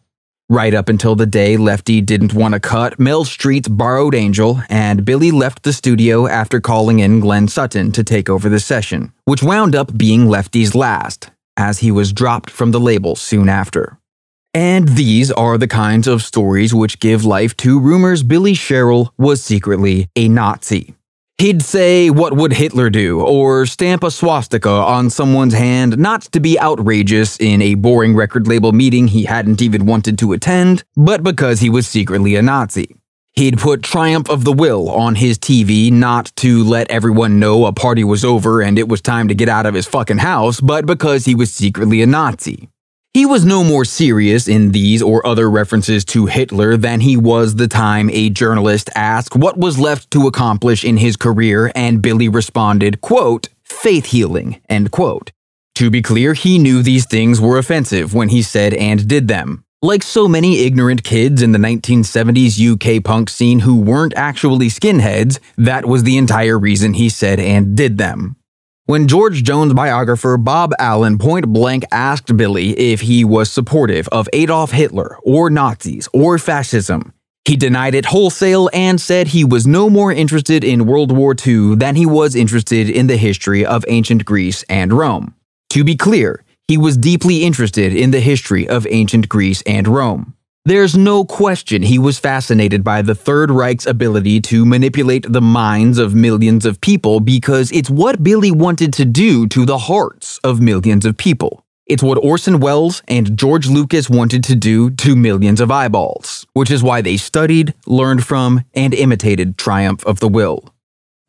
Right up until the day Lefty didn't want to cut Mel Street's Borrowed Angel, and Billy left the studio after calling in Glenn Sutton to take over the session, which wound up being Lefty's last, as he was dropped from the label soon after. And these are the kinds of stories which give life to rumors Billy Sherrill was secretly a Nazi. He'd say, What would Hitler do? or stamp a swastika on someone's hand, not to be outrageous in a boring record label meeting he hadn't even wanted to attend, but because he was secretly a Nazi. He'd put Triumph of the Will on his TV not to let everyone know a party was over and it was time to get out of his fucking house, but because he was secretly a Nazi. He was no more serious in these or other references to Hitler than he was the time a journalist asked what was left to accomplish in his career and Billy responded, quote, faith healing, end quote. To be clear, he knew these things were offensive when he said and did them. Like so many ignorant kids in the 1970s UK punk scene who weren't actually skinheads, that was the entire reason he said and did them. When George Jones biographer Bob Allen point blank asked Billy if he was supportive of Adolf Hitler or Nazis or fascism, he denied it wholesale and said he was no more interested in World War II than he was interested in the history of ancient Greece and Rome. To be clear, he was deeply interested in the history of ancient Greece and Rome. There's no question he was fascinated by the Third Reich's ability to manipulate the minds of millions of people because it's what Billy wanted to do to the hearts of millions of people. It's what Orson Welles and George Lucas wanted to do to millions of eyeballs, which is why they studied, learned from, and imitated Triumph of the Will.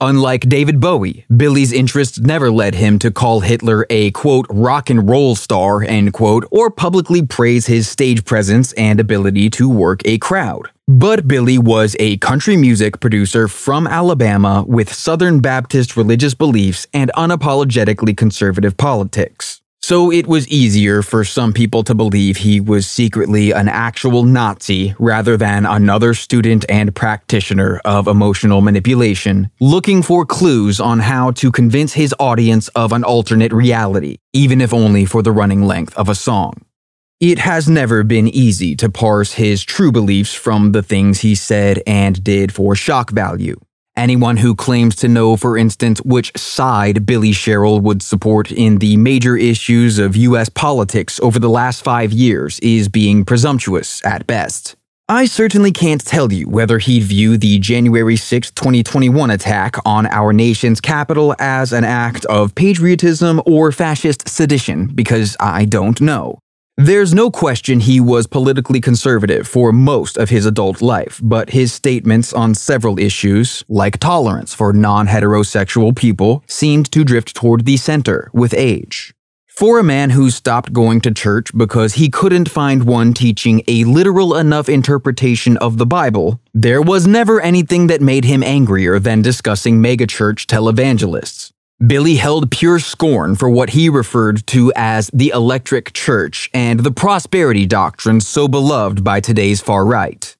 Unlike David Bowie, Billy's interests never led him to call Hitler a quote rock and roll star end quote or publicly praise his stage presence and ability to work a crowd. But Billy was a country music producer from Alabama with Southern Baptist religious beliefs and unapologetically conservative politics. So it was easier for some people to believe he was secretly an actual Nazi rather than another student and practitioner of emotional manipulation, looking for clues on how to convince his audience of an alternate reality, even if only for the running length of a song. It has never been easy to parse his true beliefs from the things he said and did for shock value. Anyone who claims to know, for instance, which side Billy Sherrill would support in the major issues of U.S. politics over the last five years is being presumptuous at best. I certainly can't tell you whether he'd view the January 6, 2021 attack on our nation's capital as an act of patriotism or fascist sedition, because I don't know. There's no question he was politically conservative for most of his adult life, but his statements on several issues, like tolerance for non heterosexual people, seemed to drift toward the center with age. For a man who stopped going to church because he couldn't find one teaching a literal enough interpretation of the Bible, there was never anything that made him angrier than discussing megachurch televangelists. Billy held pure scorn for what he referred to as the electric church and the prosperity doctrine so beloved by today's far right.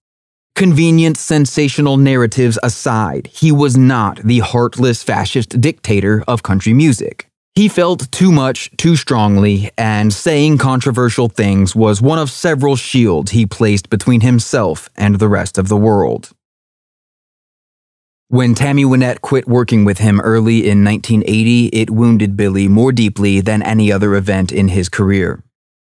Convenient, sensational narratives aside, he was not the heartless fascist dictator of country music. He felt too much, too strongly, and saying controversial things was one of several shields he placed between himself and the rest of the world. When Tammy Wynette quit working with him early in 1980, it wounded Billy more deeply than any other event in his career.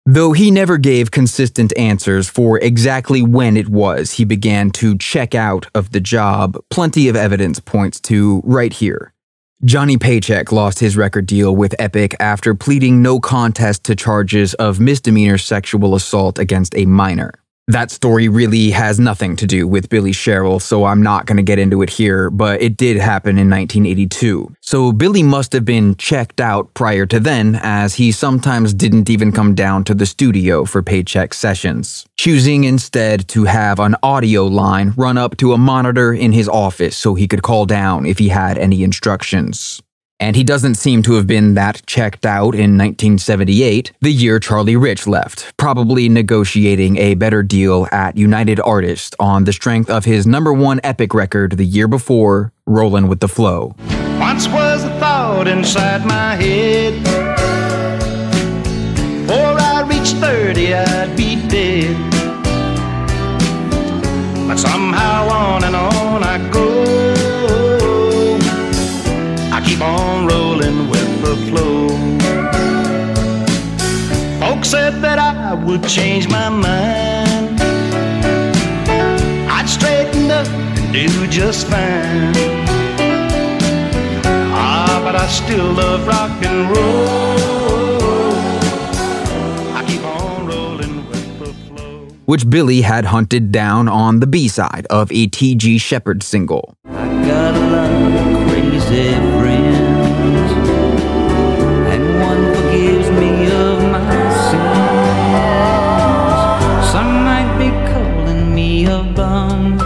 Though he never gave consistent answers for exactly when it was he began to check out of the job, plenty of evidence points to right here. Johnny Paycheck lost his record deal with Epic after pleading no contest to charges of misdemeanor sexual assault against a minor. That story really has nothing to do with Billy Sherrill, so I'm not going to get into it here, but it did happen in 1982. So Billy must have been checked out prior to then, as he sometimes didn't even come down to the studio for paycheck sessions, choosing instead to have an audio line run up to a monitor in his office so he could call down if he had any instructions. And he doesn't seem to have been that checked out in 1978, the year Charlie Rich left, probably negotiating a better deal at United Artists on the strength of his number one epic record the year before, Rollin' with the Flow. Once was a thought inside my head. Before I reached 30, I'd be dead. But somehow on and on I go. Keep on rolling with the flow. Folks said that I would change my mind. I'd straighten up and do just fine. Ah, but I still love rock and roll. I keep on rolling with the flow. which Billy had hunted down on the B side of a T.G. Sheppard single. Crazy friends, and one forgives me of my sins. Some might be calling me a bum,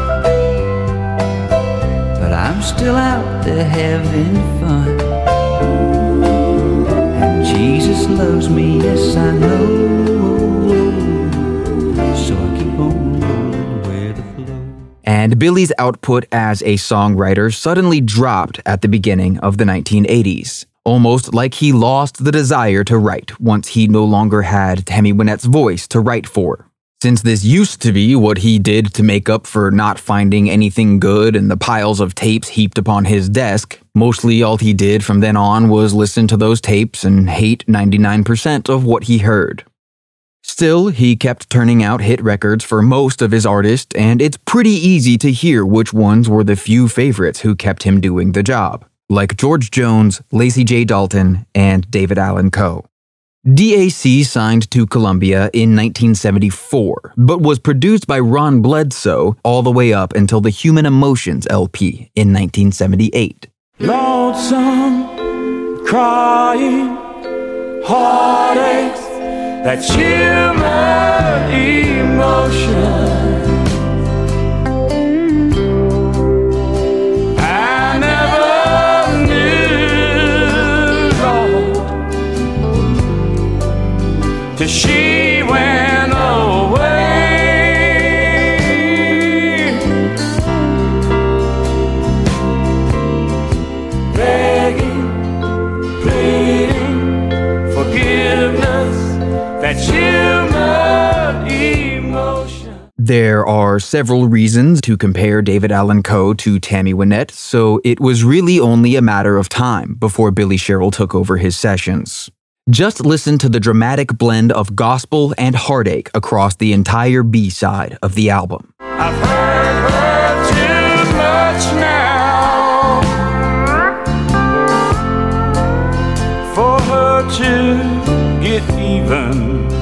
but I'm still out there having fun. And Jesus loves me, yes I know. Billy's output as a songwriter suddenly dropped at the beginning of the 1980s. Almost like he lost the desire to write once he no longer had Tammy Wynette's voice to write for. Since this used to be what he did to make up for not finding anything good in the piles of tapes heaped upon his desk, mostly all he did from then on was listen to those tapes and hate 99% of what he heard. Still, he kept turning out hit records for most of his artists, and it's pretty easy to hear which ones were the few favorites who kept him doing the job, like George Jones, Lacey J. Dalton, and David Allan Coe. DAC signed to Columbia in 1974, but was produced by Ron Bledsoe all the way up until the Human Emotions LP in 1978. Lonesome, crying, heartaches, that's human emotion. She went There are several reasons to compare David Allan Coe to Tammy Wynette, so it was really only a matter of time before Billy Sherrill took over his sessions. Just listen to the dramatic blend of gospel and heartache across the entire B side of the album. To get. Even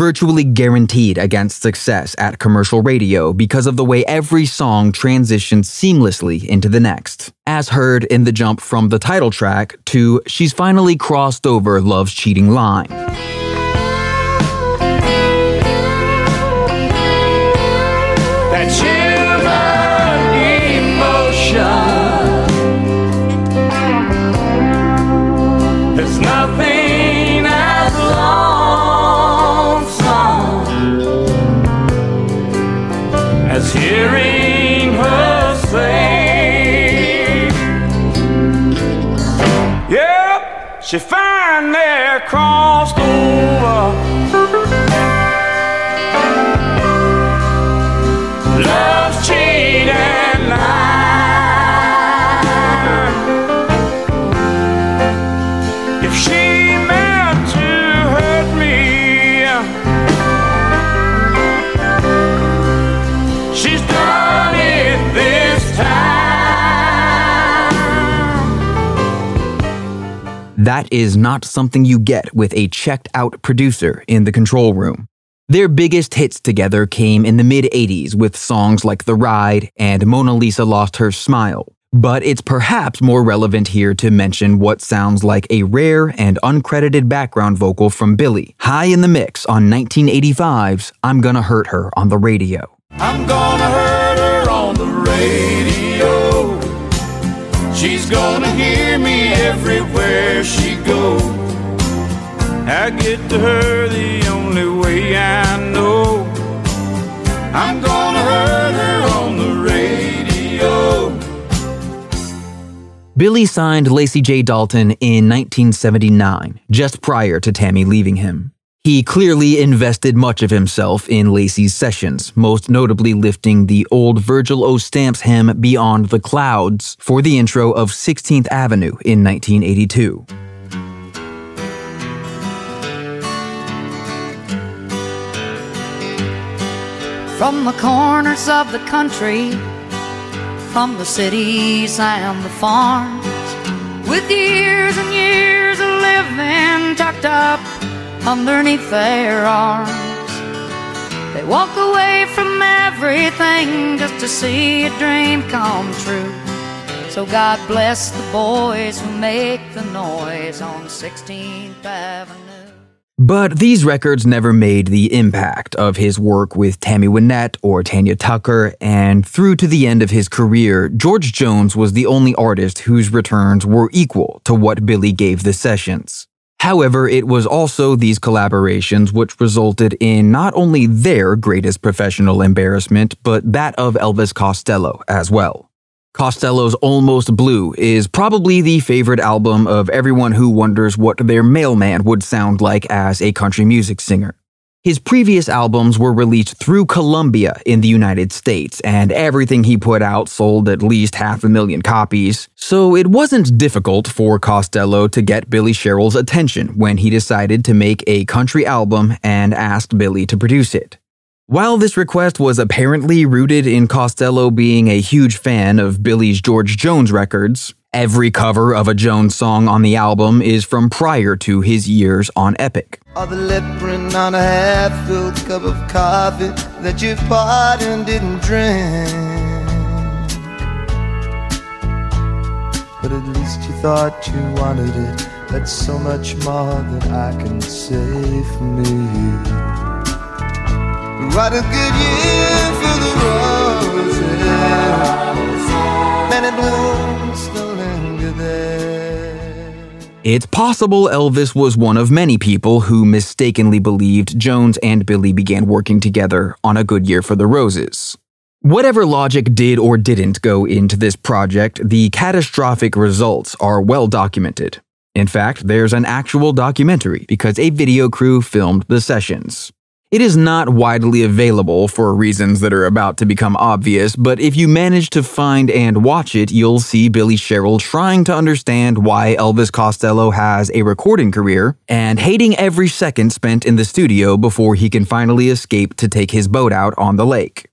Virtually guaranteed against success at commercial radio because of the way every song transitions seamlessly into the next, as heard in the jump from the title track to She's Finally Crossed Over Love's Cheating Line. Yep, she That is not something you get with a checked out producer in the control room. Their biggest hits together came in the mid 80s with songs like The Ride and Mona Lisa Lost Her Smile. But it's perhaps more relevant here to mention what sounds like a rare and uncredited background vocal from Billy, high in the mix on 1985's I'm Gonna Hurt Her on the radio. I'm gonna hurt her on the radio. She's gonna hear me everywhere she goes. I get to her the only way I know. I'm gonna hurt her on the radio. Billy signed Lacey J. Dalton in 1979, just prior to Tammy leaving him. He clearly invested much of himself in Lacey's sessions, most notably lifting the old Virgil O. Stamps hymn Beyond the Clouds for the intro of 16th Avenue in 1982. From the corners of the country, from the cities and the farms, with years and years of living tucked up underneath their arms. They walk away from everything just to see a dream come true. So God bless the boys who make the noise on 16th Avenue. But these records never made the impact of his work with Tammy Wynette or Tanya Tucker, and through to the end of his career, George Jones was the only artist whose returns were equal to what Billy gave the sessions. However, it was also these collaborations which resulted in not only their greatest professional embarrassment, but that of Elvis Costello as well. Costello's Almost Blue is probably the favorite album of everyone who wonders what their mailman would sound like as a country music singer. His previous albums were released through Columbia in the United States, and everything he put out sold at least half a million copies, so it wasn't difficult for Costello to get Billy Sherrill's attention when he decided to make a country album and asked Billy to produce it. While this request was apparently rooted in Costello being a huge fan of Billy's George Jones records, every cover of a Jones song on the album is from prior to his years on Epic. The on a half-filled cup of coffee that you poured and didn't drink. But at least you thought you wanted it. That's so much more than I can say for me. What a good year for the roses. Blooms It's possible Elvis was one of many people who mistakenly believed Jones and Billy began working together on A Good Year for the Roses. Whatever logic did or didn't go into this project, the catastrophic results are well documented. In fact, there's an actual documentary because a video crew filmed the sessions. It is not widely available for reasons that are about to become obvious, but if you manage to find and watch it, you'll see Billy Sherrill trying to understand why Elvis Costello has a recording career and hating every second spent in the studio before he can finally escape to take his boat out on the lake.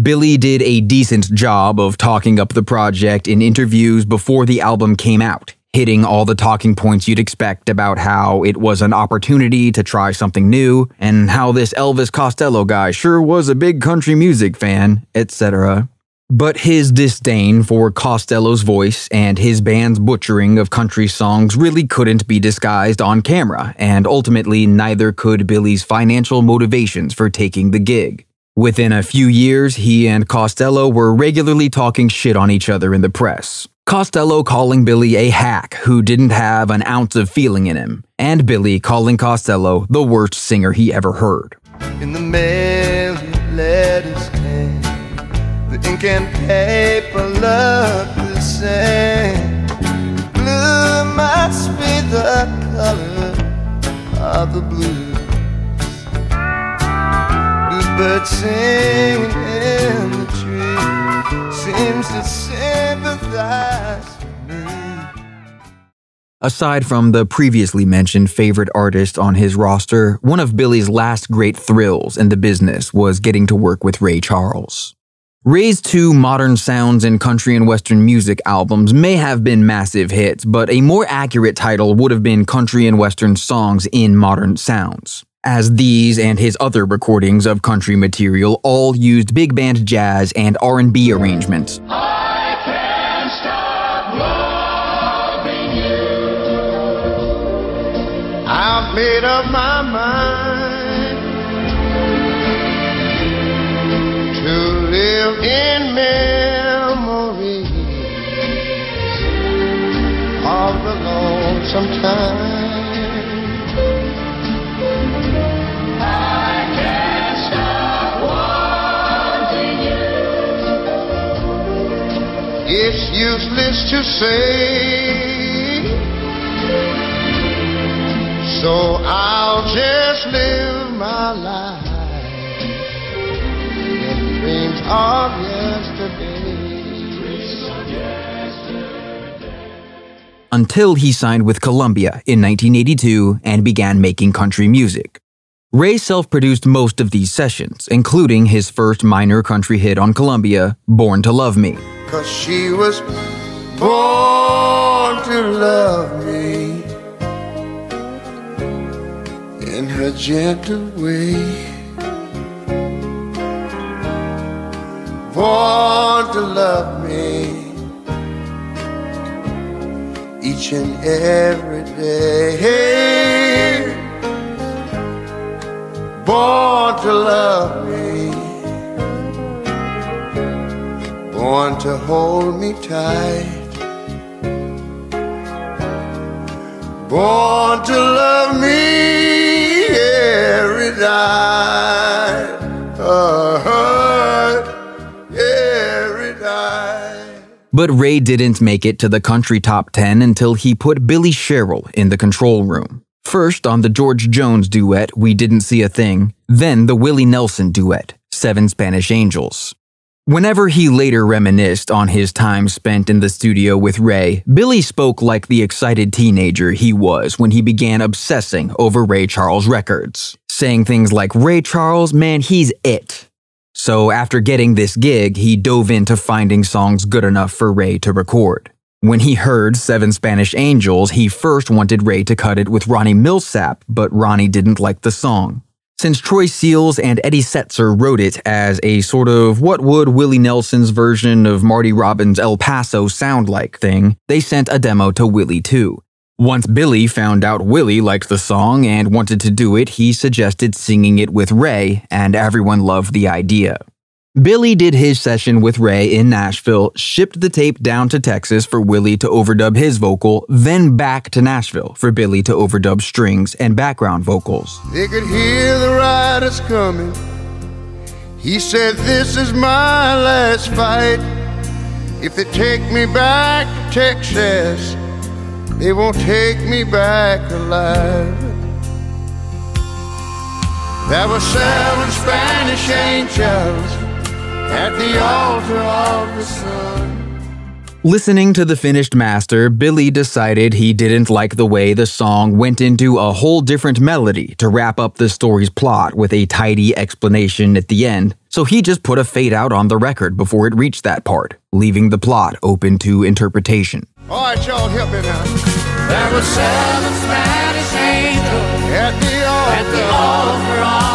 Billy did a decent job of talking up the project in interviews before the album came out hitting all the talking points you'd expect about how it was an opportunity to try something new, and how this Elvis Costello guy sure was a big country music fan, etc. But his disdain for Costello's voice and his band's butchering of country songs really couldn't be disguised on camera, and ultimately neither could Billy's financial motivations for taking the gig. Within a few years, he and Costello were regularly talking shit on each other in the press. Costello calling Billy a hack who didn't have an ounce of feeling in him, and Billy calling Costello the worst singer he ever heard. In the mail. The ink and paper the same. Blue must be the color of the blues. Bluebird singing in the tree seems to. Aside from the previously mentioned favorite artist on his roster, one of Billy's last great thrills in the business was getting to work with Ray Charles. Ray's two modern sounds and country and western music albums may have been massive hits, but a more accurate title would have been Country and Western Songs in Modern Sounds. as these and his other recordings of country material all used big band jazz and R&B arrangements. I've made up my mind to live in memories of the lonesome time. It's useless to say. So I'll just live my life in dreams of yesterday. until he signed with Columbia in 1982 and began making country music. Ray self produced most of these sessions, including his first minor country hit on Columbia, Born to Love Me. Cause she was born to love me in her gentle way. Born to love me each and every day. Born to love me. Born to hold me tight. Born to love But Ray didn't make it to the country top 10 until he put Billy Sherrill in the control room. First on the George Jones duet, We Didn't See a Thing, then the Willie Nelson duet, Seven Spanish Angels. Whenever he later reminisced on his time spent in the studio with Ray, Billy spoke like the excited teenager he was when he began obsessing over Ray Charles records, saying things like, Ray Charles, man, he's it. So after getting this gig, he dove into finding songs good enough for Ray to record. When he heard Seven Spanish Angels, he first wanted Ray to cut it with Ronnie Milsap, but Ronnie didn't like the song. Since Troy Seals and Eddie Setser wrote it as a sort of what would Willie Nelson's version of Marty Robbins' El Paso sound like thing, they sent a demo to Willie too. Once Billy found out Willie liked the song and wanted to do it, he suggested singing it with Ray, and everyone loved the idea. Billy did his session with Ray in Nashville, shipped the tape down to Texas for Willie to overdub his vocal, then back to Nashville for Billy to overdub strings and background vocals. They could hear the riders coming. He said, This is my last fight. If they take me back to Texas, they won't take me back alive. There were seven Spanish angels at the altar of the sun. Listening to the finished master, Billy decided he didn't like the way the song went into a whole different melody to wrap up the story's plot with a tidy explanation at the end, so he just put a fade out on the record before it reached that part, leaving the plot open to interpretation. All right, y'all, help me now. There were seven Spanish angels At the altar, at the altar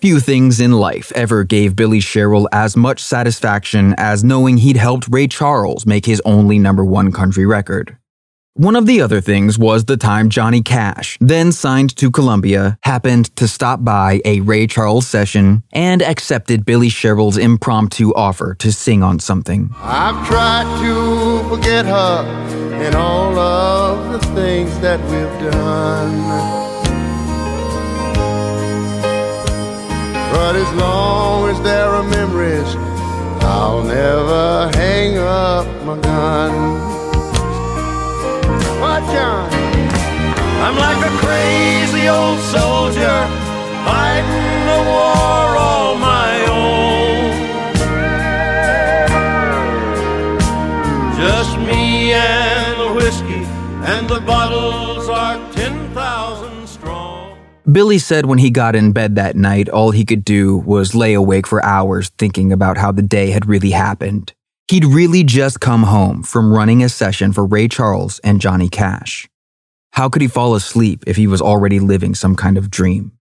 Few things in life ever gave Billy Sherrill as much satisfaction as knowing he'd helped Ray Charles make his only number one country record. One of the other things was the time Johnny Cash, then signed to Columbia, happened to stop by a Ray Charles session and accepted Billy Sherrill's impromptu offer to sing on something. I've tried to forget her and all of the things that we've done. But as long as there are memories, I'll never hang up my gun. Watch out! I'm like a crazy old soldier fighting a war all my own. Just me and the whiskey and the bottle Billy said when he got in bed that night, all he could do was lay awake for hours thinking about how the day had really happened. He'd really just come home from running a session for Ray Charles and Johnny Cash. How could he fall asleep if he was already living some kind of dream?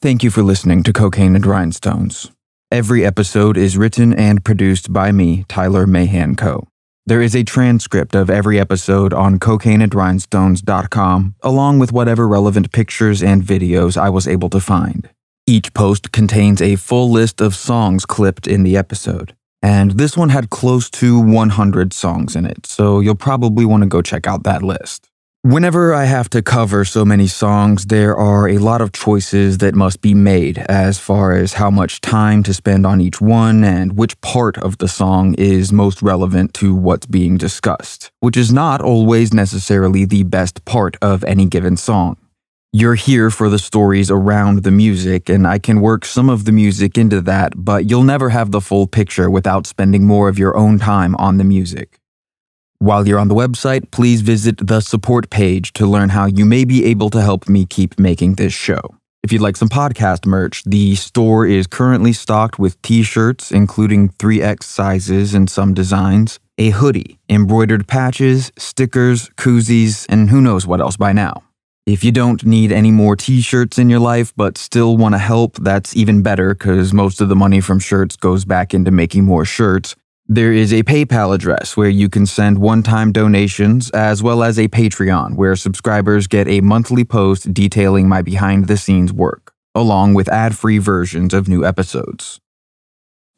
Thank you for listening to Cocaine and Rhinestones. Every episode is written and produced by me, Tyler Mahan Coe. There is a transcript of every episode on cocaineandrhinestones.com, along with whatever relevant pictures and videos I was able to find. Each post contains a full list of songs clipped in the episode, and this one had close to 100 songs in it, so you'll probably want to go check out that list. Whenever I have to cover so many songs, there are a lot of choices that must be made as far as how much time to spend on each one and which part of the song is most relevant to what's being discussed, which is not always necessarily the best part of any given song. You're here for the stories around the music, and I can work some of the music into that, but you'll never have the full picture without spending more of your own time on the music. While you're on the website, please visit the support page to learn how you may be able to help me keep making this show. If you'd like some podcast merch, the store is currently stocked with t shirts, including 3X sizes and some designs, a hoodie, embroidered patches, stickers, koozies, and who knows what else by now. If you don't need any more t shirts in your life but still want to help, that's even better because most of the money from shirts goes back into making more shirts. There is a PayPal address where you can send one time donations, as well as a Patreon where subscribers get a monthly post detailing my behind the scenes work, along with ad free versions of new episodes.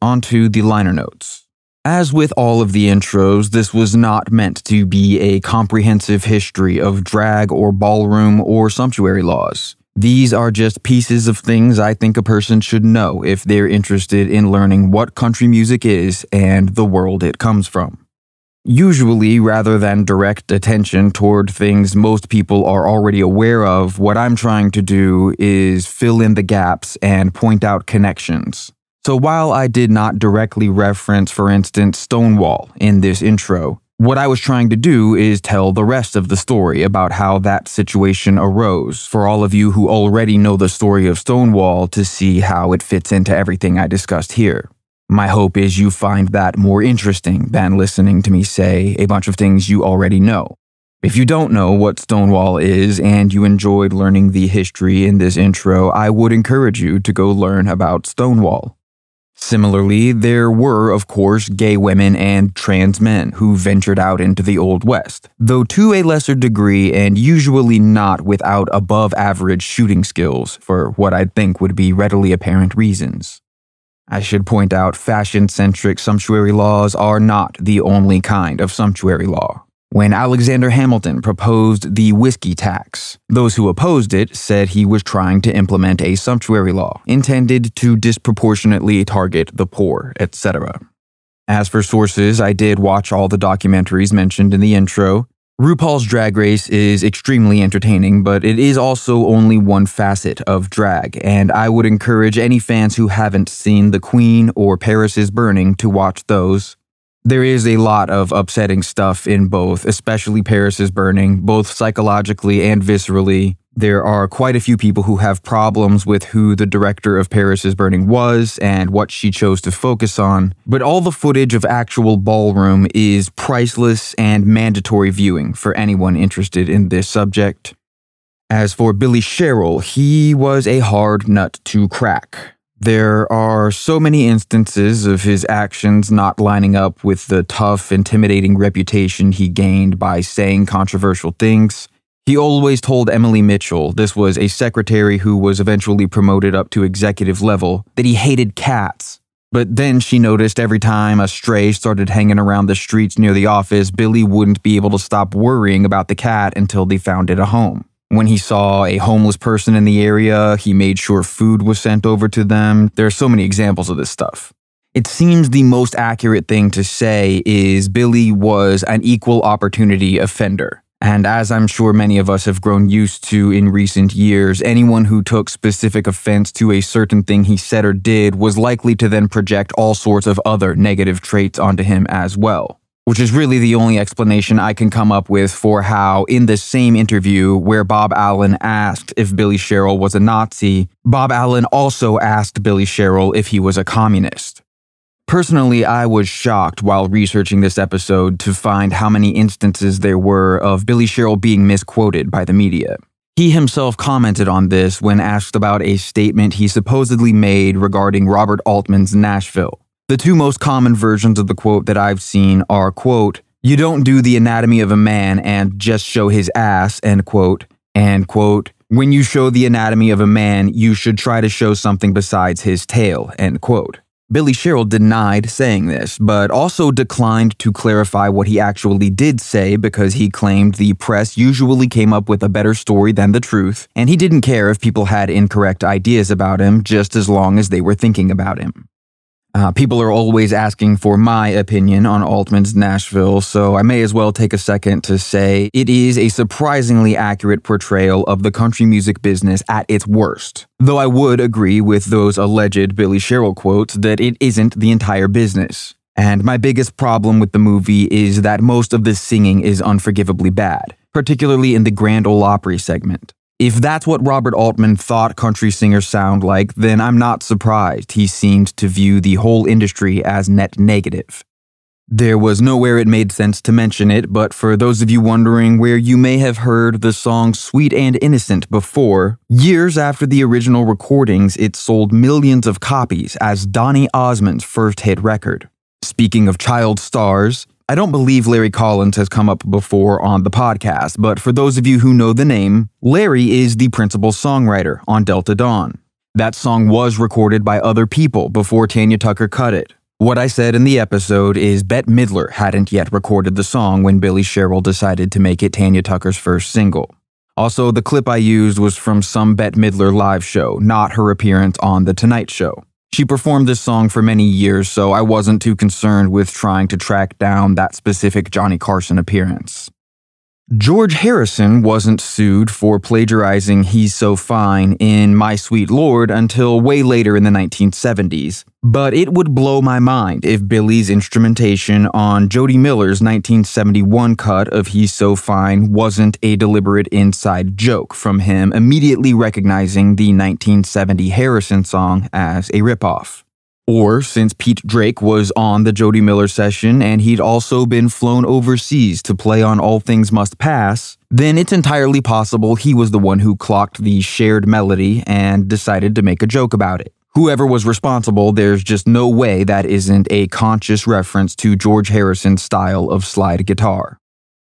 On to the liner notes. As with all of the intros, this was not meant to be a comprehensive history of drag or ballroom or sumptuary laws. These are just pieces of things I think a person should know if they're interested in learning what country music is and the world it comes from. Usually, rather than direct attention toward things most people are already aware of, what I'm trying to do is fill in the gaps and point out connections. So while I did not directly reference, for instance, Stonewall in this intro, what I was trying to do is tell the rest of the story about how that situation arose for all of you who already know the story of Stonewall to see how it fits into everything I discussed here. My hope is you find that more interesting than listening to me say a bunch of things you already know. If you don't know what Stonewall is and you enjoyed learning the history in this intro, I would encourage you to go learn about Stonewall. Similarly, there were, of course, gay women and trans men who ventured out into the Old West, though to a lesser degree and usually not without above average shooting skills for what I'd think would be readily apparent reasons. I should point out fashion centric sumptuary laws are not the only kind of sumptuary law. When Alexander Hamilton proposed the whiskey tax, those who opposed it said he was trying to implement a sumptuary law intended to disproportionately target the poor, etc. As for sources, I did watch all the documentaries mentioned in the intro. RuPaul's Drag Race is extremely entertaining, but it is also only one facet of drag, and I would encourage any fans who haven't seen The Queen or Paris is Burning to watch those. There is a lot of upsetting stuff in both, especially Paris is Burning, both psychologically and viscerally. There are quite a few people who have problems with who the director of Paris is Burning was and what she chose to focus on, but all the footage of actual ballroom is priceless and mandatory viewing for anyone interested in this subject. As for Billy Sherrill, he was a hard nut to crack. There are so many instances of his actions not lining up with the tough, intimidating reputation he gained by saying controversial things. He always told Emily Mitchell, this was a secretary who was eventually promoted up to executive level, that he hated cats. But then she noticed every time a stray started hanging around the streets near the office, Billy wouldn't be able to stop worrying about the cat until they found it a home. When he saw a homeless person in the area, he made sure food was sent over to them. There are so many examples of this stuff. It seems the most accurate thing to say is Billy was an equal opportunity offender. And as I'm sure many of us have grown used to in recent years, anyone who took specific offense to a certain thing he said or did was likely to then project all sorts of other negative traits onto him as well. Which is really the only explanation I can come up with for how, in the same interview where Bob Allen asked if Billy Sherrill was a Nazi, Bob Allen also asked Billy Sherrill if he was a communist. Personally, I was shocked while researching this episode to find how many instances there were of Billy Sherrill being misquoted by the media. He himself commented on this when asked about a statement he supposedly made regarding Robert Altman's Nashville. The two most common versions of the quote that I've seen are, quote, you don't do the anatomy of a man and just show his ass, end quote, and, quote, when you show the anatomy of a man, you should try to show something besides his tail, end quote. Billy Sherrill denied saying this, but also declined to clarify what he actually did say because he claimed the press usually came up with a better story than the truth, and he didn't care if people had incorrect ideas about him just as long as they were thinking about him. Uh, people are always asking for my opinion on Altman's Nashville, so I may as well take a second to say it is a surprisingly accurate portrayal of the country music business at its worst. Though I would agree with those alleged Billy Sherrill quotes that it isn't the entire business. And my biggest problem with the movie is that most of the singing is unforgivably bad, particularly in the Grand Ole Opry segment. If that's what Robert Altman thought country singers sound like, then I'm not surprised he seemed to view the whole industry as net negative. There was nowhere it made sense to mention it, but for those of you wondering where you may have heard the song Sweet and Innocent before, years after the original recordings, it sold millions of copies as Donny Osmond's first hit record. Speaking of child stars, I don't believe Larry Collins has come up before on the podcast, but for those of you who know the name, Larry is the principal songwriter on Delta Dawn. That song was recorded by other people before Tanya Tucker cut it. What I said in the episode is Bette Midler hadn't yet recorded the song when Billy Sherrill decided to make it Tanya Tucker's first single. Also, the clip I used was from some Bette Midler live show, not her appearance on The Tonight Show. She performed this song for many years, so I wasn't too concerned with trying to track down that specific Johnny Carson appearance. George Harrison wasn't sued for plagiarizing He's So Fine in My Sweet Lord until way later in the 1970s, but it would blow my mind if Billy's instrumentation on Jody Miller's 1971 cut of He's So Fine wasn't a deliberate inside joke from him immediately recognizing the 1970 Harrison song as a ripoff. Or since Pete Drake was on the Jody Miller session and he'd also been flown overseas to play on All Things Must Pass, then it's entirely possible he was the one who clocked the shared melody and decided to make a joke about it. Whoever was responsible, there's just no way that isn't a conscious reference to George Harrison's style of slide guitar.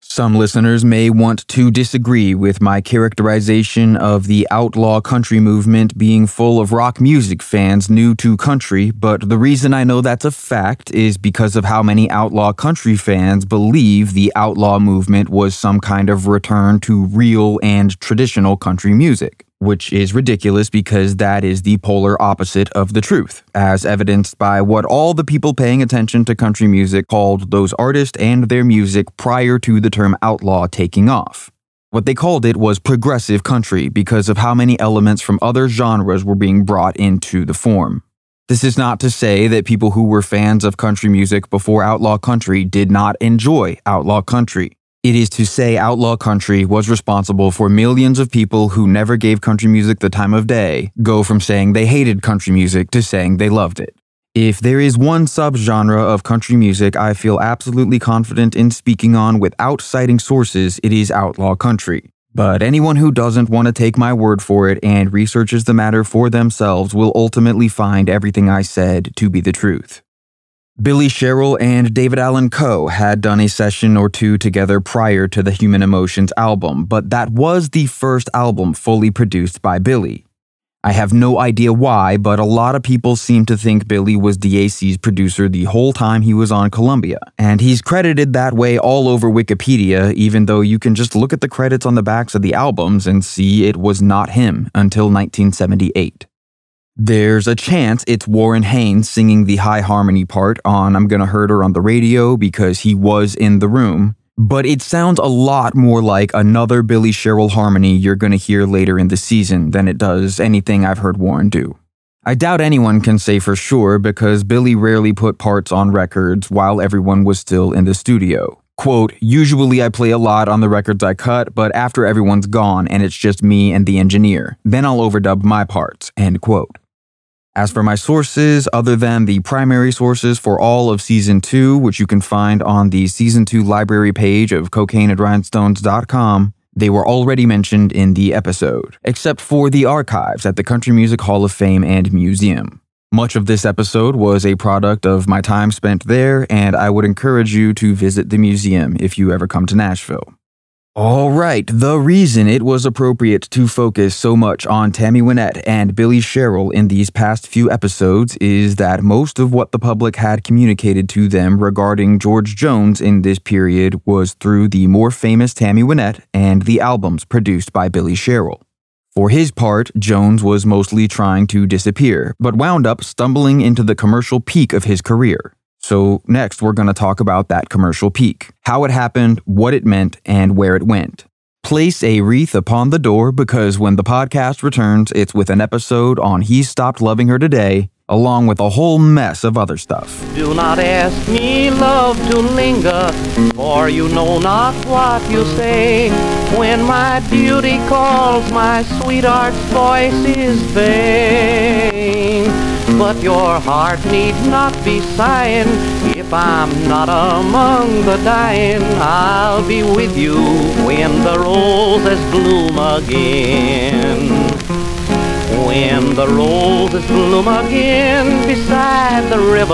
Some listeners may want to disagree with my characterization of the outlaw country movement being full of rock music fans new to country, but the reason I know that's a fact is because of how many outlaw country fans believe the outlaw movement was some kind of return to real and traditional country music which is ridiculous because that is the polar opposite of the truth, as evidenced by what all the people paying attention to country music called those artists and their music prior to the term outlaw taking off. What they called it was progressive country because of how many elements from other genres were being brought into the form. This is not to say that people who were fans of country music before outlaw country did not enjoy outlaw country. It is to say Outlaw Country was responsible for millions of people who never gave country music the time of day go from saying they hated country music to saying they loved it. If there is one subgenre of country music I feel absolutely confident in speaking on without citing sources, it is outlaw country. But anyone who doesn't want to take my word for it and researches the matter for themselves will ultimately find everything I said to be the truth. Billy Sherrill and David Allan Coe had done a session or two together prior to the Human Emotions album, but that was the first album fully produced by Billy. I have no idea why, but a lot of people seem to think Billy was DAC's producer the whole time he was on Columbia, and he's credited that way all over Wikipedia, even though you can just look at the credits on the backs of the albums and see it was not him until 1978. There's a chance it's Warren Haynes singing the high harmony part on I'm Gonna Hurt Her on the radio because he was in the room, but it sounds a lot more like another Billy Sherrill harmony you're gonna hear later in the season than it does anything I've heard Warren do. I doubt anyone can say for sure because Billy rarely put parts on records while everyone was still in the studio. Quote, usually I play a lot on the records I cut, but after everyone's gone and it's just me and the engineer, then I'll overdub my parts, end quote. As for my sources, other than the primary sources for all of season 2, which you can find on the season 2 library page of cocaineandrhinestones.com, they were already mentioned in the episode, except for the archives at the Country Music Hall of Fame and Museum. Much of this episode was a product of my time spent there, and I would encourage you to visit the museum if you ever come to Nashville. All right, the reason it was appropriate to focus so much on Tammy Wynette and Billy Sherrill in these past few episodes is that most of what the public had communicated to them regarding George Jones in this period was through the more famous Tammy Wynette and the albums produced by Billy Sherrill. For his part, Jones was mostly trying to disappear, but wound up stumbling into the commercial peak of his career. So, next, we're going to talk about that commercial peak, how it happened, what it meant, and where it went. Place a wreath upon the door because when the podcast returns, it's with an episode on He Stopped Loving Her Today, along with a whole mess of other stuff. Do not ask me, love, to linger, for you know not what you say. When my beauty calls, my sweetheart's voice is vain. But your heart need not be sighing if I'm not among the dying. I'll be with you when the roses bloom again. When the roses bloom again beside the river.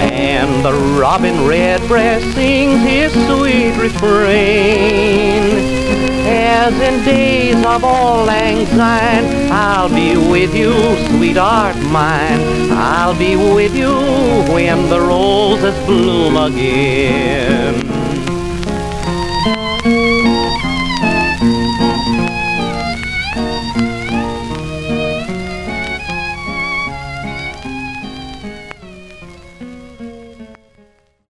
And the robin redbreast sings his sweet refrain. As in days of all syne, I'll be with you, sweetheart mine. I'll be with you when the roses bloom again.